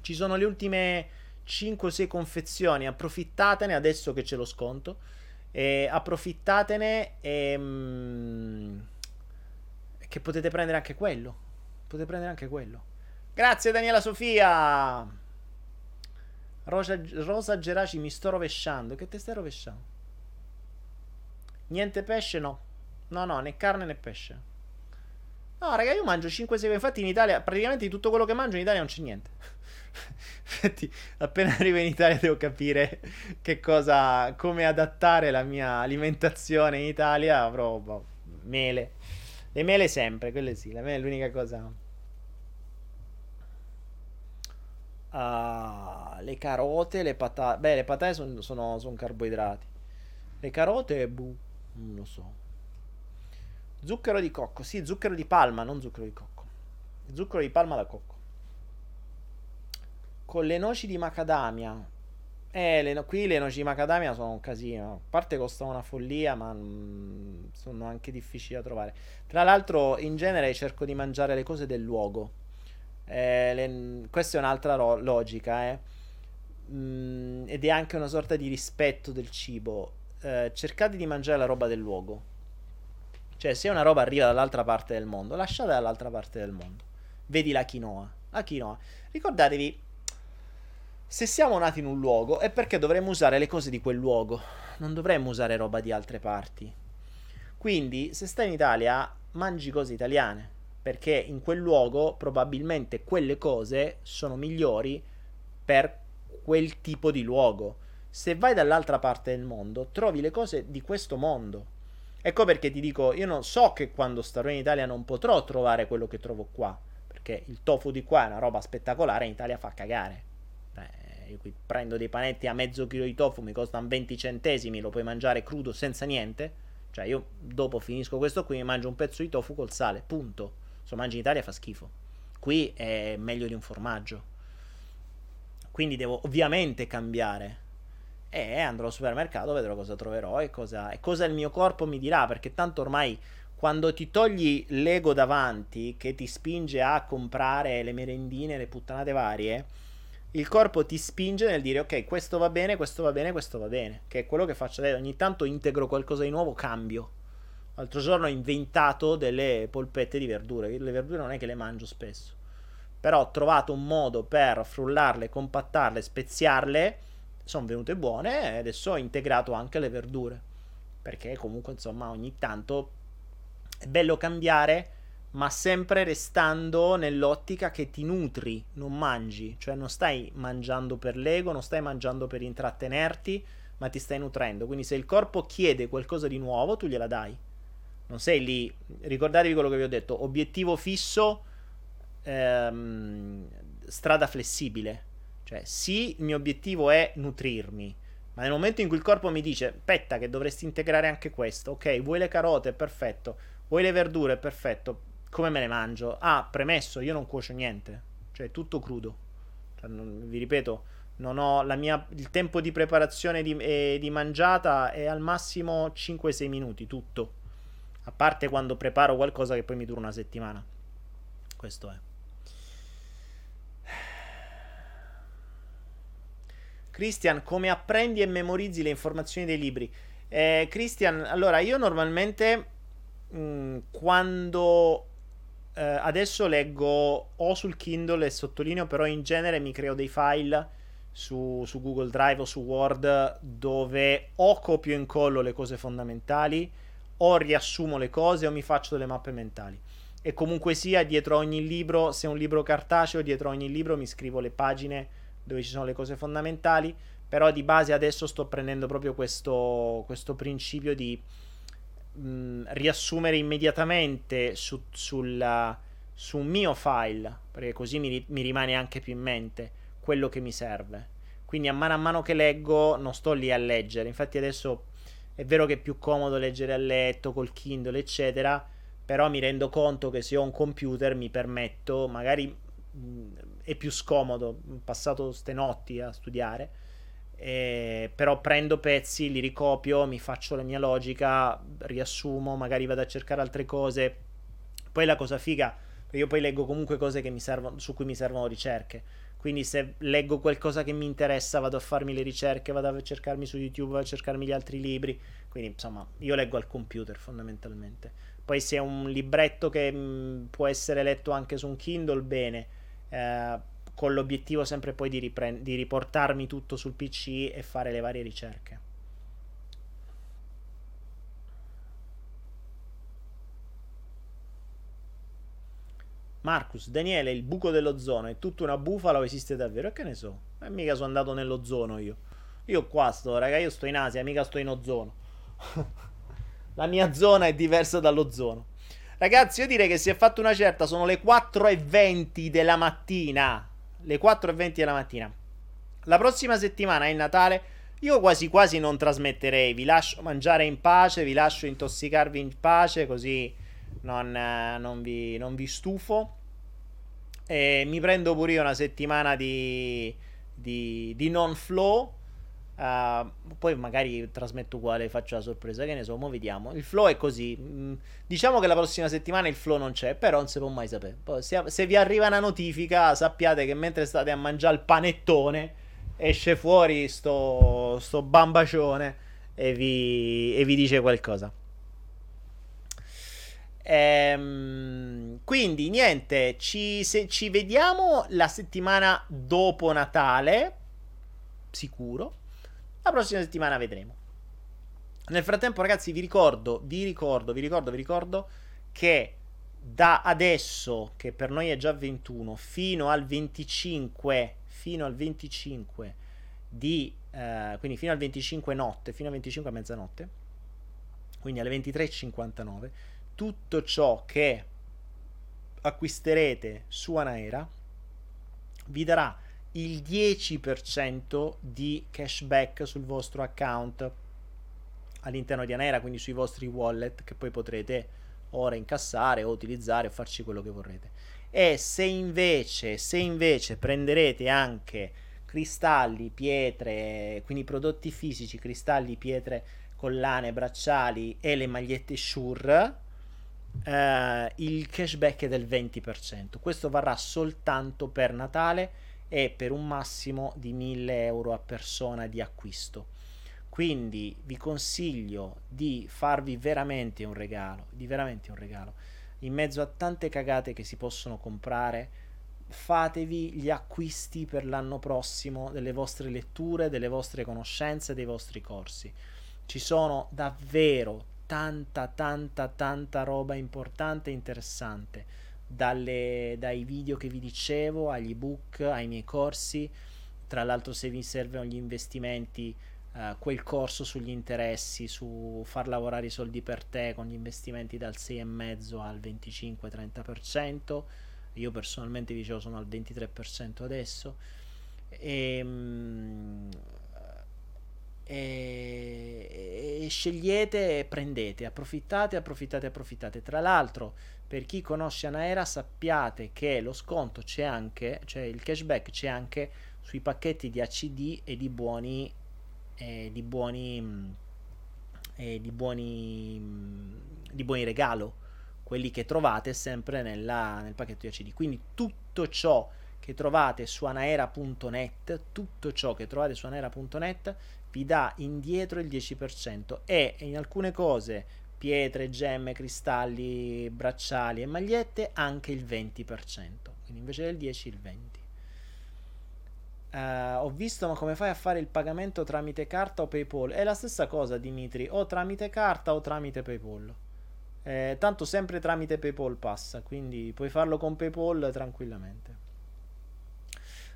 Ci sono le ultime 5-6 confezioni, approfittatene adesso che c'è lo sconto. E approfittatene e, mm, che potete prendere anche quello. Potete prendere anche quello. Grazie Daniela Sofia. Rosa, Rosa Geraci mi sto rovesciando. Che te stai rovesciando? Niente pesce? No. No, no, né carne né pesce. No, raga, io mangio 5-6. Infatti in Italia, praticamente di tutto quello che mangio in Italia non c'è niente. <laughs> Infatti, appena arrivo in Italia devo capire che cosa, come adattare la mia alimentazione in Italia. Avrò boh, mele. Le mele sempre, quelle sì, la mele è l'unica cosa. Uh, le carote, le patate. Beh, le patate sono, sono, sono carboidrati. Le carote, buh, non lo so. Zucchero di cocco, sì, zucchero di palma, non zucchero di cocco. Zucchero di palma da cocco con le noci di macadamia. Eh, le, qui le noci di macadamia sono un casino. A parte costano una follia, ma mm, sono anche difficili da trovare. Tra l'altro, in genere cerco di mangiare le cose del luogo. Eh, le, questa è un'altra ro- logica, eh. Mm, ed è anche una sorta di rispetto del cibo. Eh, cercate di mangiare la roba del luogo. Cioè, se una roba arriva dall'altra parte del mondo, lasciatela dall'altra parte del mondo. Vedi la quinoa. La quinoa. Ricordatevi, se siamo nati in un luogo è perché dovremmo usare le cose di quel luogo, non dovremmo usare roba di altre parti. Quindi, se stai in Italia, mangi cose italiane, perché in quel luogo probabilmente quelle cose sono migliori per quel tipo di luogo. Se vai dall'altra parte del mondo, trovi le cose di questo mondo. Ecco perché ti dico, io non so che quando starò in Italia non potrò trovare quello che trovo qua, perché il tofu di qua è una roba spettacolare, in Italia fa cagare io qui prendo dei panetti a mezzo chilo di tofu, mi costano 20 centesimi, lo puoi mangiare crudo senza niente. Cioè, io dopo finisco questo qui, mi mangio un pezzo di tofu col sale, punto. Se lo mangi in Italia fa schifo. Qui è meglio di un formaggio. Quindi devo ovviamente cambiare. E andrò al supermercato, vedrò cosa troverò e cosa, e cosa il mio corpo mi dirà, perché tanto ormai quando ti togli l'ego davanti che ti spinge a comprare le merendine, le puttanate varie, il corpo ti spinge nel dire ok, questo va bene, questo va bene, questo va bene, che è quello che faccio adesso. Ogni tanto integro qualcosa di nuovo, cambio. L'altro giorno ho inventato delle polpette di verdure, le verdure non è che le mangio spesso, però ho trovato un modo per frullarle, compattarle, speziarle, sono venute buone e adesso ho integrato anche le verdure, perché comunque insomma ogni tanto è bello cambiare, ma sempre restando nell'ottica che ti nutri, non mangi, cioè non stai mangiando per l'ego, non stai mangiando per intrattenerti, ma ti stai nutrendo. Quindi se il corpo chiede qualcosa di nuovo, tu gliela dai. Non sei lì, ricordatevi quello che vi ho detto, obiettivo fisso, ehm, strada flessibile. Cioè, sì, il mio obiettivo è nutrirmi, ma nel momento in cui il corpo mi dice, aspetta che dovresti integrare anche questo, ok, vuoi le carote, perfetto, Vuoi le verdure? Perfetto. Come me le mangio? Ah, premesso, io non cuocio niente. Cioè, tutto crudo. Cioè, non, vi ripeto, non ho mia, il tempo di preparazione di, e di mangiata è al massimo 5-6 minuti, tutto. A parte quando preparo qualcosa che poi mi dura una settimana. Questo è. Christian, come apprendi e memorizzi le informazioni dei libri? Eh, Christian, allora io normalmente Mm, quando eh, adesso leggo o sul Kindle e sottolineo, però in genere mi creo dei file su, su, Google Drive o su Word dove o copio e incollo le cose fondamentali o riassumo le cose o mi faccio delle mappe mentali. E comunque sia, dietro ogni libro, se è un libro cartaceo, dietro ogni libro mi scrivo le pagine dove ci sono le cose fondamentali, però di base adesso sto prendendo proprio questo, questo principio di mh, riassumere immediatamente su, sulla, su, un mio file, perché così mi, mi rimane anche più in mente quello che mi serve. Quindi a mano a mano che leggo non sto lì a leggere. Infatti adesso è vero che è più comodo leggere a letto col Kindle, eccetera, però mi rendo conto che se ho un computer mi permetto, magari mh, è più scomodo, ho passato ste notti a studiare, eh, però prendo pezzi, li ricopio, mi faccio la mia logica, riassumo, magari vado a cercare altre cose. Poi la cosa figa, io poi leggo comunque cose servono, su cui mi servono ricerche. Quindi se leggo qualcosa che mi interessa, vado a farmi le ricerche, vado a cercarmi su YouTube, vado a cercarmi gli altri libri. Quindi insomma, io leggo al computer fondamentalmente. Poi se è un libretto che mh, può essere letto anche su un Kindle, bene. Eh, con l'obiettivo sempre poi di, ripre- di riportarmi tutto sul PC e fare le varie ricerche. Marcus, Daniele, il buco dell'ozono è tutta una bufala o esiste davvero? E che ne so? E mica sono andato nell'ozono io. Io qua sto, raga, io sto in Asia, mica sto in ozono. <laughs> La mia zona è diversa dall'ozono. Ragazzi, io direi che si è fatta una certa, sono le 4.20 della mattina le 4.20 della mattina. La prossima settimana è Natale. Io quasi quasi non trasmetterei. Vi lascio mangiare in pace, vi lascio intossicarvi in pace, così non, non, vi, non vi, stufo. E mi prendo pure io una settimana di, di, di non flow Uh, poi magari trasmetto uguale, faccio la sorpresa, che ne so, mo vediamo. Il flow è così. Mm, diciamo che la prossima settimana il flow non c'è, però non si può mai sapere. Poi, se, se, vi arriva una notifica, sappiate che mentre state a mangiare il panettone, esce fuori sto, sto bambacione e vi, e vi dice qualcosa. Ehm, quindi niente, ci, se, ci vediamo la settimana dopo Natale, sicuro la prossima settimana vedremo. Nel frattempo, ragazzi, vi ricordo, vi ricordo, vi ricordo, vi ricordo che da adesso, che per noi è già 21, fino al 25, fino al 25 di, eh, quindi fino al 25 notte, fino al 25 a mezzanotte, quindi alle 23.59, tutto ciò che acquisterete su Anaera vi darà il 10% di cashback sul vostro account all'interno di Anera, quindi sui vostri wallet che poi potrete ora incassare o utilizzare o farci quello che vorrete. E se invece, se invece prenderete anche cristalli, pietre, quindi prodotti fisici, cristalli, pietre, collane, bracciali e le magliette Shure, eh, il cashback è del 20%. Questo varrà soltanto per Natale e per un massimo di 1000 euro a persona di acquisto. Quindi vi consiglio di farvi veramente un regalo, di veramente un regalo. In mezzo a tante cagate che si possono comprare, fatevi gli acquisti per l'anno prossimo delle vostre letture, delle vostre conoscenze, dei vostri corsi. Ci sono davvero tanta, tanta, tanta roba importante e interessante. Dalle, dai video che vi dicevo, agli ebook, ai miei corsi. Tra l'altro, se vi servono gli investimenti, uh, quel corso sugli interessi, su far lavorare i soldi per te con gli investimenti dal 6,5 al 25-30%. Io personalmente dicevo sono al 23% adesso. E, um, e, e scegliete e prendete, approfittate, approfittate, approfittate. Tra l'altro, per chi conosce Anaera, sappiate che lo sconto c'è anche, cioè il cashback c'è anche sui pacchetti di ACD e di buoni, eh, di buoni, eh, di buoni, di buoni regalo, quelli che trovate sempre nella, nel pacchetto di ACD. Quindi tutto ciò che trovate su anaera.net, tutto ciò che trovate su anaera.net vi dà indietro il 10% e in alcune cose, pietre, gemme, cristalli, bracciali e magliette, anche il 20%. Quindi invece del 10 il 20%. Uh, eh, ho visto, ma come fai a fare il pagamento tramite carta o PayPal? È la stessa cosa, Dimitri, o tramite carta o tramite PayPal. Eh, tanto sempre tramite PayPal passa, quindi puoi farlo con PayPal tranquillamente.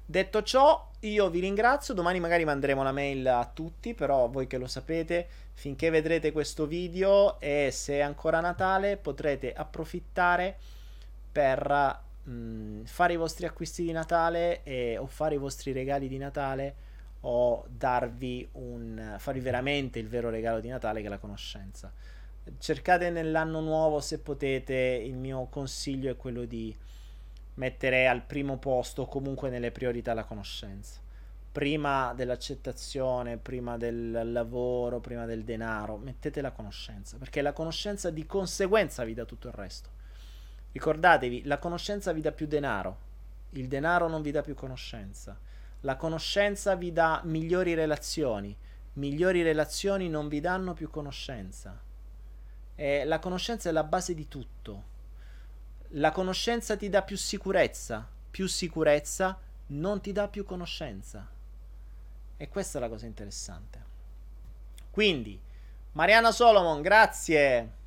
Detto ciò, io vi ringrazio. Domani magari manderemo la mail a tutti, però voi che lo sapete, finché vedrete questo video e se è ancora Natale potrete approfittare per mh, mm, fare i vostri acquisti di Natale e, o fare i vostri regali di Natale o darvi un farvi veramente il vero regalo di Natale che è la conoscenza. Cercate nell'anno nuovo se potete, il mio consiglio è quello di mettere al primo posto comunque nelle priorità la conoscenza. Prima dell'accettazione, prima del lavoro, prima del denaro, mettete la conoscenza, perché la conoscenza di conseguenza vi dà tutto il resto. Ricordatevi, la conoscenza vi dà più denaro, il denaro non vi dà più conoscenza. La conoscenza vi dà migliori relazioni, migliori relazioni non vi danno più conoscenza. E la conoscenza è la base di tutto la conoscenza ti dà più sicurezza, più sicurezza non ti dà più conoscenza. E questa è la cosa interessante. Quindi, Mariana Solomon, grazie.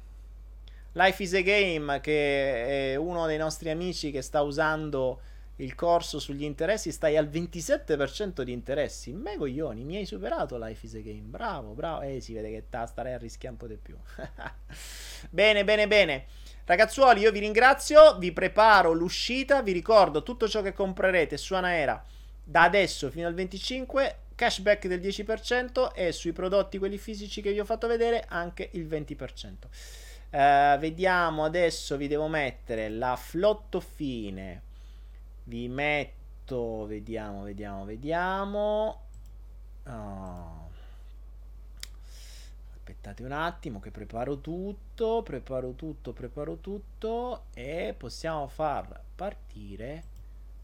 Life is a Game, che è uno dei nostri amici che sta usando il corso sugli interessi, stai al 27% di interessi. Me coglioni, mi hai superato Life is a Game. Bravo, bravo. Eh, si vede che ta, starei a rischiare un po' di più. <laughs> bene, bene, bene. Ragazzuoli, io vi ringrazio, vi preparo l'uscita, vi ricordo tutto ciò che comprerete su Anaera da adesso fino al 25, cashback del 10% e sui prodotti quelli fisici che vi ho fatto vedere anche il 20%. Uh, eh, vediamo adesso, vi devo mettere la flotto fine. Vi metto, vediamo, vediamo, vediamo. Oh aspettate un attimo che preparo tutto, preparo tutto, preparo tutto e possiamo far partire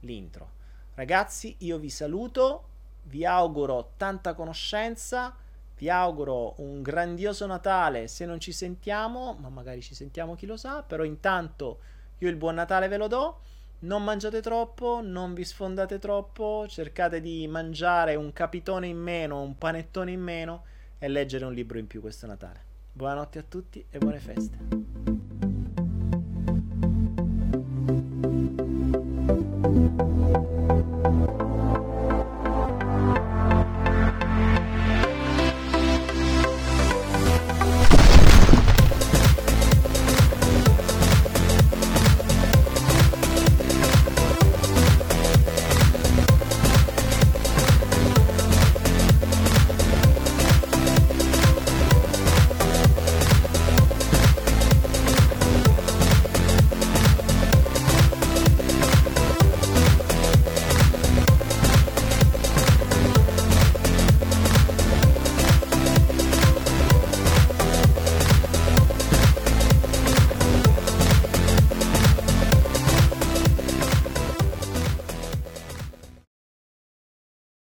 l'intro. Ragazzi, io vi saluto, vi auguro tanta conoscenza, vi auguro un grandioso Natale se non ci sentiamo, ma magari ci sentiamo chi lo sa, però intanto io il buon Natale ve lo do. Non mangiate troppo, non vi sfondate troppo, cercate di mangiare un capitone in meno, un panettone in meno e leggere un libro in più questo Natale. Buonanotte a tutti e buone feste.